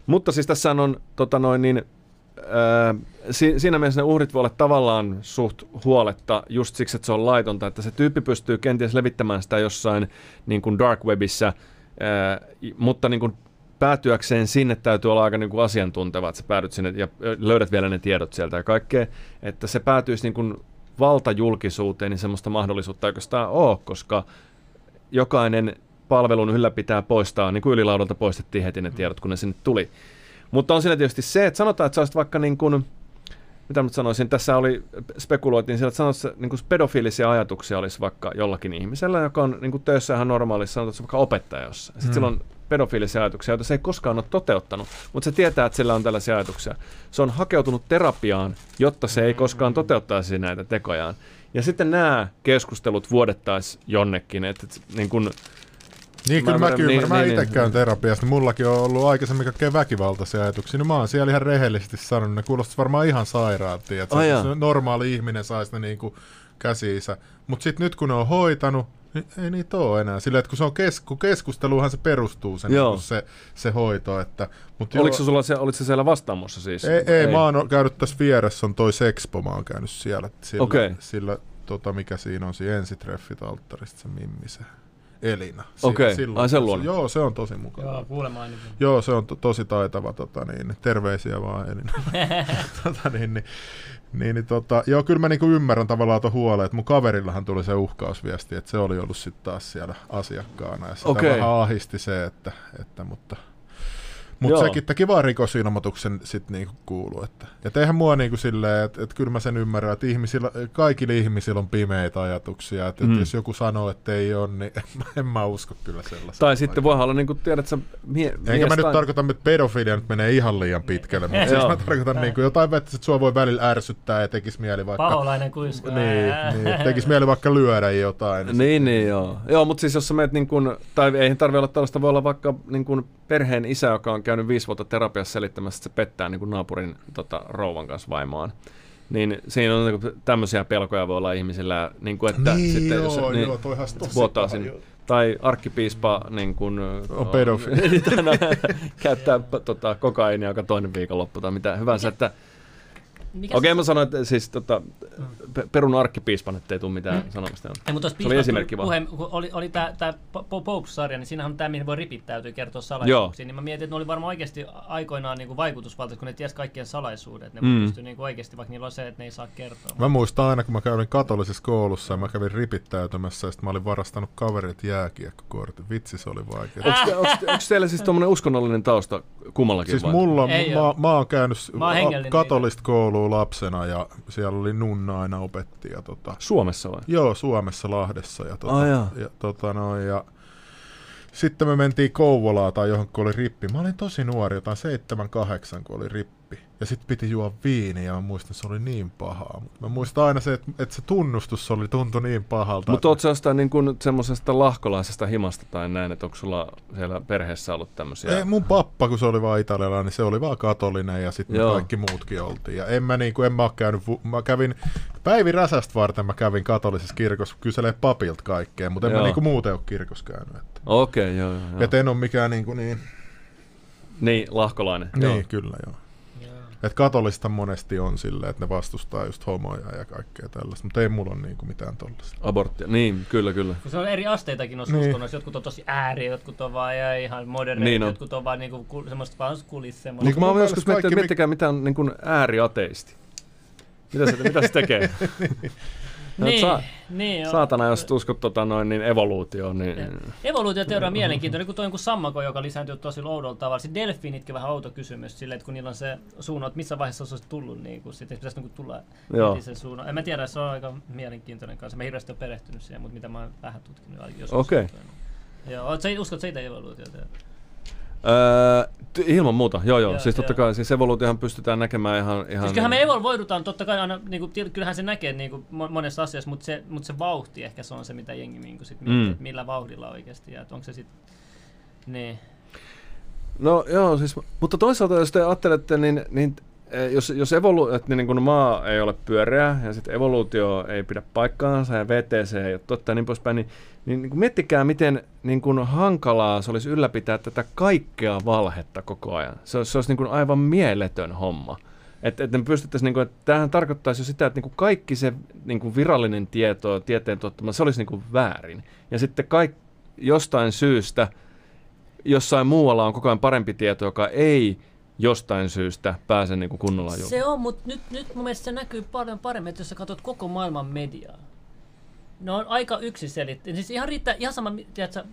Mutta siis tässä on tota noin niin, si, siinä mielessä ne uhrit voi olla tavallaan suht huoletta just siksi, että se on laitonta, että se tyyppi pystyy kenties levittämään sitä jossain niin kuin dark webissä, ö, mutta niin kuin päätyäkseen sinne täytyy olla aika niin kuin asiantunteva, että sä päädyt sinne ja löydät vielä ne tiedot sieltä ja kaikkea, että se päätyisi niin kuin valtajulkisuuteen, niin semmoista mahdollisuutta ei oikeastaan ole, koska jokainen palvelun ylläpitää poistaa, niin kuin ylilaudalta poistettiin heti ne tiedot, kun ne sinne tuli. Mutta on siinä tietysti se, että sanotaan, että sä olisit vaikka niin kuin, mitä nyt sanoisin, tässä oli, spekuloitiin siellä, että sanotaan, että niin kuin pedofiilisia ajatuksia olisi vaikka jollakin ihmisellä, joka on niin kuin töissä ihan normaalisti, sanotaan, että se on vaikka opettaja jossain. Sitten Mm. sillä on pedofiilisia ajatuksia, joita se ei koskaan ole toteuttanut, mutta se tietää, että sillä on tällaisia ajatuksia. Se on hakeutunut terapiaan, jotta se ei koskaan toteuttaisi näitä tekojaan. Ja sitten nämä keskustelut vuodettaisiin jonnekin, että et, niin kun, Niin, Mä kyllä ymmärrän, mäkin niin, ymmärrän. Mä niin, itse niin. käyn terapiassa, niin mullakin on ollut aikaisemmin kaikkea väkivaltaisia ajatuksia. Niin mä oon siellä ihan rehellisesti sanonut, ne kuulostaa varmaan ihan että Ai se, normaali ihminen saisi ne niinku käsiinsä. Mutta sitten nyt kun ne on hoitanut, niin ei niitä ole enää. Sillä, että kun se on kes- kun keskusteluhan se perustuu sen, Joo. niinku se, se hoito. Että, mut oliko se sulla se, olit se siellä vastaamossa siis? Ei, ei, mä oon käynyt tässä vieressä, on toi Sexpo, mä oon käynyt siellä. Sillä, Okei. sillä tota, mikä siinä on, siinä ensitreffit alttarista, se Mimmi, se Elina. Si- Okei, silloin- ai sen luona. Joo, se on tosi mukava. Joo, kuulemma ainakin. Joo, se on to- tosi taitava. Tota, niin, terveisiä vaan Elina. tota, niin, niin, niin, niin, tota, joo, kyllä mä niinku ymmärrän tavallaan tuon huolen, että mun kaverillahan tuli se uhkausviesti, että se oli ollut sitten taas siellä asiakkaana ja sitä Okei. vähän ahisti se, että, että mutta Mutta sekin teki vaan rikosilmoituksen sitten niinku kuulu. Että. Ja eihän mua niinku silleen, että et kyllä mä sen ymmärrän, että ihmisillä, kaikilla ihmisillä on pimeitä ajatuksia. Että mm. et jos joku sanoo, että ei ole, niin en mä, en mä usko kyllä sellaista. Tai sitten voi olla, niin kuin tiedät sä, mie- Eikä mä nyt tarkoita, että pedofilia nyt menee ihan liian pitkälle, mutta siis mä tarkoitan niin kuin jotain vettä, että sua voi välillä ärsyttää ja tekisi mieli vaikka... Paholainen kuiska. Niin, niin tekisi mieli vaikka lyödä jotain. Niin, niin, niin joo. Joo, mutta siis jos sä meet niin kuin, tai ei tarvitse olla tällaista, voi olla vaikka niin kuin perheen isä, joka on käynyt viisi vuotta terapiassa selittämässä, että se pettää niin kuin naapurin tota, rouvan kanssa vaimaan. Niin siinä on niin tämmöisiä pelkoja voi olla ihmisillä, niin kuin, että niin, sitten, joo, jos, niin, joo, vuotaa sinne. Tai arkkipiispa niin kuin, on pedofiili. Niin, käyttää tota, kokainia joka toinen viikonloppu tai mitä hyvänsä. Että, Okei, okay, mä sanoin, että siis tota, perun arkkipiispan, ettei tule mitään mm. sanomista. Ei, mutta se oli esimerkki vaan. Puhe, oli, oli tämä Popes-sarja, niin siinähän on tämä, mihin voi ripittäytyä kertoa salaisuuksia. Niin mä mietin, että ne oli varmaan oikeasti aikoinaan niin vaikutusvaltaisia, kun ne tiesi kaikkien salaisuudet. Ne mm. pystyi niin oikeasti, vaikka niillä on se, että ne ei saa kertoa. Mä muistan aina, kun mä kävin katolisessa koulussa ja mä kävin ripittäytymässä ja sitten mä olin varastanut kaverit jääkiekkokortin. Vitsi, se oli vaikea. Äh. Onko, onko teillä siis tuommoinen uskonnollinen tausta kummallakin? Siis vai? mulla, mä, mä, oon käynyt mä katolista koulua lapsena ja siellä oli nunna aina opetti. Ja tota, Suomessa vai? Joo, Suomessa Lahdessa. Ja, tota, ah, ja, tota, no, ja sitten me mentiin Kouvolaan tai johon oli rippi. Mä olin tosi nuori, jotain 7-8, kun oli rippi. Ja sitten piti juo viiniä ja mä muistan, että se oli niin pahaa. Mä muistan aina se, että, että se tunnustus oli tuntu niin pahalta. Mutta ootko sä niin kuin semmoisesta lahkolaisesta himasta tai näin, että onko sulla siellä perheessä ollut tämmöisiä? Ei, mun pappa, kun se oli vaan italialainen, niin se oli vaan katolinen ja sitten kaikki muutkin oltiin. Ja en mä, niin kuin, en mä käynyt, mä kävin Päivi Räsästä varten mä kävin katolisessa kirkossa kyselee papilta kaikkea, mutta en joo. mä niin kuin muuten ole kirkossa käynyt. Okei, okay, joo, joo. Et en ole mikään niin kuin niin... Niin, lahkolainen. Niin, joo. kyllä joo. Että katolista monesti on silleen, että ne vastustaa just homoja ja kaikkea tällaista, mutta ei mulla ole niinku mitään tollasta. Aborttia, niin, kyllä, kyllä. Kun se on eri asteitakin noissa niin. uskonnoissa, jotkut on tosi ääri, jotkut on vaan ja ihan moderni, niin on. jotkut on vaan niinku semmoista vaan kulis semmoista. Niin, mä oon joskus miettinyt, miettikää mitään niin kuin ääriateisti. Mitä se, mitä se tekee? niin, sa- niin, saatana, jos uskot tota noin, niin evoluutioon. Niin... Evoluutioteoria on mielenkiintoinen, kun tuo on sammako, joka lisääntyy tosi oudolla tavalla. Sitten delfiinitkin vähän outo kysymys, sille, että kun niillä on se suunno, että missä vaiheessa se olisi tullut, niin kuin, sitten pitäisi niin tulla se suunno. En mä tiedä, se on aika mielenkiintoinen kanssa. Mä hirveästi ole perehtynyt siihen, mutta mitä mä oon vähän tutkinut. Okei. Okay. Joo, uskot siitä evoluutioteoria? Öö, ilman muuta, joo joo. joo siis totta kai siis evoluutiohan pystytään näkemään ihan... ihan siis kyllähän me evolvoidutaan totta kai aina, niin kuin, kyllähän se näkee niin kuin monessa asiassa, mutta se, mutta se vauhti ehkä se on se, mitä jengi niin kuin sit miettii, mm. että millä vauhdilla oikeasti, ja onko se sitten... Niin. No joo, siis, mutta toisaalta jos te ajattelette, niin, niin jos, jos evolu, että niin kun maa ei ole pyöreä ja sitten evoluutio ei pidä paikkaansa ja VTC ei ole totta ja niin poispäin, niin niin, niin kuin miettikää, miten niin kuin hankalaa se olisi ylläpitää tätä kaikkea valhetta koko ajan. Se, se olisi niin kuin aivan mieletön homma. Että et ne pystyttäisiin, niin että tämähän tarkoittaisi jo sitä, että niin kaikki se niin virallinen tieto, tieteen tuottama, se olisi niin väärin. Ja sitten kaik, jostain syystä, jossain muualla on koko ajan parempi tieto, joka ei jostain syystä pääse niin kuin kunnolla jo. Se on, mutta nyt, nyt mun mielestä se näkyy paljon paremmin, että jos sä katsot koko maailman mediaa, No on aika yksiselitteinen. Siis ihan riittää, ihan sama, tiedätkö,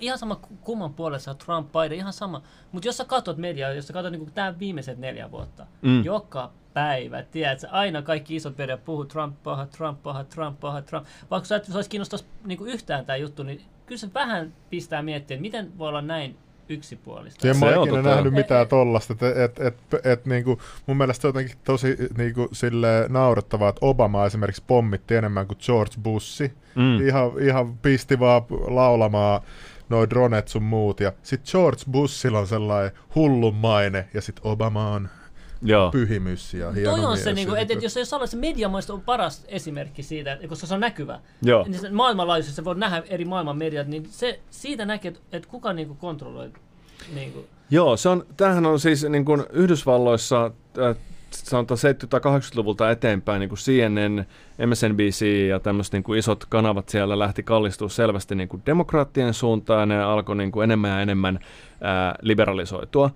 ihan sama kumman puolessa Trump, Biden, ihan sama. Mutta jos sä katsot mediaa, jos sä katsot niin tämän viimeiset neljä vuotta, mm. joka päivä, tiedätkö, aina kaikki isot mediat puhuu Trump paha, Trump paha, Trump paha, Trump. Vaikka sä et olisi kiinnostaisi niin yhtään tämä juttu, niin kyllä se vähän pistää miettiä, että miten voi olla näin yksipuolista. En mä ikinä nähnyt mitään tollasta. Et, et, et, et, niinku, mun mielestä se on jotenkin tosi niinku, sille naurettavaa, että Obama esimerkiksi pommitti enemmän kuin George Bushi. Mm. Ihan, ihan pisti vaan laulamaan noin dronet sun muut. Ja sit George Bushilla on sellainen hullun maine, ja sit Obama on Joo. pyhimys ja hieno Toi on se, niinku, että et, jos se se mediamaista on paras esimerkki siitä, koska se on näkyvä. Joo. Niin se maailmanlaajuisesti se voi nähdä eri maailman mediat, niin se, siitä näkee, että et kuka niinku kontrolloi. Niinku. Joo, se on, tämähän on siis niin kuin Yhdysvalloissa äh, sanotaan 70-80-luvulta eteenpäin, niin kuin CNN, MSNBC ja tämmöiset niin kuin isot kanavat siellä lähti kallistua selvästi niin kuin demokraattien suuntaan ja ne alkoi niin kuin enemmän ja enemmän ää, liberalisoitua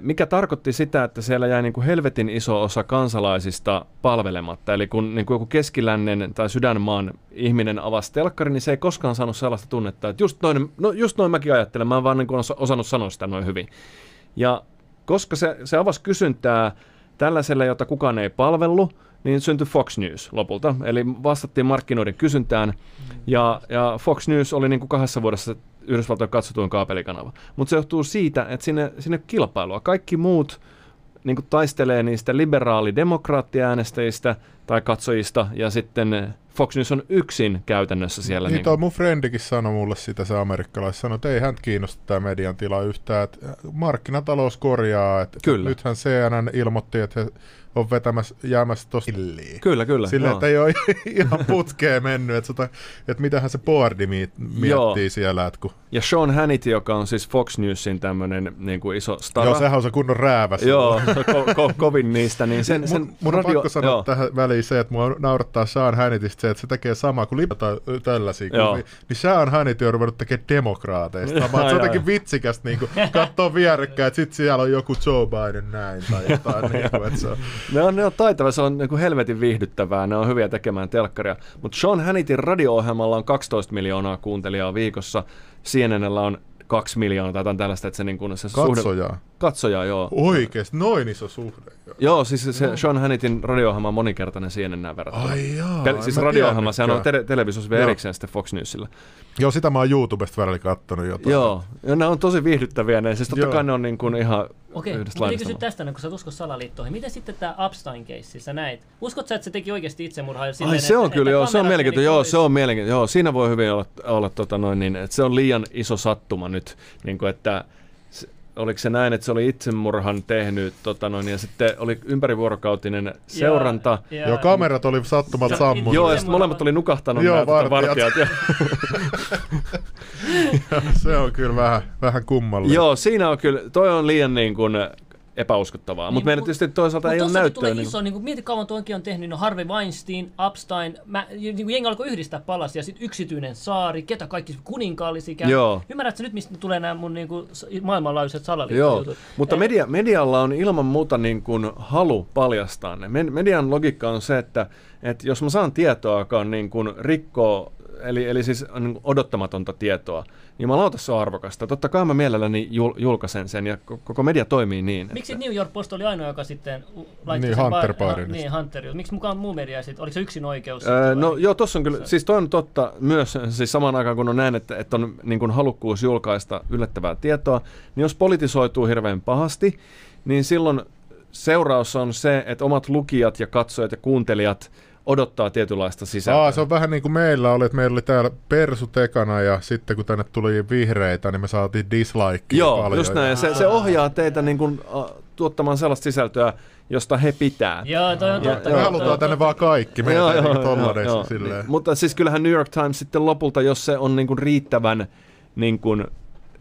mikä tarkoitti sitä, että siellä jäi niin kuin helvetin iso osa kansalaisista palvelematta. Eli kun niin kuin joku keskilännen tai sydänmaan ihminen avasi telkkari, niin se ei koskaan saanut sellaista tunnetta, että just noin, no just noin mäkin ajattelen, mä en vaan niin kuin osannut sanoa sitä noin hyvin. Ja koska se, se avasi kysyntää tällaiselle, jota kukaan ei palvellut, niin syntyi Fox News lopulta. Eli vastattiin markkinoiden kysyntään, ja, ja Fox News oli niin kuin kahdessa vuodessa Yhdysvaltojen katsotuin kaapelikanava. Mutta se johtuu siitä, että sinne, sinne kilpailua. Kaikki muut niin kuin taistelee niistä liberaali-demokraattiäänestäjistä tai katsojista, ja sitten Fox News on yksin käytännössä siellä. Niin, niin toi mun friendikin sanoi mulle sitä, se amerikkalais sanoi, että ei hän kiinnosta tämä median tila yhtään, että markkinatalous korjaa, että Kyllä. nythän CNN ilmoitti, että he on vetämässä, jäämässä tosi illiin. Kyllä, kyllä. Silleen, että ei ole ihan putkeen mennyt, että, sota, että mitähän se boardi miettii joo. siellä. Että kun... Ja Sean Hannity, joka on siis Fox Newsin tämmöinen niin kuin iso stara. Joo, sehän on se kunnon rääväs. Joo, ko- ko- kovin niistä. Niin sen, sen mun, mun radio... on pakko sanoa joo. tähän väliin se, että mua naurattaa Sean Hannitystä se, että se tekee samaa kuin Libata tällaisia kuvia. Niin Sean Hannity on ruvennut tekemään demokraateista. Mä, se on jotenkin vitsikästä niin katsoa vierekkäin, että sitten siellä on joku Joe Biden näin tai jotain. niin kuin, että se on ne on, ne on taitavia, se on niin kuin helvetin viihdyttävää, ne on hyviä tekemään telkkaria. Mutta Sean Hannityn radio-ohjelmalla on 12 miljoonaa kuuntelijaa viikossa, CNNllä on kaksi miljoonaa tai jotain tällaista, että se, niin kuin, se Katsojaa. Suhde, katsojaa, joo. Oikeesti, noin iso suhde. Joo, joo siis se no. Sean Hannityn radio-ohjelma on moninkertainen CNN verrattuna. Ai jaa, Pel- siis radio-ohjelma, sehän on te- televisiossa vielä erikseen sitten Fox Newsilla. Joo, sitä mä oon YouTubesta välillä kattonut jotain. Joo, ja ne on tosi viihdyttäviä ne, siis totta joo. kai ne on niin kuin ihan Okei, mutta kysy tästä, kun sä uskot salaliittoihin. Miten sitten tämä Upstein case, sä näit? Uskot sä, että se teki oikeasti itsemurhaa? Silleen, Ai se on että, kyllä, että joo, se on mielenkiintoista. Joo, se on mielenkiintoista. Joo, siinä voi hyvin olla, olla tota noin, niin, että se on liian iso sattuma nyt, niin kuin, että oliko se näin, että se oli itsemurhan tehnyt tota noin, ja sitten oli ympärivuorokautinen seuranta. Ja, ja, Joo, kamerat oli sattumalta sammunut. Joo, ja molemmat oli nukahtanut Joo, nämä tota vartijat. vartijat ja, se on kyllä vähän, vähän kummallinen. Joo, siinä on kyllä, toi on liian niin kuin epäuskottavaa. Niin, mutta meidän tietysti toisaalta ei ole näyttöä. Tulee niin... iso, niin kuin, mieti kauan tuonkin on tehnyt, no Harvey Weinstein, Upstein, mä, niin kuin jengi alkoi yhdistää palasia, sitten yksityinen saari, ketä kaikki kuninkaallisia käy. Joo. Ymmärrätkö nyt, mistä tulee nämä mun niin kuin, maailmanlaajuiset salaliittojutut? mutta media, medialla on ilman muuta niin kuin, halu paljastaa ne. Median logiikka on se, että, että jos mä saan tietoa, joka on niin kuin, rikkoo eli, eli siis niin odottamatonta tietoa, niin mä lauta se on arvokasta. Totta kai mä mielelläni jul, julkaisen sen ja koko media toimii niin. Miksi että... New York Post oli ainoa, joka sitten laittoi niin, sen Hunter bar- ha, Niin, Hunter. Miksi mukaan muu media sitten? Oliko se yksin oikeus? Öö, no vai? joo, tossa on kyllä, siis toi on totta myös, siis samaan aikaan kun on näin, että, että on niin kuin halukkuus julkaista yllättävää tietoa, niin jos politisoituu hirveän pahasti, niin silloin seuraus on se, että omat lukijat ja katsojat ja kuuntelijat – odottaa tietynlaista sisältöä. Aa, se on vähän niin kuin meillä oli, että meillä oli täällä Persu tekana ja sitten kun tänne tuli vihreitä, niin me saatiin dislike Joo, paljon. just näin. Ja se, se ohjaa teitä niin kuin, uh, tuottamaan sellaista sisältöä, josta he pitää. Joo, toi on totta. Me halutaan tänne vaan kaikki, me joo, joo, joo, joo, silleen. Niin, mutta siis kyllähän New York Times sitten lopulta, jos se on niin kuin riittävän niin kuin,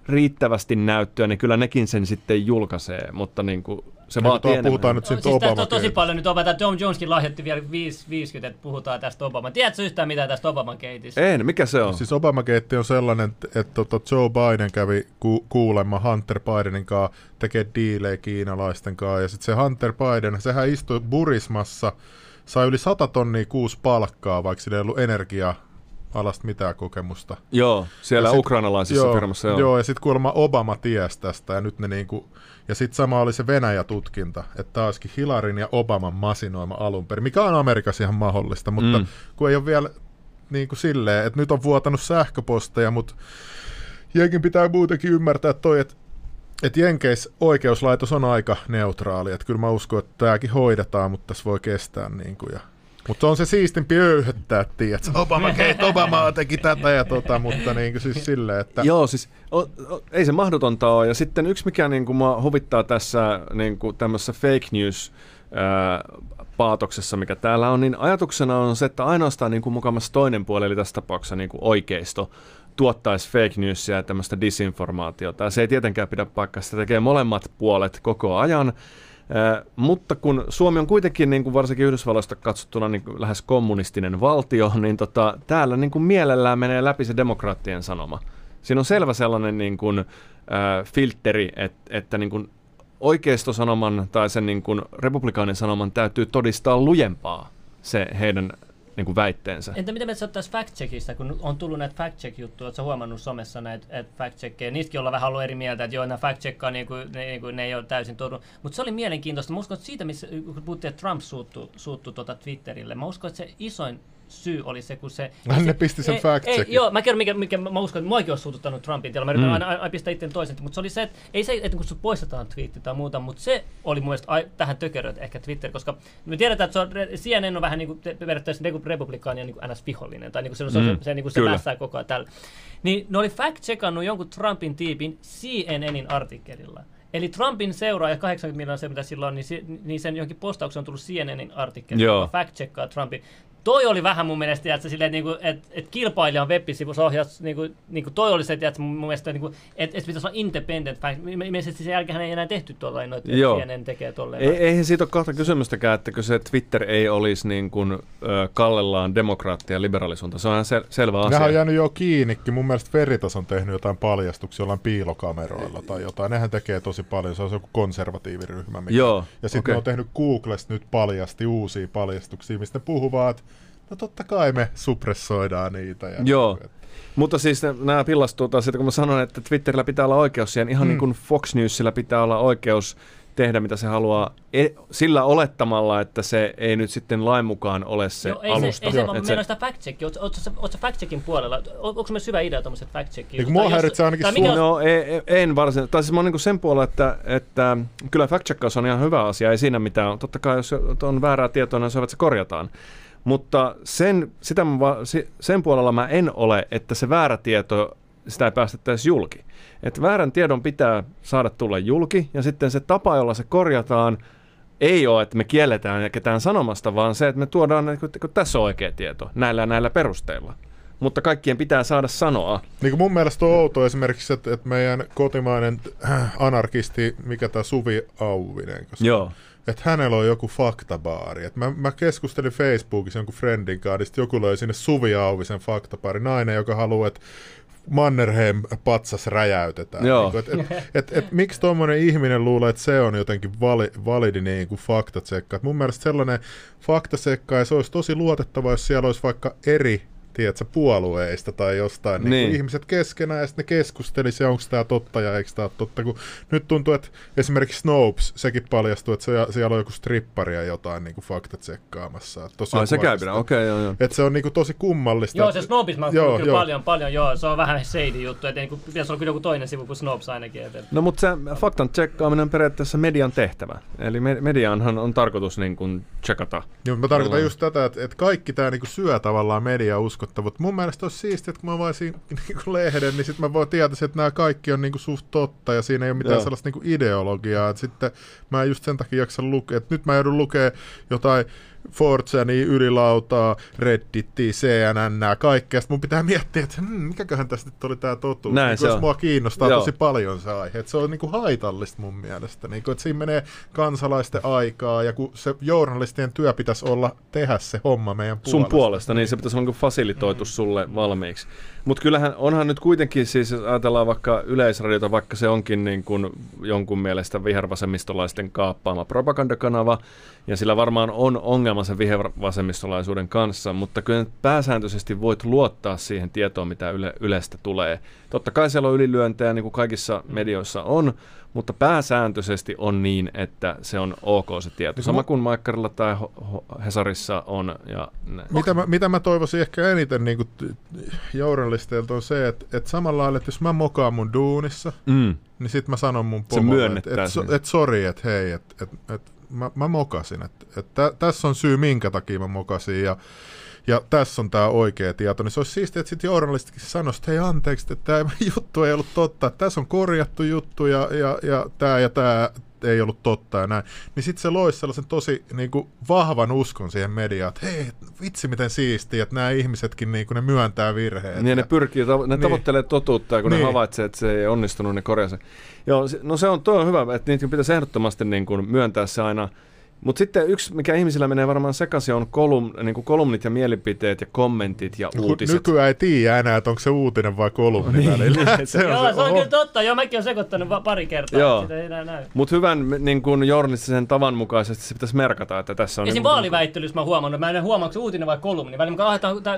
riittävästi näyttöä, niin kyllä nekin sen sitten julkaisee, mutta niin kuin se niin, vaatii enemmän. Puhutaan nyt siitä siis Obama on tosi paljon nyt Obama. Tom Joneskin lahjoitti vielä 50, että puhutaan tästä Obama. Tiedätkö yhtään mitä tästä Obama keitistä? En, mikä se on? Siis Obama on sellainen, että, että tota Joe Biden kävi ku, kuulemma Hunter Bidenin kanssa tekee diilejä kiinalaisten kanssa. Ja sitten se Hunter Biden, sehän istui Burismassa, sai yli 100 tonnia kuusi palkkaa, vaikka sillä ei ollut energiaa alasta mitään kokemusta. Joo, siellä sit, ukrainalaisessa joo, firmassa. Joo, joo ja sitten kuulemma Obama ties tästä, ja nyt ne niinku, ja sitten sama oli se Venäjä-tutkinta, että taaskin Hilarin ja Obaman masinoima alun perin, mikä on Amerikassa ihan mahdollista, mutta mm. kun ei ole vielä niin kuin silleen, että nyt on vuotanut sähköposteja, mutta jenkin pitää muutenkin ymmärtää toi, että et Jenkeissä oikeuslaitos on aika neutraali, että kyllä mä uskon, että tämäkin hoidetaan, mutta tässä voi kestää niin kuin, ja mutta on se siistimpi öyhöttää, tiedätkö? Obama, Kate Obama teki tätä ja tota, mutta niin kuin siis silleen, että... Joo, siis o, o, ei se mahdotonta ole. Ja sitten yksi, mikä niin kuin mua huvittaa tässä niin kuin tämmöisessä fake news ää, paatoksessa, mikä täällä on, niin ajatuksena on se, että ainoastaan niin kuin mukamassa toinen puoli, eli tässä tapauksessa niin kuin oikeisto, tuottaisi fake newsia ja tämmöistä disinformaatiota. se ei tietenkään pidä paikkaa, sitä tekee molemmat puolet koko ajan mutta kun Suomi on kuitenkin niin kuin varsinkin Yhdysvalloista katsottuna niin kuin lähes kommunistinen valtio, niin tota, täällä niin kuin mielellään menee läpi se demokraattien sanoma. Siinä on selvä sellainen niin kuin, äh, filtteri, että, että niin kuin oikeistosanoman tai sen niin kuin republikaanin sanoman täytyy todistaa lujempaa se heidän niin kuin väitteensä. Entä mitä me tässä fact-checkistä, kun on tullut näitä fact-check-juttuja, oletko huomannut somessa näitä fact-checkkejä, niistäkin ollaan vähän ollut eri mieltä, että joo, nämä fact-checkaa, niin kuin, ne, niin kuin, ne ei ole täysin todun. Mutta se oli mielenkiintoista. Mä uskon, että siitä, missä, kun puhuttiin, että Trump suuttui, suuttui tuota Twitterille, mä uskon, että se isoin syy oli se, kun se... Ne se, pisti sen fact ei, Joo, mä kerron, mikä, mikä mä uskon, että muakin olisi suututtanut Trumpin tiellä. Mä yritän mm. aina, aina pistää itse toisen, mutta se oli se, että ei se, että kun sut poistetaan twiitti tai muuta, mutta se oli mun mielestä ai, tähän tökeröt ehkä Twitter, koska me tiedetään, että se on, CNN on vähän niin kuin periaatteessa republikaania niin kuin NS-vihollinen, tai niin kuin se, se, mm. se, se, niin kuin se mässää koko ajan tällä. Niin ne oli fact-checkannut jonkun Trumpin tiipin CNNin artikkelilla. Eli Trumpin seuraaja 80 miljoonaa se, mitä silloin, niin, niin sen johonkin postaukseen on tullut CNNin artikkeli, joka fact-checkaa Trumpin toi oli vähän mun mielestä, että silleen, niin että et kilpailijan web-sivussa ohjaus, niin kuin, niin kuin toi oli se, että mun mielestä, niin kuin, että, että pitäisi olla independent. Mielestäni sen jälkeen ei enää tehty tuolla noita, Joo. CNN tekee tolleen. Ei, eihän siitä ole kahta kysymystäkään, että se Twitter ei olisi niin kuin, äh, kallellaan demokraattia ja liberaalisuutta. Se on ihan sel- selvä asia. Nehän on jäänyt jo kiinnikin. Mun mielestä Veritas on tehnyt jotain paljastuksia jollain piilokameroilla tai jotain. Nehän tekee tosi paljon. Se on joku konservatiiviryhmä. Mikä. Joo, ja sitten okay. ne on tehnyt Googlesta nyt paljasti uusia paljastuksia, mistä ne puhuvat, no totta kai me suppressoidaan niitä. Ja Joo. Niin, että... Mutta siis nämä pillastuu taas, että kun mä sanon, että Twitterillä pitää olla oikeus siihen, ihan mm. niin kuin Fox Newsilla pitää olla oikeus tehdä, mitä se haluaa, e- sillä olettamalla, että se ei nyt sitten lain mukaan ole se Joo, ei alusta. Se, ei se, mä se... sitä fact-checkia. Oletko fact-checkin puolella? Onko me syvä idea tuommoiset fact-checkia? Niin mua häiritsee ainakin sun... On... No, ei, en varsinaisesti. Tai siis mä oon niin sen puolella, että, että kyllä fact-checkaus on ihan hyvä asia. Ei siinä mitään. Totta kai, jos on väärää tietoa, niin se, että se korjataan. Mutta sen, sitä mä, sen puolella mä en ole, että se väärä tieto, sitä ei päästettäisi julki. Että väärän tiedon pitää saada tulla julki, ja sitten se tapa, jolla se korjataan, ei ole, että me kielletään ketään sanomasta, vaan se, että me tuodaan, että tässä on oikea tieto, näillä ja näillä perusteilla. Mutta kaikkien pitää saada sanoa. Niin kuin mun mielestä on outo esimerkiksi, että, että meidän kotimainen anarkisti, mikä tämä Suvi Auvinen, koska Joo että hänellä on joku faktabaari. Et mä, mä keskustelin Facebookissa jonkun friendin kanssa, joku löi sinne Suvi Auvisen faktabaari, nainen, joka haluaa, että Mannerheim patsas räjäytetään. Joo. Niin kuin, et, et, et, et, miksi tuommoinen ihminen luulee, että se on jotenkin vali, validi niin kuin faktatsekka. Et mun mielestä sellainen faktasekka, ja se olisi tosi luotettava, jos siellä olisi vaikka eri tiedätkö, puolueista tai jostain niin. Niin ihmiset keskenään ja sitten ne keskustelisi, onko tämä totta ja eikö tämä totta. Kun nyt tuntuu, että esimerkiksi Snopes, sekin paljastui, että se, siellä on joku strippari ja jotain niin kuin fakta tsekkaamassa. Ai se käy okei, okay, joo, joo. Että se on niin kuin tosi kummallista. Joo, se Snopes mä joo, kyllä joo. paljon, paljon, joo, se on vähän shady juttu, että niin pitäisi olla kyllä joku toinen sivu kuin Snopes ainakin. Että... No mutta se faktan tsekkaaminen on periaatteessa median tehtävä. Eli me, medianhan on tarkoitus niin kuin tsekata. Joo, mä tarkoitan just tätä, että, että kaikki tämä niin kuin syö tavallaan media usko uskottavuutta. Mun mielestä olisi siistiä, että kun mä vaisin niin lehden, niin sitten mä voin tietää, että nämä kaikki on niin kuin suht totta ja siinä ei ole mitään Joo. sellaista niin kuin ideologiaa. Et sitten mä en just sen takia jaksa lukea. Et nyt mä joudun lukemaan jotain Fortsani, Ylilautaa, Redditia, CNN, kaikkea. Sitten mun pitää miettiä, että hmm, mikäköhän tästä nyt oli tämä totuus. Näin niin, se on. mua kiinnostaa Joo. tosi paljon se aihe. Et se on niin kuin haitallista mun mielestä. Niin kuin, että siinä menee kansalaisten aikaa ja kun se journalistien työ pitäisi olla tehdä se homma meidän puolesta. Sun puolesta, niin se pitäisi olla niin fasilitoitu mm. sulle valmiiksi. Mutta kyllähän onhan nyt kuitenkin, siis jos ajatellaan vaikka yleisradiota, vaikka se onkin niin kuin jonkun mielestä vihervasemmistolaisten kaappaama propagandakanava, ja sillä varmaan on ongelma sen vihervasemmistolaisuuden kanssa, mutta kyllä pääsääntöisesti voit luottaa siihen tietoon, mitä yle, Ylestä tulee. Totta kai siellä on ylilyöntejä, niin kuin kaikissa medioissa on, mutta pääsääntöisesti on niin, että se on ok se tieto. Sama kuin Maikkarilla tai Hesarissa on. Ja mitä, mä, mitä mä toivoisin ehkä eniten niin kuin journalisteilta on se, että, että samalla lailla, että jos mä mokaan mun duunissa, mm. niin sit mä sanon mun pomolle, että et, et, et sori, että hei, että et, et, mä, mä mokasin. Et, et tässä on syy, minkä takia mä mokasin. Ja ja tässä on tämä oikea tieto, niin se olisi siistiä, että sitten journalistikin sanoisi, että hei anteeksi, että tämä juttu ei ollut totta, tässä on korjattu juttu ja, ja, ja tämä ja tämä ei ollut totta ja näin, niin sitten se loisi sellaisen tosi niin kuin, vahvan uskon siihen mediaan, että hei, vitsi miten siistiä, että nämä ihmisetkin niin kuin, ne myöntää virheet. Niin, ja, ne pyrkii, ne niin. tavoittelee totuutta ja kun niin. ne havaitsee, että se ei onnistunut, ne korjaa se. Joo, no se on, tuo on hyvä, että niitä pitäisi ehdottomasti niin kuin, myöntää se aina, Mutta sitten yksi, mikä ihmisillä menee varmaan sekaisin, on kolum, niin kuin kolumnit ja mielipiteet ja kommentit ja uutiset. Nykyään ei tiedä enää, että onko se uutinen vai kolumni niin. välillä. se on Joo, se, se on kyllä totta. Joo, mäkin olen sekoittanut pari kertaa, Joo. sitä ei enää näy. Mutta hyvän niin kuin journalistisen tavan mukaisesti se pitäisi merkata, että tässä on... Ja niin vaaliväittelyssä mä huomannut, mä en huomaa, onko se uutinen vai kolumni. Välillä mä tämä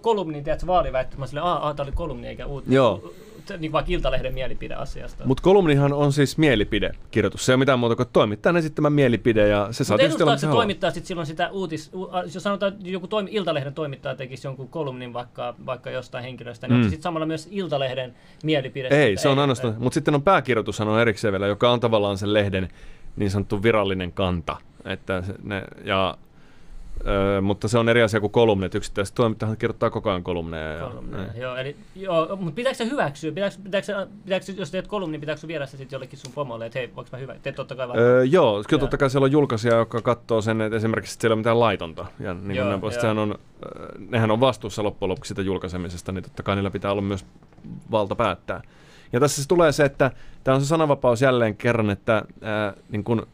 kolumni, tiedätkö, vaaliväittely. Mä silleen, aah, tämä oli kolumni eikä uutinen. Joo niin vaikka Iltalehden mielipide asiasta. Mutta kolumnihan on siis mielipidekirjoitus. Se ei ole mitään muuta kuin toimittajan esittämä mielipide ja se saa tietysti olla, se toimittaa sitten silloin sitä uutis... Jos sanotaan, että joku toimi, Iltalehden toimittaja tekisi jonkun kolumnin vaikka, vaikka jostain henkilöstä, niin mm. sitten samalla myös Iltalehden mielipide. Ei, se on ainoastaan. Mutta sitten on pääkirjoitushan on erikseen vielä, joka on tavallaan sen lehden niin sanottu virallinen kanta. Että ne, ja Öö, mutta se on eri asia kuin kolumnit. Yksittäiset toimittajat kirjoittaa koko ajan kolumneja. Ja, kolumneja joo, eli, joo, mutta pitääkö se hyväksyä? Pitääkö, pitääkö, pitääkö, jos teet kolumni, niin pitääkö viedä se sitten jollekin sun pomolle, että hei, voinko mä hyvä? Teet totta kai öö, Joo, kyllä totta kai siellä on julkaisija, joka katsoo sen, että esimerkiksi että siellä on mitään laitonta. Ja niin joo, ne, sehän on, nehän on vastuussa loppujen lopuksi sitä julkaisemisesta, niin totta kai niillä pitää olla myös valta päättää. Ja tässä se tulee se, että tämä on se sananvapaus jälleen kerran, että ää, niin kun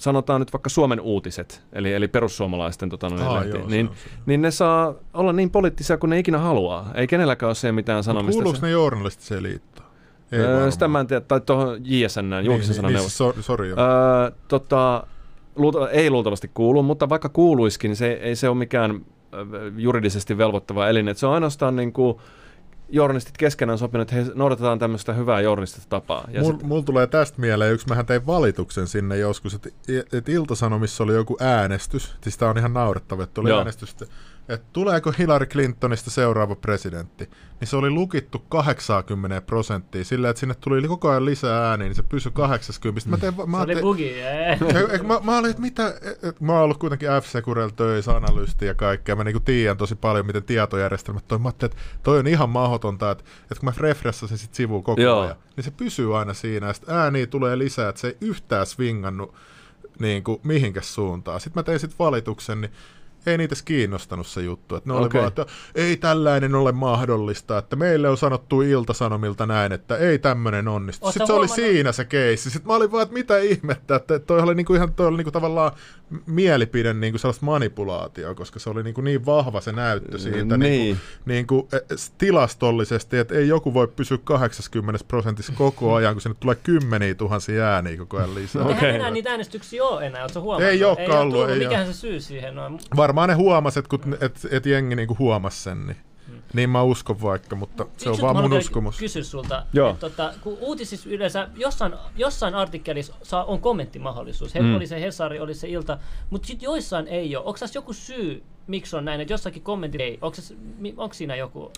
sanotaan nyt vaikka Suomen uutiset, eli, eli perussuomalaisten tota, no, Aa, lehti, joo, niin, se se. niin ne saa olla niin poliittisia kuin ne ikinä haluaa. Ei kenelläkään ole se mitään sanomista. Kuuluuko ne journalistiseen liittoon? Ei öö, sitä mä en tiedä, tai tuohon JSN, julkisen niin, sanan niin, so, sorry, öö, tota, luulta, ei luultavasti kuulu, mutta vaikka kuuluisikin, niin se ei se ole mikään juridisesti velvoittava elin. Et se on ainoastaan niin kuin, journalistit keskenään sopinut, että he noudatetaan tämmöistä hyvää journalistista tapaa. Ja Mul, sit... Mulla tulee tästä mieleen yksi, mähän tein valituksen sinne joskus, että et Ilta-Sanomissa oli joku äänestys, siis tämä on ihan naurettava, että oli Joo. äänestys, että tuleeko Hillary Clintonista seuraava presidentti, niin se oli lukittu 80 prosenttia sillä, että sinne tuli koko ajan lisää ääniä, niin se pysyi 80. Mä tein, mä se oli te... bugi, mä, mä, olin, että mitä, et, mä oon ollut kuitenkin F-Securella töissä, analyysti ja kaikkea, mä niinku tiedän tosi paljon, miten tietojärjestelmät toimii. Mä ajattelin, että toi on ihan mahdotonta, että, että kun mä refressasin sit sivuun koko Joo. ajan, niin se pysyy aina siinä, ja sitten ääniä tulee lisää, että se ei yhtään swingannut niin kuin mihinkäs suuntaan. Sitten mä tein sitten valituksen, niin ei niitä kiinnostanut se juttu. Että ne okay. oli vaan, että ei tällainen ole mahdollista, että meille on sanottu iltasanomilta näin, että ei tämmöinen onnistu. Oot Sitten se huomannut? oli siinä se keissi. Sitten mä olin vaan, että mitä ihmettä, että toi oli niinku ihan toi oli niinku tavallaan mielipide niinku sellaista manipulaatioa, koska se oli niinku niin vahva se näyttö siitä niinku- niin. niinku, niinku, tilastollisesti, että ei joku voi pysyä 80 prosentissa koko ajan, kun sinne tulee kymmeniä tuhansia ääniä koko ajan lisää. Okay. Eihän enää niitä äänestyksiä ole enää, ootko huomannut? Ei olekaan ollut. Ei Mikähän se syy siihen on? Varmaan ne huomasit, kun et, et jengi niinku huomasi sen. Niin. Niin mä uskon vaikka, mutta se Yksi on vaan mun uskomus. Kysy sulta, Joo. Että, tota, kun uutisissa yleensä jossain, jossain artikkelissa saa, on kommenttimahdollisuus. Mm. Oli se Hesari, oli se Ilta, mutta sitten joissain ei ole. Onko tässä joku syy, miksi on näin, että jossakin kommentti ei? Onko, onko siinä joku?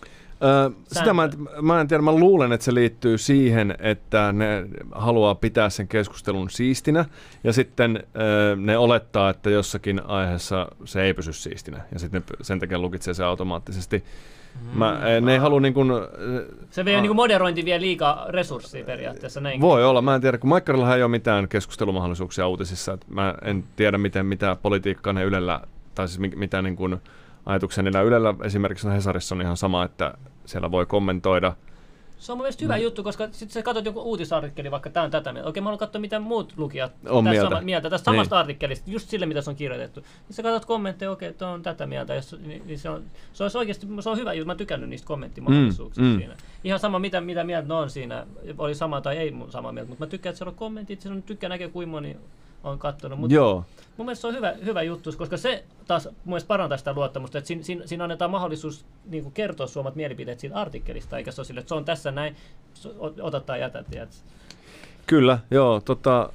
Öö, sitä mä, mä en tiedä, mä luulen, että se liittyy siihen, että ne haluaa pitää sen keskustelun siistinä ja sitten öö, ne olettaa, että jossakin aiheessa se ei pysy siistinä ja sitten sen takia lukitsee se automaattisesti. Mä, mm, ne ei halua niin kuin, Se vie, niin kuin moderointi vie liikaa resursseja periaatteessa. Näin. Voi olla, mä en tiedä, kun Maikkarillahan ei ole mitään keskustelumahdollisuuksia uutisissa. Että mä en tiedä, miten mitä politiikkaa ne Ylellä, tai siis mitä niin kuin, ajatuksia niillä Ylellä esimerkiksi Hesarissa on ihan sama, että siellä voi kommentoida. Se on mielestäni hyvä mm. juttu, koska sitten sä katsot joku uutisartikkeli, vaikka tämä on tätä mieltä. Okei, mä haluan katsoa, mitä muut lukijat on mieltä. Sama, mieltä tästä niin. samasta artikkelista, just sille, mitä se on kirjoitettu. Niin sä katsot kommentteja, okei, okay, on tätä mieltä. Jos, niin, niin se, on, se on oikeasti se on hyvä juttu, mä tykännyt niistä kommenttimahdollisuuksista mm, mm. siinä. Ihan sama, mitä, mitä mieltä ne on siinä, oli sama tai ei sama mieltä, mutta mä tykkään, että siellä on kommentit, se on tykkään näkee, kuinka moni on katsonut. Mutta Joo. Mun mielestä se on hyvä, hyvä juttu, koska se taas mun mielestä parantaa sitä luottamusta, että siinä, siinä, siinä annetaan mahdollisuus niin kuin kertoa suomat mielipiteet siitä artikkelista, eikä se ole sille, että se on tässä näin, ota tai jätä, Kyllä, joo. Tota,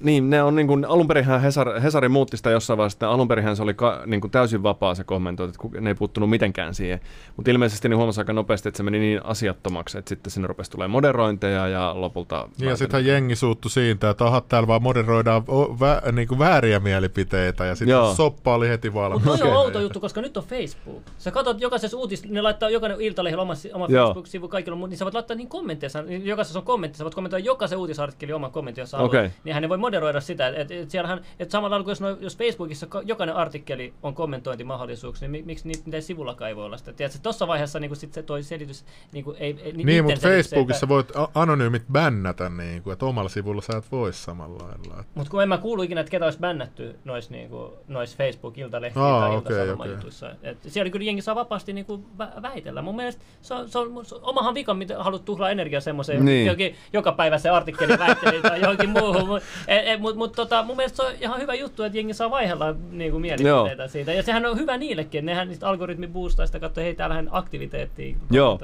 niin, ne on niin kuin, alun perinhän Hesari, Hesari muutti sitä jossain vaiheessa, alun perinhän se oli ka, niin kuin täysin vapaa se kommentointi, että ne ei puuttunut mitenkään siihen. Mutta ilmeisesti niin huomasi aika nopeasti, että se meni niin asiattomaksi, että sitten sinne rupesi tulee moderointeja ja lopulta... Niin ja sittenhän jengi suuttu siitä, että aha, täällä vaan moderoidaan vä, niin kuin vääriä mielipiteitä ja sitten soppa oli heti valmis. Mutta on outo juttu, koska nyt on Facebook. Sä katsot jokaisessa uutis, ne laittaa jokainen iltalehden oma, oma Facebook-sivu kaikilla, niin sä voit laittaa niin kommentteja, niin jokaisessa on kommentti, sä voit kommentoida jokaisen uutisartikkelin oman kommentin, jos okay. niin hän voi moderoida sitä, että et siellähän, että samalla lailla jos, no, jos Facebookissa jokainen artikkeli on kommentointimahdollisuus, niin miksi niitä, niitä sivullakaan ei voi olla sitä. Tiedätkö, tuossa vaiheessa niin sit se toi selitys niin kuin, ei, ei Niin, mutta Facebookissa se, voit anonyymit bännätä, niin kuin, että omalla sivulla sä et voi samalla lailla. Mutta kun en mä kuulu ikinä, että ketä olisi bännätty noissa niin nois Facebook-iltalehtiä tai okay, okay. Et siellä kyllä jengi saa vapaasti niin kuin vä- väitellä. Mun mielestä se on, se on, se on omahan vika, mitä haluat tuhlaa energiaa semmoiseen, niin. joka päivä se artikkeli väitteli tai johonkin muuhun. Mutta e, mut, mut, tota, mun mielestä se on ihan hyvä juttu, että jengi saa vaihella niin kuin mielipiteitä Joo. siitä. Ja sehän on hyvä niillekin, nehän niistä algoritmi boostaa sitä, katsoa, hei täällähän aktiviteettia. Joo.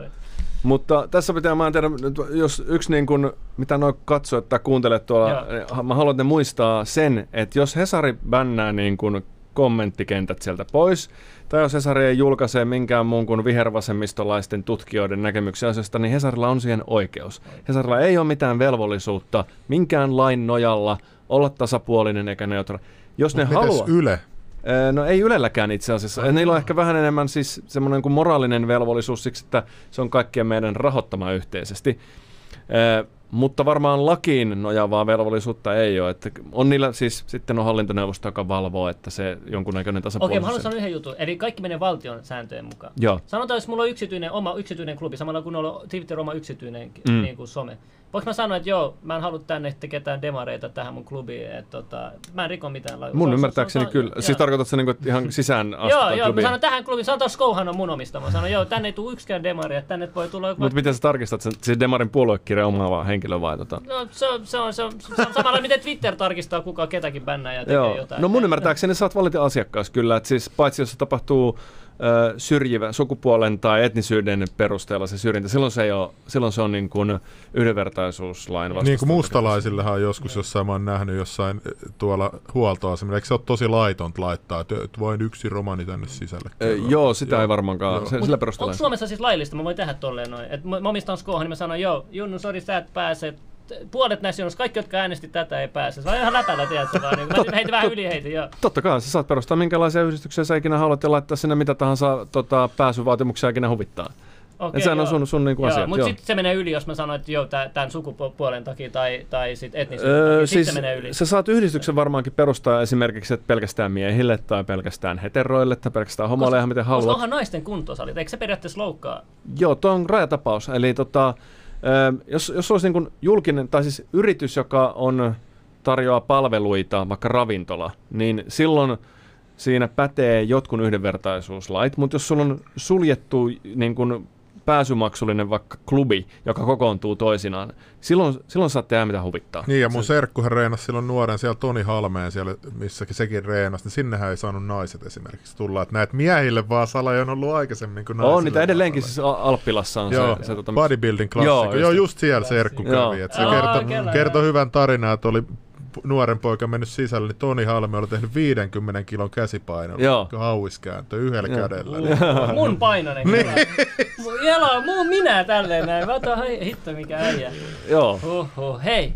Mutta tässä pitää mä tiedä, jos yksi niin kuin, mitä noin katsoo tai kuuntelet tuolla, Joo. Niin mä haluan, että ne muistaa sen, että jos Hesari bännää niin kuin kommenttikentät sieltä pois, tai jos Hesari ei julkaise minkään muun kuin vihervasemmistolaisten tutkijoiden näkemyksiä asiasta, niin Hesarilla on siihen oikeus. Hesarilla ei ole mitään velvollisuutta minkään lain nojalla olla tasapuolinen eikä neutraali. Jos Mut ne haluaa... Yle? No ei Ylelläkään itse asiassa. Oh. Niillä on ehkä vähän enemmän siis semmoinen kuin moraalinen velvollisuus siksi, että se on kaikkien meidän rahoittama yhteisesti. Mutta varmaan lakiin nojaavaa velvollisuutta ei ole. Että on niillä siis sitten on hallintoneuvosto, joka valvoo, että se jonkunnäköinen tasapuolisuus. Okei, mä haluan sanoa yhden jutun. Eli kaikki menee valtion sääntöjen mukaan. Joo. Sanotaan, jos mulla on yksityinen, oma yksityinen klubi, samalla kun on Twitter oma yksityinen mm. niin kuin some. Voinko mä sanoa, että joo, mä en halua tänne ketään demareita tähän mun klubiin, että tota, mä en riko mitään lakia. Mun ymmärtääkseni kyllä. Joo. Siis tarkoitat se niinku ihan sisään asti Joo, joo, mä sanon tähän klubiin, sanotaan Skouhan on mun omistama. Mä sanon, joo, tänne ei tule yksikään demari, että tänne voi tulla Mutta miten sä tarkistat sen, siis demarin puoluekirja omaava henkilö vai tota? No se on, se on, se on, se on samalla miten Twitter tarkistaa kuka ketäkin bännää ja tekee joo. jotain. No mun ymmärtääkseni sä oot valita asiakkaas kyllä, että siis paitsi jos se tapahtuu syrjivä sukupuolen tai etnisyyden perusteella se syrjintä, silloin se, ei ole, silloin se on niin kuin yhdenvertaisuuslain vastasta. Niin kuin mustalaisillehan on joskus jossain mä oon nähnyt jossain tuolla huoltoasemilla, eikö se ole tosi laitonta laittaa, että voin yksi romani tänne sisälle? E, joo, sitä joo. ei varmaankaan, joo. Se, sillä perusteella. Onko Suomessa siis laillista, mä voin tehdä tolleen noin, mä omistan Skohan, niin mä sanon, joo, Junnu, sori, sä et pääse puolet näistä jonossa, kaikki, jotka äänesti tätä, ei pääse. Se on ihan läpällä, tiedätkö vaan. Niin, mä heitin vähän yli heitin, joo. Totta kai, sä saat perustaa minkälaisia yhdistyksiä sä ikinä haluat ja laittaa sinne mitä tahansa tota, pääsyvaatimuksia ikinä huvittaa. Okay, sehän on sun, sun niinku asia. Mutta sitten se menee yli, jos mä sanon, että joo, tämän sukupuolen takia tai, tai sit etnisyyden öö, takia. Siis se menee yli. Sä saat yhdistyksen varmaankin perustaa esimerkiksi että pelkästään miehille tai pelkästään heteroille tai pelkästään homoille, ihan miten haluat. Koska onhan naisten kuntosalit, eikö se periaatteessa loukkaa? Joo, tuo on rajatapaus. Eli tota, jos, jos olisi niin julkinen, tai siis yritys, joka on tarjoaa palveluita, vaikka ravintola, niin silloin siinä pätee jotkun yhdenvertaisuuslait, mutta jos sulla on suljettu niin kuin pääsymaksullinen vaikka klubi, joka kokoontuu toisinaan, silloin, silloin saatte tehdä mitä huvittaa. Niin, ja mun se... serkkuhan reenasi silloin nuoren siellä Toni Halmeen, siellä, missäkin sekin reenasi, niin sinnehän ei saanut naiset esimerkiksi tulla. Että näet miehille vaan sala on ollut aikaisemmin kuin naisille. On niitä edelleenkin siis Alppilassa on Joo, se, se tota, bodybuilding klassikko. Joo, just, Joo, just siellä serkku kävi. Että se kertoi kerto hyvän tarinan, että oli nuoren poika mennyt sisälle, niin Toni Halme oli tehnyt 50 kilon käsipainoa. Joo. Hauiskääntö yhdellä Joo. kädellä. Niin. Mun painoinen niin. Jala, mun minä tälleen näin. Mä otan, hitto mikä äijä. Joo. Huhhuh. Hei,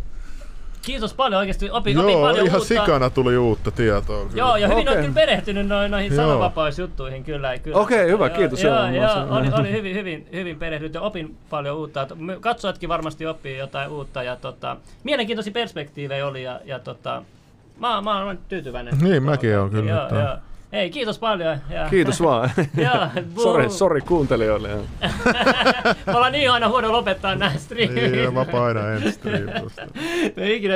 Kiitos paljon oikeasti. Opin, Joo, opin paljon ihan uutta. sikana tuli uutta tietoa. Kyllä. Joo, ja hyvin okay. on kyllä perehtynyt noihin, noihin sananvapausjuttuihin kyllä. kyllä. Okei, okay, hyvä, kiitos. Joo, joo, joo oli, oli hyvin, hyvin, hyvin perehtynyt ja opin paljon uutta. Katsojatkin varmasti oppii jotain uutta ja tota, mielenkiintoisia perspektiivejä oli ja, ja tota, mä, mä olen tyytyväinen. Niin, mäkin olen kyllä. Joo, joo. Hei, kiitos paljon. Ja... Kiitos vaan. Sori, sorry kuuntelijoille. Me ollaan niin aina huono lopettaa nämä striimit. Niin, mä painan en striimit.